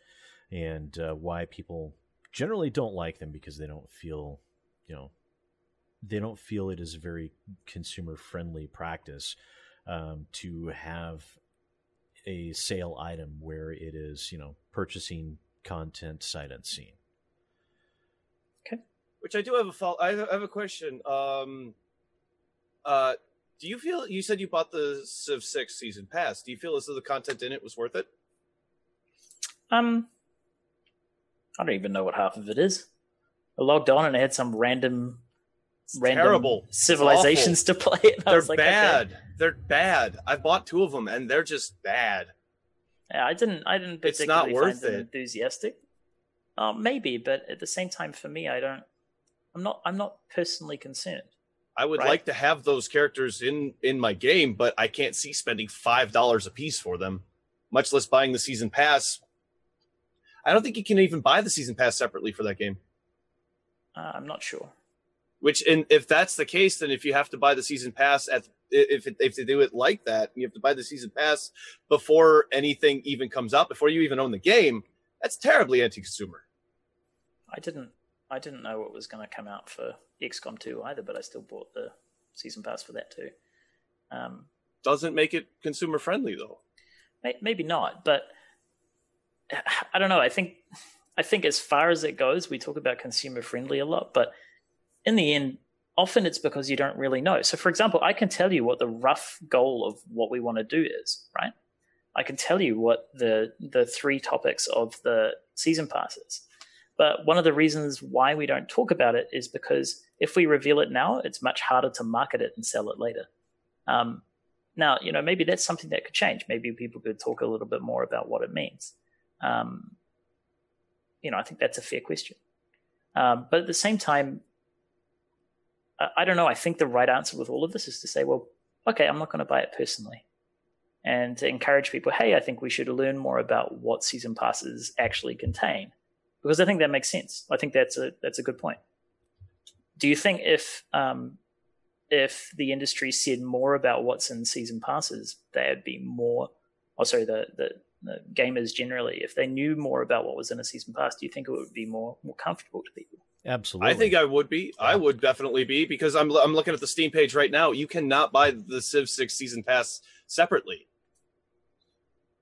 and uh, why people generally don't like them because they don't feel, you know, they don't feel it is a very consumer friendly practice um, to have a sale item where it is you know purchasing content sight unseen. Which I do have a fault. I have a question. Um, uh, do you feel you said you bought the Civ Six season pass? Do you feel as though the content in it was worth it? Um, I don't even know what half of it is. I logged on and I had some random, It's random terrible. civilizations to play. And They're was like, okay. bad. They're bad. I bought two of them and they're just bad. Yeah, I didn't. I didn't It's not particularly worth find them it. enthusiastic. Uh, maybe, but at the same time, for me, I don't. I'm not. I'm not personally concerned. I would Right. like to have those characters in in my game, but I can't see spending five dollars a piece for them, much less buying the season pass. I don't think you can even buy the season pass separately for that game. Uh, I'm not sure. Which, and if that's the case, then if you have to buy the season pass at if it, if they do it like that, you have to buy the season pass before anything even comes out, before you even own the game. That's terribly anti-consumer. I didn't. I didn't know what was going to come out for XCOM 2 either, but I still bought the season pass for that too. Um, Doesn't make it consumer friendly though. may- maybe not, but I don't know. I think I think as far as it goes, we talk about consumer friendly a lot, but in the end, often it's because you don't really know. So, for example, I can tell you what the rough goal of what we want to do is, right? I can tell you what the the three topics of the season pass is. But one of the reasons why we don't talk about it is because if we reveal it now, it's much harder to market it and sell it later. Um, now, you know, maybe that's something that could change. Maybe people could talk a little bit more about what it means. Um, you know, I think that's a fair question. Um, but at the same time, I, I don't know. I think the right answer with all of this is to say, well, okay, I'm not going to buy it personally. And to encourage people, hey, I think we should learn more about what season passes actually contain, because I think that makes sense. I think that's a that's a good point. Do you think if um, if the industry said more about what's in season passes, there'd be more? Oh, sorry, the, the the gamers generally, if they knew more about what was in a season pass, do you think it would be more more comfortable to people? Absolutely. I think I would be. I would definitely be because I'm I'm looking at the Steam page right now. You cannot buy the Civ Six season pass separately.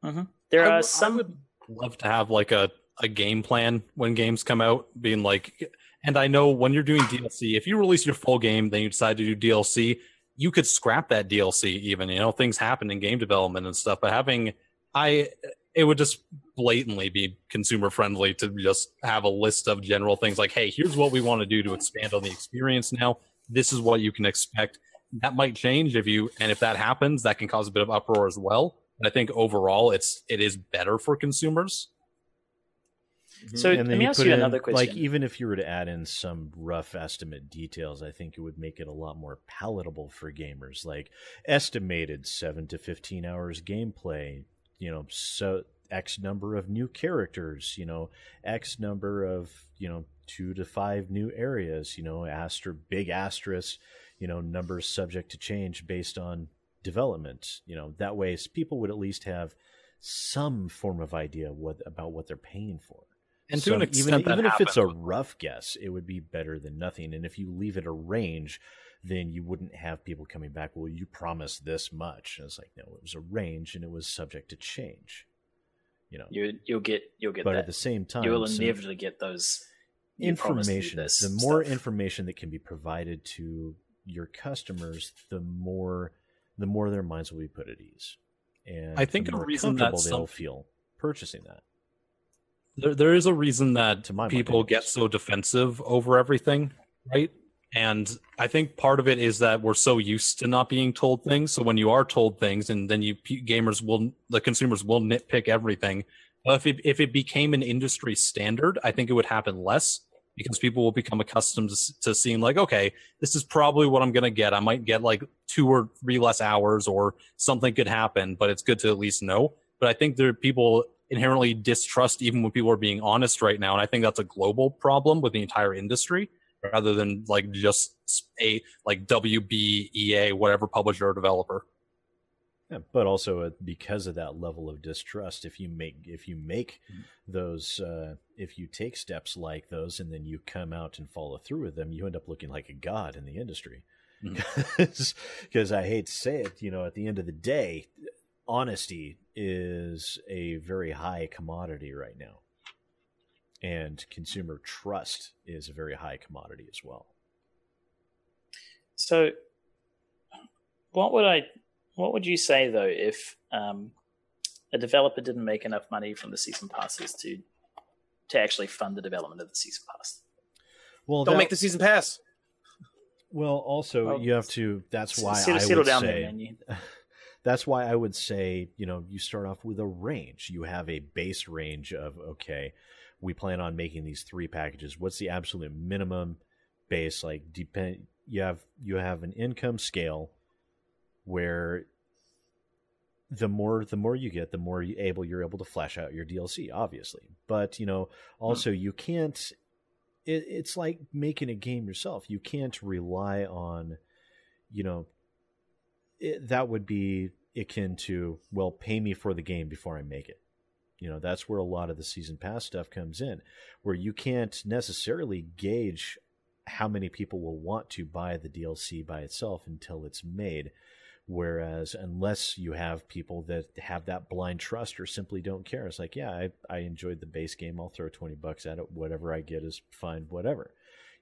There I are w- I some. would love to have like a, a game plan when games come out, being like, and I know when you're doing DLC, if you release your full game, then you decide to do DLC, you could scrap that DLC even. You know, things happen in game development and stuff, but having, I, it would just blatantly be consumer friendly to just have a list of general things like, hey, here's what we want to do to expand on the experience now. This is what you can expect. That might change if you, and if that happens, that can cause a bit of uproar as well. But I think overall, it's it is better for consumers. Mm-hmm. So And let me ask you in- another question. Like even if you were to add in some rough estimate details, I think it would make it a lot more palatable for gamers. Like estimated seven to fifteen hours gameplay, you know, so X number of new characters, you know, X number of, you know, two to five new areas, you know, aster big asterisk, you know, numbers subject to change based on development. You know, that way people would at least have some form of idea what about what they're paying for. And to an even, extent, that even if it's a rough guess, it would be better than nothing. And if you leave it a range, then you wouldn't have people coming back. Well, you promised this much. And it's like no, it was a range, and it was subject to change. You know, you you'll get you'll get but that. at the same time, you will inevitably get those you promised me information. The more stuff. information that can be provided to your customers, the more the more their minds will be put at ease. And I think the a more reason that comfortable they'll some- feel purchasing that. There, there is a reason that To my mind, people anyways. get so defensive over everything, right? And I think part of it is that we're so used to not being told things. So when you are told things, and then you gamers will, the consumers will nitpick everything. But if it, if it became an industry standard, I think it would happen less because people will become accustomed to, to seeing like, okay, this is probably what I'm going to get. I might get like two or three less hours, or something could happen, but it's good to at least know. But I think there are people inherently distrust even when people are being honest right now, and I think that's a global problem with the entire industry. rather than like just a like WBEA whatever publisher or developer. Yeah, but also uh, because of that level of distrust, if you make if you make mm-hmm. those uh, if you take steps like those and then you come out and follow through with them, you end up looking like a god in the industry. Because mm-hmm. I hate to say it, you know, at the end of the day, honesty is a very high commodity right now, and consumer trust is a very high commodity as well. So, what would I what would you say though if um, a developer didn't make enough money from the season passes to to actually fund the development of the season pass? Well, don't that, make the season pass. Well, also well, you have to. That's why settle, I settle would down say. There, that's why I would say you know you start off with a range. You have a base range of okay, we plan on making these three packages. What's the absolute minimum base? Like depend. You have you have an income scale where the more the more you get, the more you able you're able to flesh out your DLC, obviously. But you know, also you can't. It, it's like making a game yourself. You can't rely on, you know, it, that would be akin to well, pay me for the game before I make it. You know, that's where a lot of the season pass stuff comes in, where you can't necessarily gauge how many people will want to buy the DLC by itself until it's made Whereas, unless you have people that have that blind trust or simply don't care, it's like, yeah, I, I enjoyed the base game. I'll throw 20 bucks at it. Whatever I get is fine, whatever.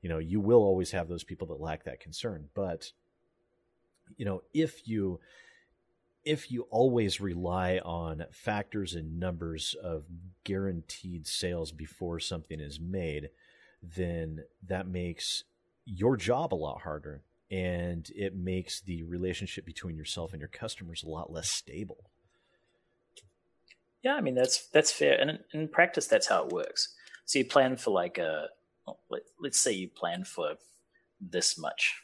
You know, you will always have those people that lack that concern. But, you know, if you if you always rely on factors and numbers of guaranteed sales before something is made, then that makes your job a lot harder and it makes the relationship between yourself and your customers a lot less stable. Yeah, I mean that's that's fair, and in, practice, that's how it works. So you plan for like a let, let's say you plan for this much,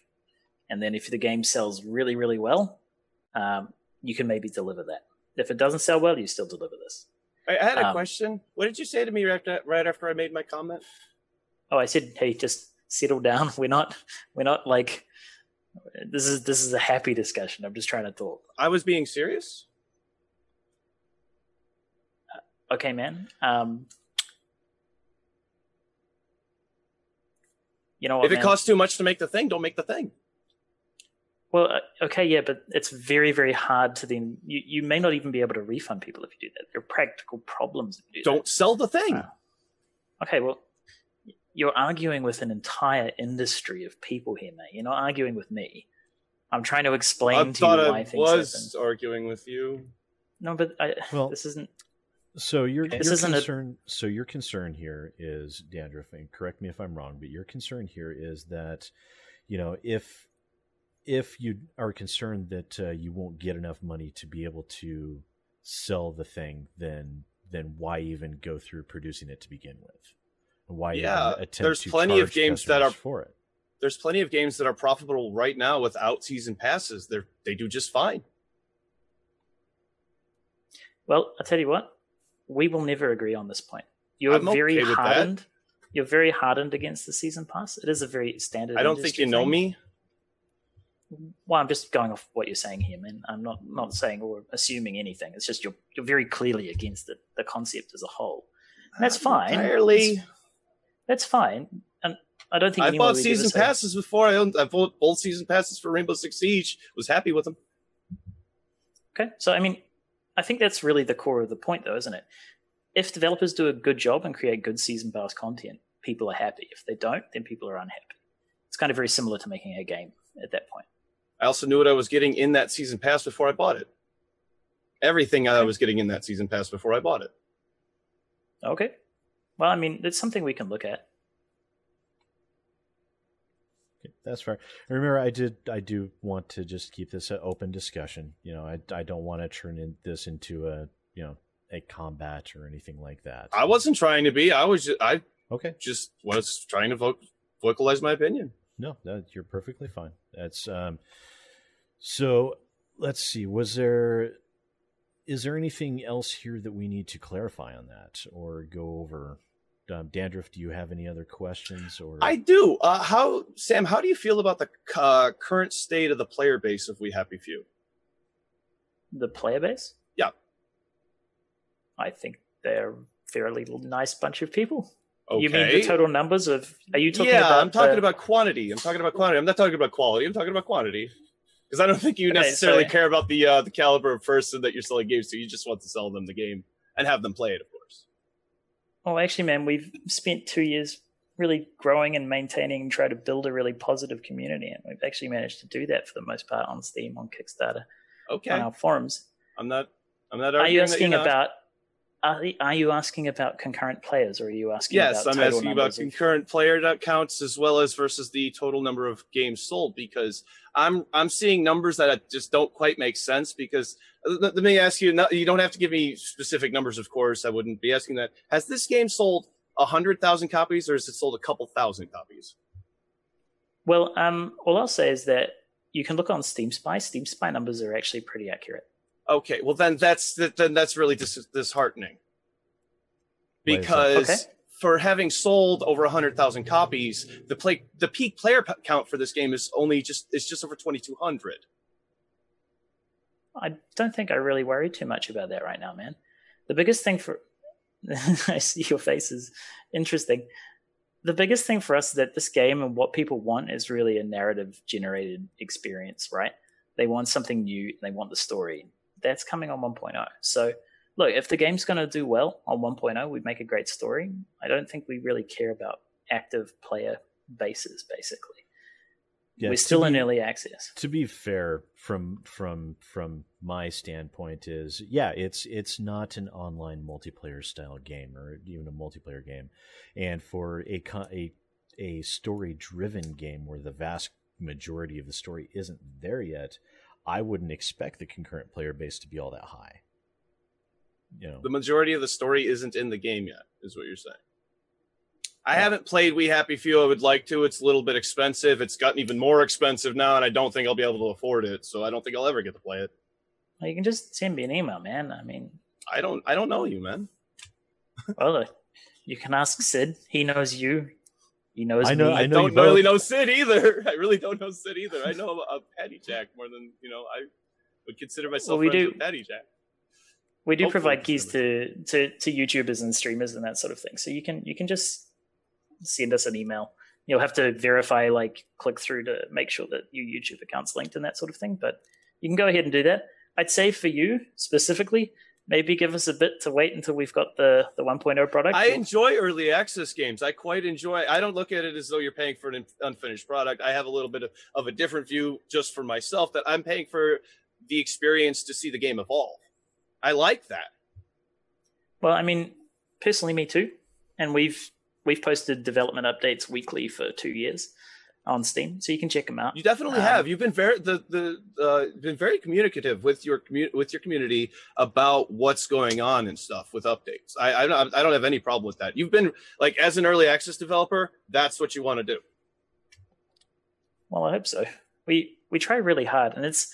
and then if the game sells really really well, um, you can maybe deliver that. If it doesn't sell well, you still deliver this. I had a um, question. What did you say to me right after, right after I made my comment? Oh, I said, "Hey, just settle down. We're not we're not like this is this is a happy discussion. I'm just trying to talk. I was being serious. Uh, okay, man. Um, you know, what, if it man? costs too much to make the thing, don't make the thing. Well, uh, okay, yeah, but it's very, very hard to then. You, you may not even be able to refund people if you do that. There are practical problems. Do not sell the thing. Uh, okay, well, you're arguing with an entire industry of people here, mate. You're not arguing with me. I'm trying to explain I to you why things are. I things was happen. arguing with you. No, but I, well, this isn't. So your, this your concern, a... so your concern here is dandruff, and correct me if I'm wrong, but your concern here is that, you know, if if you are concerned that uh, you won't get enough money to be able to sell the thing, then then why even go through producing it to begin with? why yeah, there's plenty of games that are for it. There's plenty of games that are profitable right now without season passes. They they do just fine. Well, I tell you what, we will never agree on this point. You're I'm very okay hardened. You're very hardened against the season pass. It is a very standard. I don't think you know me. Well, I'm just going off what you're saying here, man. I'm not not saying or assuming anything. It's just you're you're very clearly against it, the concept as a whole. And that's uh, fine. Entirely. That's fine. And I don't think I bought season passes before. I owned I bought both season passes for Rainbow Six Siege. Was happy with them. Okay, so I mean, I think that's really the core of the point, though, isn't it? If developers do a good job and create good season pass content, people are happy. If they don't, then people are unhappy. It's kind of very similar to making a game at that point. I also knew what I was getting in that season pass before I bought it. Everything okay. I was getting in that season pass before I bought it. Okay. Well, I mean, it's something we can look at. Okay, that's fair. remember, I did. I do want to just keep this an open discussion. You know, I I don't want to turn in this into a you know a combat or anything like that. I wasn't trying to be. I was just I okay. Just was trying to vocalize my opinion. No, no, you're perfectly fine. That's um. So let's see. Was there is there anything else here that we need to clarify on that or go over? um, Dandruff, do you have any other questions? Or I do. Uh, how Sam? How do you feel about the uh, current state of the player base of We Happy Few? The player base? Yeah. I think they're a fairly nice bunch of people. Okay. You mean the total numbers of? Are you talking yeah, about? I'm talking the, about quantity. I'm talking about quantity. I'm not talking about quality. I'm talking about quantity. Because I don't think you Okay, necessarily so- care about the uh, the caliber of person that you're selling games to. You just want to sell them the game and have them play it, of course. Well, actually, man, we've spent two years really growing and maintaining and trying to build a really positive community, and we've actually managed to do that for the most part on Steam, on Kickstarter, Okay, on our forums. I'm not. I'm not. Are you asking about? Are, are you asking about concurrent players, or are you asking? About Yes, I'm asking about of- concurrent player counts as well as versus the total number of games sold because I'm I'm seeing numbers that just don't quite make sense. Because uh, let, let me ask you, you don't have to give me specific numbers, of course. I wouldn't be asking that. Has this game sold a hundred thousand copies, or has it sold a couple thousand copies? Well, um, all I'll say is that you can look on Steam Spy. Steam Spy numbers are actually pretty accurate. Okay, well then that's then that's really dis- disheartening Why is that? because Okay. for having sold over hundred thousand copies, the play the peak player p- count for this game is only just it's just over twenty two hundred. I don't think I really worry too much about that right now, man. The biggest thing for I see your faces interesting. The biggest thing for us is that this game and what people want is really a narrative generated experience, right? They want something new and they want the story. That's coming on 1.0. So, look, if the game's going to do well on 1.0, we'd make a great story. I don't think we really care about active player bases, basically. Yeah, We're still in early access. to be fair from from from my standpoint is yeah it's it's not an online multiplayer style game or even a multiplayer game and for a a a story driven game where the vast majority of the story isn't there yet i wouldn't expect the concurrent player base to be all that high you know The majority of the story isn't in the game yet, is what you're saying. I haven't played We Happy Few. I would like to. It's a little bit expensive. It's gotten even more expensive now, and I don't think I'll be able to afford it. So I don't think I'll ever get to play it. Well, you can just send me an email, man. I mean, I don't. I don't know you, man. well, uh, you can ask Sid. He knows you. He knows I know- me. I, I know you don't really know Sid either. I really don't know Sid either. I know a Patty Jack more than you know. I would consider myself Well, we friends do- with Patty Jack. we do hopefully provide keys to, to to YouTubers and streamers and that sort of thing. So you can you can just send us an email. You'll have to verify, like, click through to make sure that your YouTube account's linked and that sort of thing. But you can go ahead and do that. I'd say for you specifically, maybe give us a bit to wait until we've got the the 1.0 product. I enjoy early access games. I quite enjoy. I don't look at it as though you're paying for an unfinished product. I have a little bit of, of a different view just for myself that I'm paying for the experience to see the game evolve. I like that. Well, I mean, personally, me too. And we've we've posted development updates weekly for two years on Steam, so you can check them out. You definitely Um, have. You've been very the the uh, been very communicative with your commu- with your community about what's going on and stuff with updates. I I don't, I don't have any problem with that. You've been like as an early access developer, that's what you want to do. Well, I hope so. We we try really hard, and it's.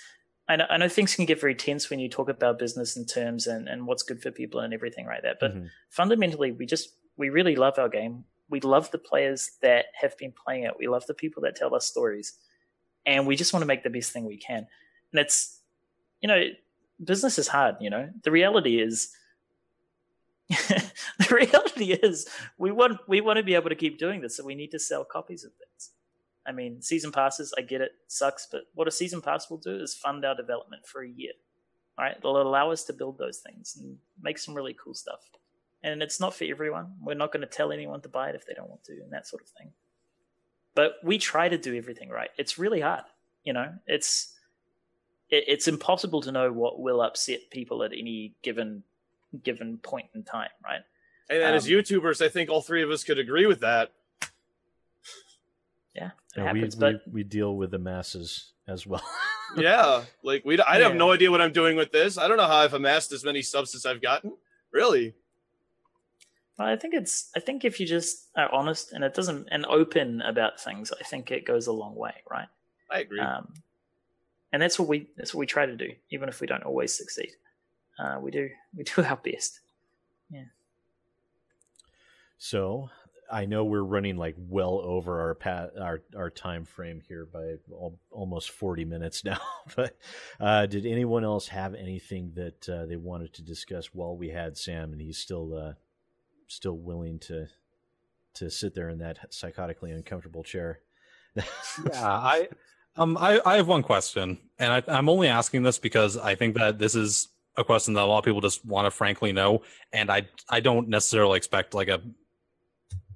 I know, I know things can get very tense when you talk about business and terms and, and what's good for people and everything like that. But Mhm. fundamentally, we just we really love our game. We love the players that have been playing it. We love the people that tell us stories, and we just want to make the best thing we can. And it's, you know, business is hard. You know, the reality is, the reality is, we want we want to be able to keep doing this, so we need to sell copies of things. I mean, season passes, I get it, sucks, but what a season pass will do is fund our development for a year. All right, it'll allow us to build those things and make some really cool stuff. And it's not for everyone. We're not going to tell anyone to buy it if they don't want to, and that sort of thing. But we try to do everything right. It's really hard, you know. It's it, it's impossible to know what will upset people at any given given point in time, right? And, and as Um, YouTubers, I think all three of us could agree with that. Yeah, it Yeah, we, happens. we, but we deal with the masses as well yeah, like we. I have no idea what I'm doing with this. I don't know how I've amassed as many subs as I've gotten. Really, Well, I think it's. I think if you just are honest and it doesn't and open about things, I think it goes a long way, right? I agree. Um, and that's what we that's what we try to do, even if we don't always succeed. Uh, we do we do our best. Yeah. So I know we're running like well over our pat our our time frame here by al- almost forty minutes now. but uh, did anyone else have anything that uh, they wanted to discuss while we had Sam and he's still uh, still willing to to sit there in that psychotically uncomfortable chair? yeah, I um I, I have one question, and I, I'm only asking this because I think that this is a question that a lot of people just want to frankly know, and I I don't necessarily expect like a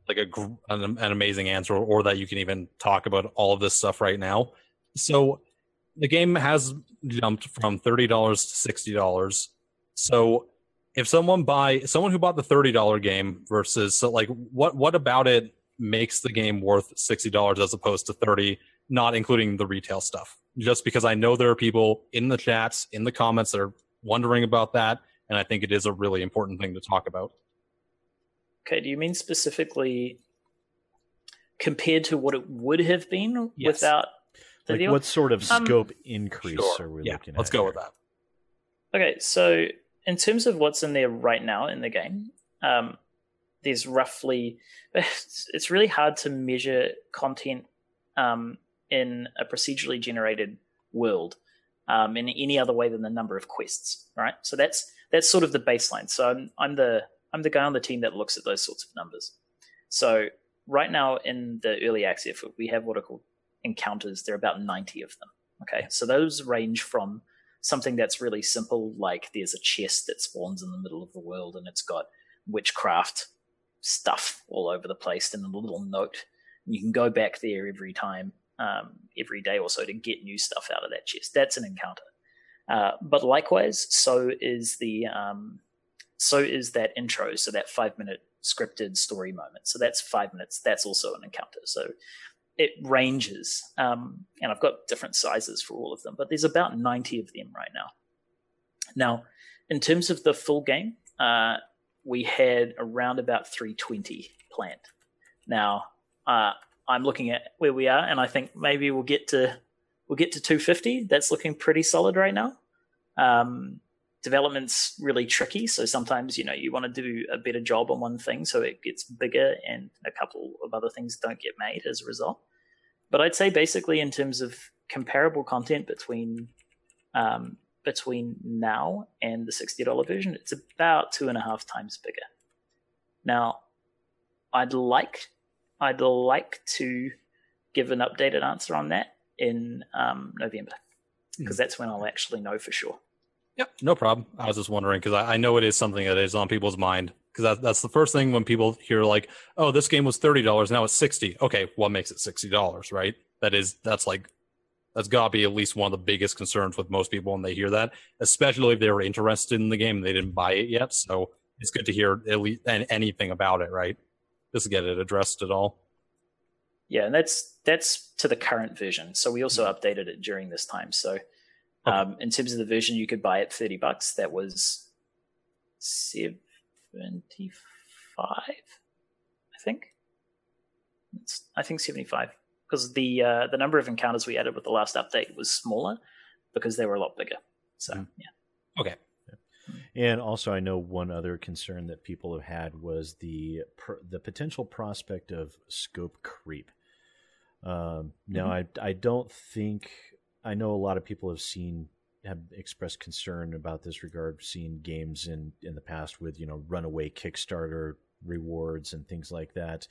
like a an, an amazing answer or that you can even talk about all of this stuff right now. So the game has jumped from thirty dollars to sixty dollars. So if someone buy someone who bought the thirty dollar game versus so like what what about it makes the game worth sixty dollars as opposed to thirty, not including the retail stuff? Just because I know there are people in the chats, in the comments that are wondering about that, and I think it is a really important thing to talk about. Okay, do you mean specifically compared to what it would have been yes. without like deal? What sort of um, scope um, increase sure. are we yeah, looking at? Let's go here? with that. Okay, so in terms of what's in there right now in the game, um, there's roughly it's really hard to measure content um, in a procedurally generated world um, in any other way than the number of quests, right? So that's that's sort of the baseline. So I'm, I'm the I'm the guy on the team that looks at those sorts of numbers. So right now in the early access, we have what are called encounters. There are about 90 of them. Okay, so those range from something that's really simple, like there's a chest that spawns in the middle of the world and it's got witchcraft stuff all over the place and a little note. You can go back there every time, um, every day or so to get new stuff out of that chest. That's an encounter. Uh, but likewise, so is the um, so is that intro, so that five minute scripted story moment. So that's five minutes. That's also an encounter. So it ranges, um, and I've got different sizes for all of them, but there's about 90 of them right now. Now, in terms of the full game, uh, we had around about 320 planned. Now, uh, I'm looking at where we are, and I think maybe we'll get to we'll get to 250. That's looking pretty solid right now. Um, development's really tricky. So sometimes, you know, you want to do a better job on one thing so it gets bigger and a couple of other things don't get made as a result. But I'd say basically in terms of comparable content between um, between now and the sixty dollar version, it's about two and a half times bigger. Now, I'd like I'd like to give an updated answer on that in um, November because mm. that's when I'll actually know for sure. Yep, no problem. I was just wondering because I, I, know it is something that is on people's mind because that, that's the first thing when people hear like, "Oh, this game was thirty dollars, now it's 60 Okay, what makes it sixty dollars? Right? That is that's like that's got to be at least one of the biggest concerns with most people when they hear that, especially if they were interested in the game and they didn't buy it yet. So it's good to hear at least anything about it, right? Just to get it addressed at all. Yeah, and that's that's to the current version. So we also mm-hmm. updated it during this time. So Okay. Um, in terms of the version you could buy at 30 bucks, that was 75, I think. It's, I think 75 because the uh, the number of encounters we added with the last update was smaller because they were a lot bigger. So mm. yeah. Okay. And also, I know one other concern that people have had was the the potential prospect of scope creep. Um, now, mm-hmm. I I don't think I know a lot of people have seen have expressed concern about this regard, seeing games in in the past with you know runaway Kickstarter rewards and things like that.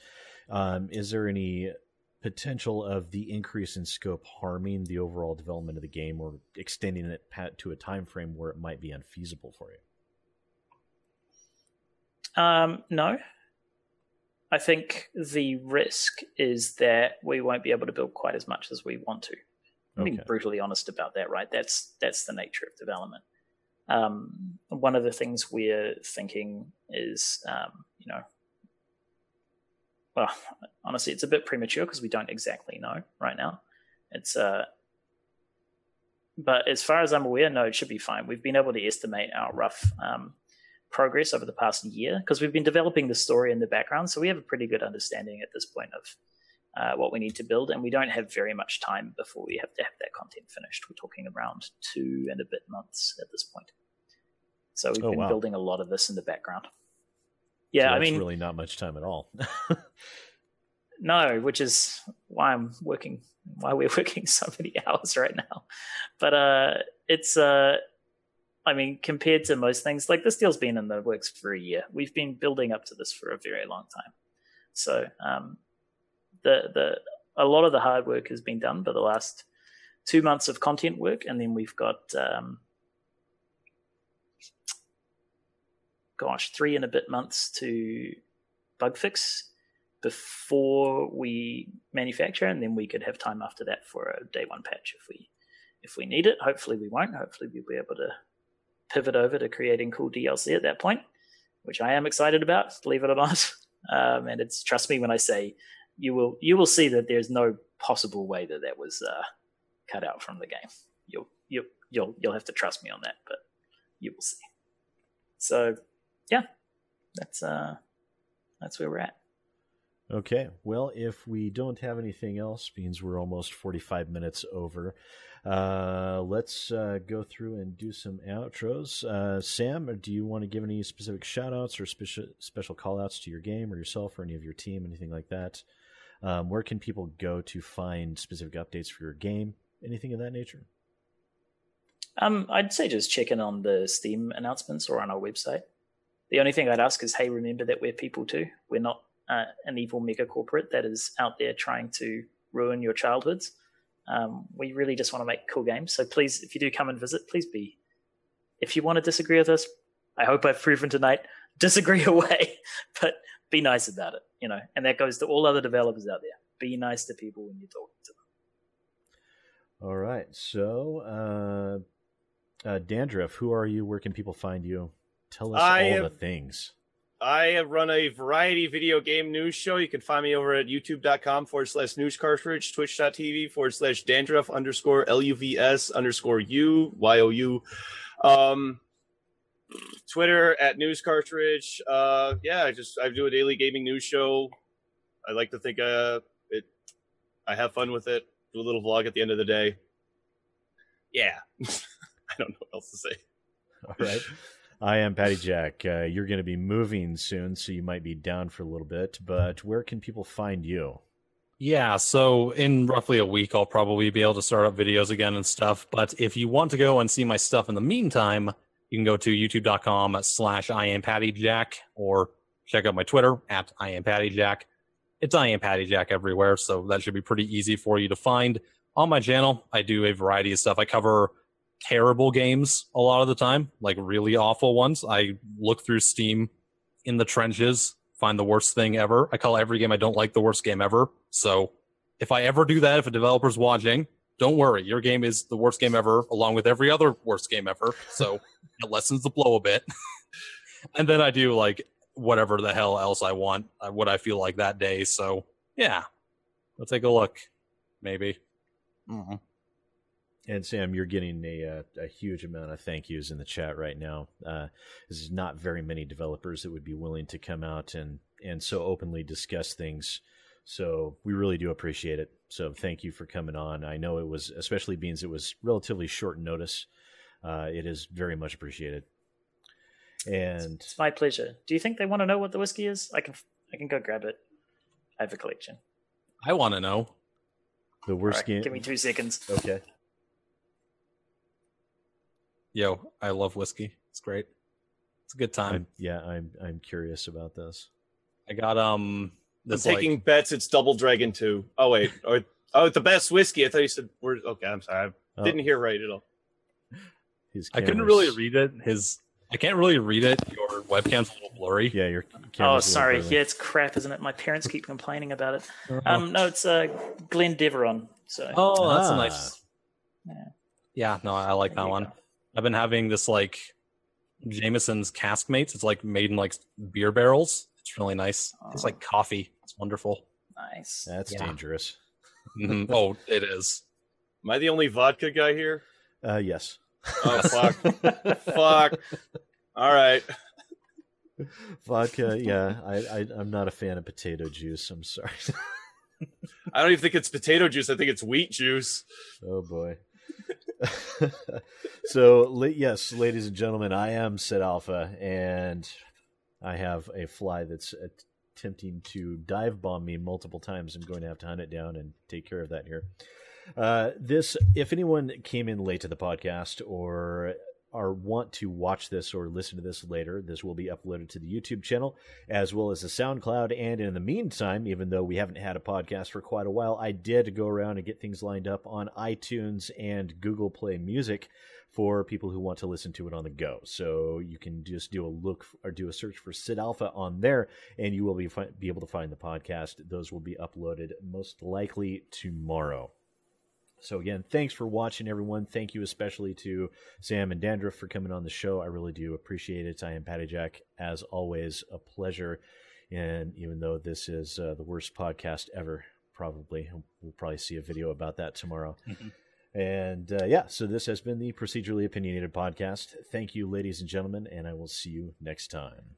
Um, is there any potential of the increase in scope harming the overall development of the game or extending it to a time frame where it might be unfeasible for you? Um, no. I think the risk is that we won't be able to build quite as much as we want to. I'm being brutally honest about that, right? That's that's the nature of development. Um, one of the things we're thinking is, um, you know, well, honestly, it's a bit premature because we don't exactly know right now. It's uh, but as far as I'm aware, no, it should be fine. We've been able to estimate our rough um, progress over the past year because we've been developing the story in the background, so we have a pretty good understanding at this point of uh, what we need to build, and we don't have very much time before we have to have that content finished. We're talking around two and a bit months at this point. So we've oh, been wow. building a lot of this in the background. Yeah, so I mean, really not much time at all. no, which is why I'm working, why we're working so many hours right now. But uh, it's uh, I mean, compared to most things, like this deal's been in the works for a year. We've been building up to this for a very long time. So um, the the a lot of the hard work has been done by the last two months of content work, and then we've got um, gosh, three and a bit months to bug fix before we manufacture, and then we could have time after that for a day one patch if we if we need it. Hopefully, we won't. Hopefully, we'll be able to pivot over to creating cool DLC at that point, which I am excited about, believe it or not. Um, and it's trust me when I say you will you will see that there's no possible way that that was uh, cut out from the game. You'll you you'll you'll have to trust me on that, but you will see. So, yeah, that's uh that's where we're at. Okay. Well, if we don't have anything else, means we're almost 45 minutes over. Uh, let's uh, go through and do some outros. Uh, Sam, do you want to give any specific shout outs or special, special call outs to your game or yourself or any of your team, anything like that? Um, where can people go to find specific updates for your game? Anything of that nature? Um, I'd say just check in on the Steam announcements or on our website. The only thing I'd ask is, hey, remember that we're people too. We're not uh, an evil mega corporate that is out there trying to ruin your childhoods. Um, we really just want to make cool games. So please, if you do come and visit, please be. If you want to disagree with us, I hope I've proven tonight. Disagree away, but be nice about it. You know, and that goes to all other developers out there. Be nice to people when you're talking to them. All right. So, uh, uh, Dandruff, who are you? Where can people find you? Tell us I all am, the things. I run a variety video game news show. You can find me over at youtube.com forward slash news cartridge, twitch.tv forward slash dandruff underscore L U V S underscore U Y O U. Um, Twitter at news cartridge. Uh, yeah, I just I do a daily gaming news show. I like to think uh it I have fun with it. Do a little vlog at the end of the day. Yeah. I don't know what else to say. All right. I am Patty Jack. Uh, you're going to be moving soon, so you might be down for a little bit. But where can people find you? Yeah, so in roughly a week, I'll probably be able to start up videos again and stuff. But if you want to go and see my stuff in the meantime, you can go to youtube.com slash I am Patty Jack or check out my Twitter at I am Patty Jack. It's I am Patty Jack everywhere, so that should be pretty easy for you to find. On my channel, I do a variety of stuff. I cover terrible games a lot of the time, like really awful ones. I look through Steam in the trenches, find the worst thing ever. I call every game I don't like the worst game ever. So if I ever do that, if a developer's watching, don't worry, your game is the worst game ever, along with every other worst game ever. So it lessens the blow a bit. and then I do like whatever the hell else I want, uh, what I feel like that day. So yeah, we'll take a look, maybe. Mm-hmm. And Sam, you're getting a, a, uh, a, huge amount of thank yous in the chat right now. Uh, there's not very many developers that would be willing to come out and, and so openly discuss things. So we really do appreciate it. So thank you for coming on. I know it was, especially beans, it was relatively short notice. Uh, it is very much appreciated. And it's my pleasure. Do you think they want to know what the whiskey is? I can I can go grab it. I have a collection. I want to know. The worst right, game. Give me two seconds. Okay. Yo, I love whiskey. It's great. It's a good time. I'm, yeah, I'm I'm curious about this. I got um. This, I'm taking like... bets. It's Double Dragon two. Oh wait, or oh, the best whiskey. I thought you said we're okay. I'm sorry, I oh. didn't hear right at all. His I couldn't really read it. His I can't really read it. Your webcam's a little blurry. Yeah, your oh sorry. Yeah, it's crap, isn't it? My parents keep complaining about it. Uh-huh. Um, no, it's uh Glen Deveron. So oh, that's ah. nice. Yeah. Yeah, no, I like there that one. Go. I've been having this like Jameson's Caskmates. It's like made in like beer barrels. It's really nice. Oh. It's like coffee. It's wonderful. Nice. That's yeah. dangerous. Mm-hmm. Oh, it is. Am I the only vodka guy here? Uh, yes. Oh fuck! fuck! All right. Vodka, yeah. I, I I'm not a fan of potato juice. I'm sorry. I don't even think it's potato juice. I think it's wheat juice. Oh boy. so yes, ladies and gentlemen, I am Sid Alpha, and I have a fly that's attempting to dive bomb me multiple times. I'm going to have to hunt it down and take care of that here. Uh, this, if anyone came in late to the podcast or or want to watch this or listen to this later, this will be uploaded to the YouTube channel as well as the SoundCloud. And in the meantime, even though we haven't had a podcast for quite a while, I did go around and get things lined up on iTunes and Google Play Music for people who want to listen to it on the go. So you can just do a look or do a search for Sid Alpha on there, and you will be fi- be able to find the podcast. Those will be uploaded most likely tomorrow. So again, thanks for watching, everyone. Thank you especially to Sam and Dandruff for coming on the show. I really do appreciate it. I am Patty Jack, as always, a pleasure. And even though this is uh, the worst podcast ever, probably we'll probably see a video about that tomorrow. Mm-hmm. And uh, yeah, so this has been the procedurally opinionated podcast. Thank you, ladies and gentlemen, and I will see you next time.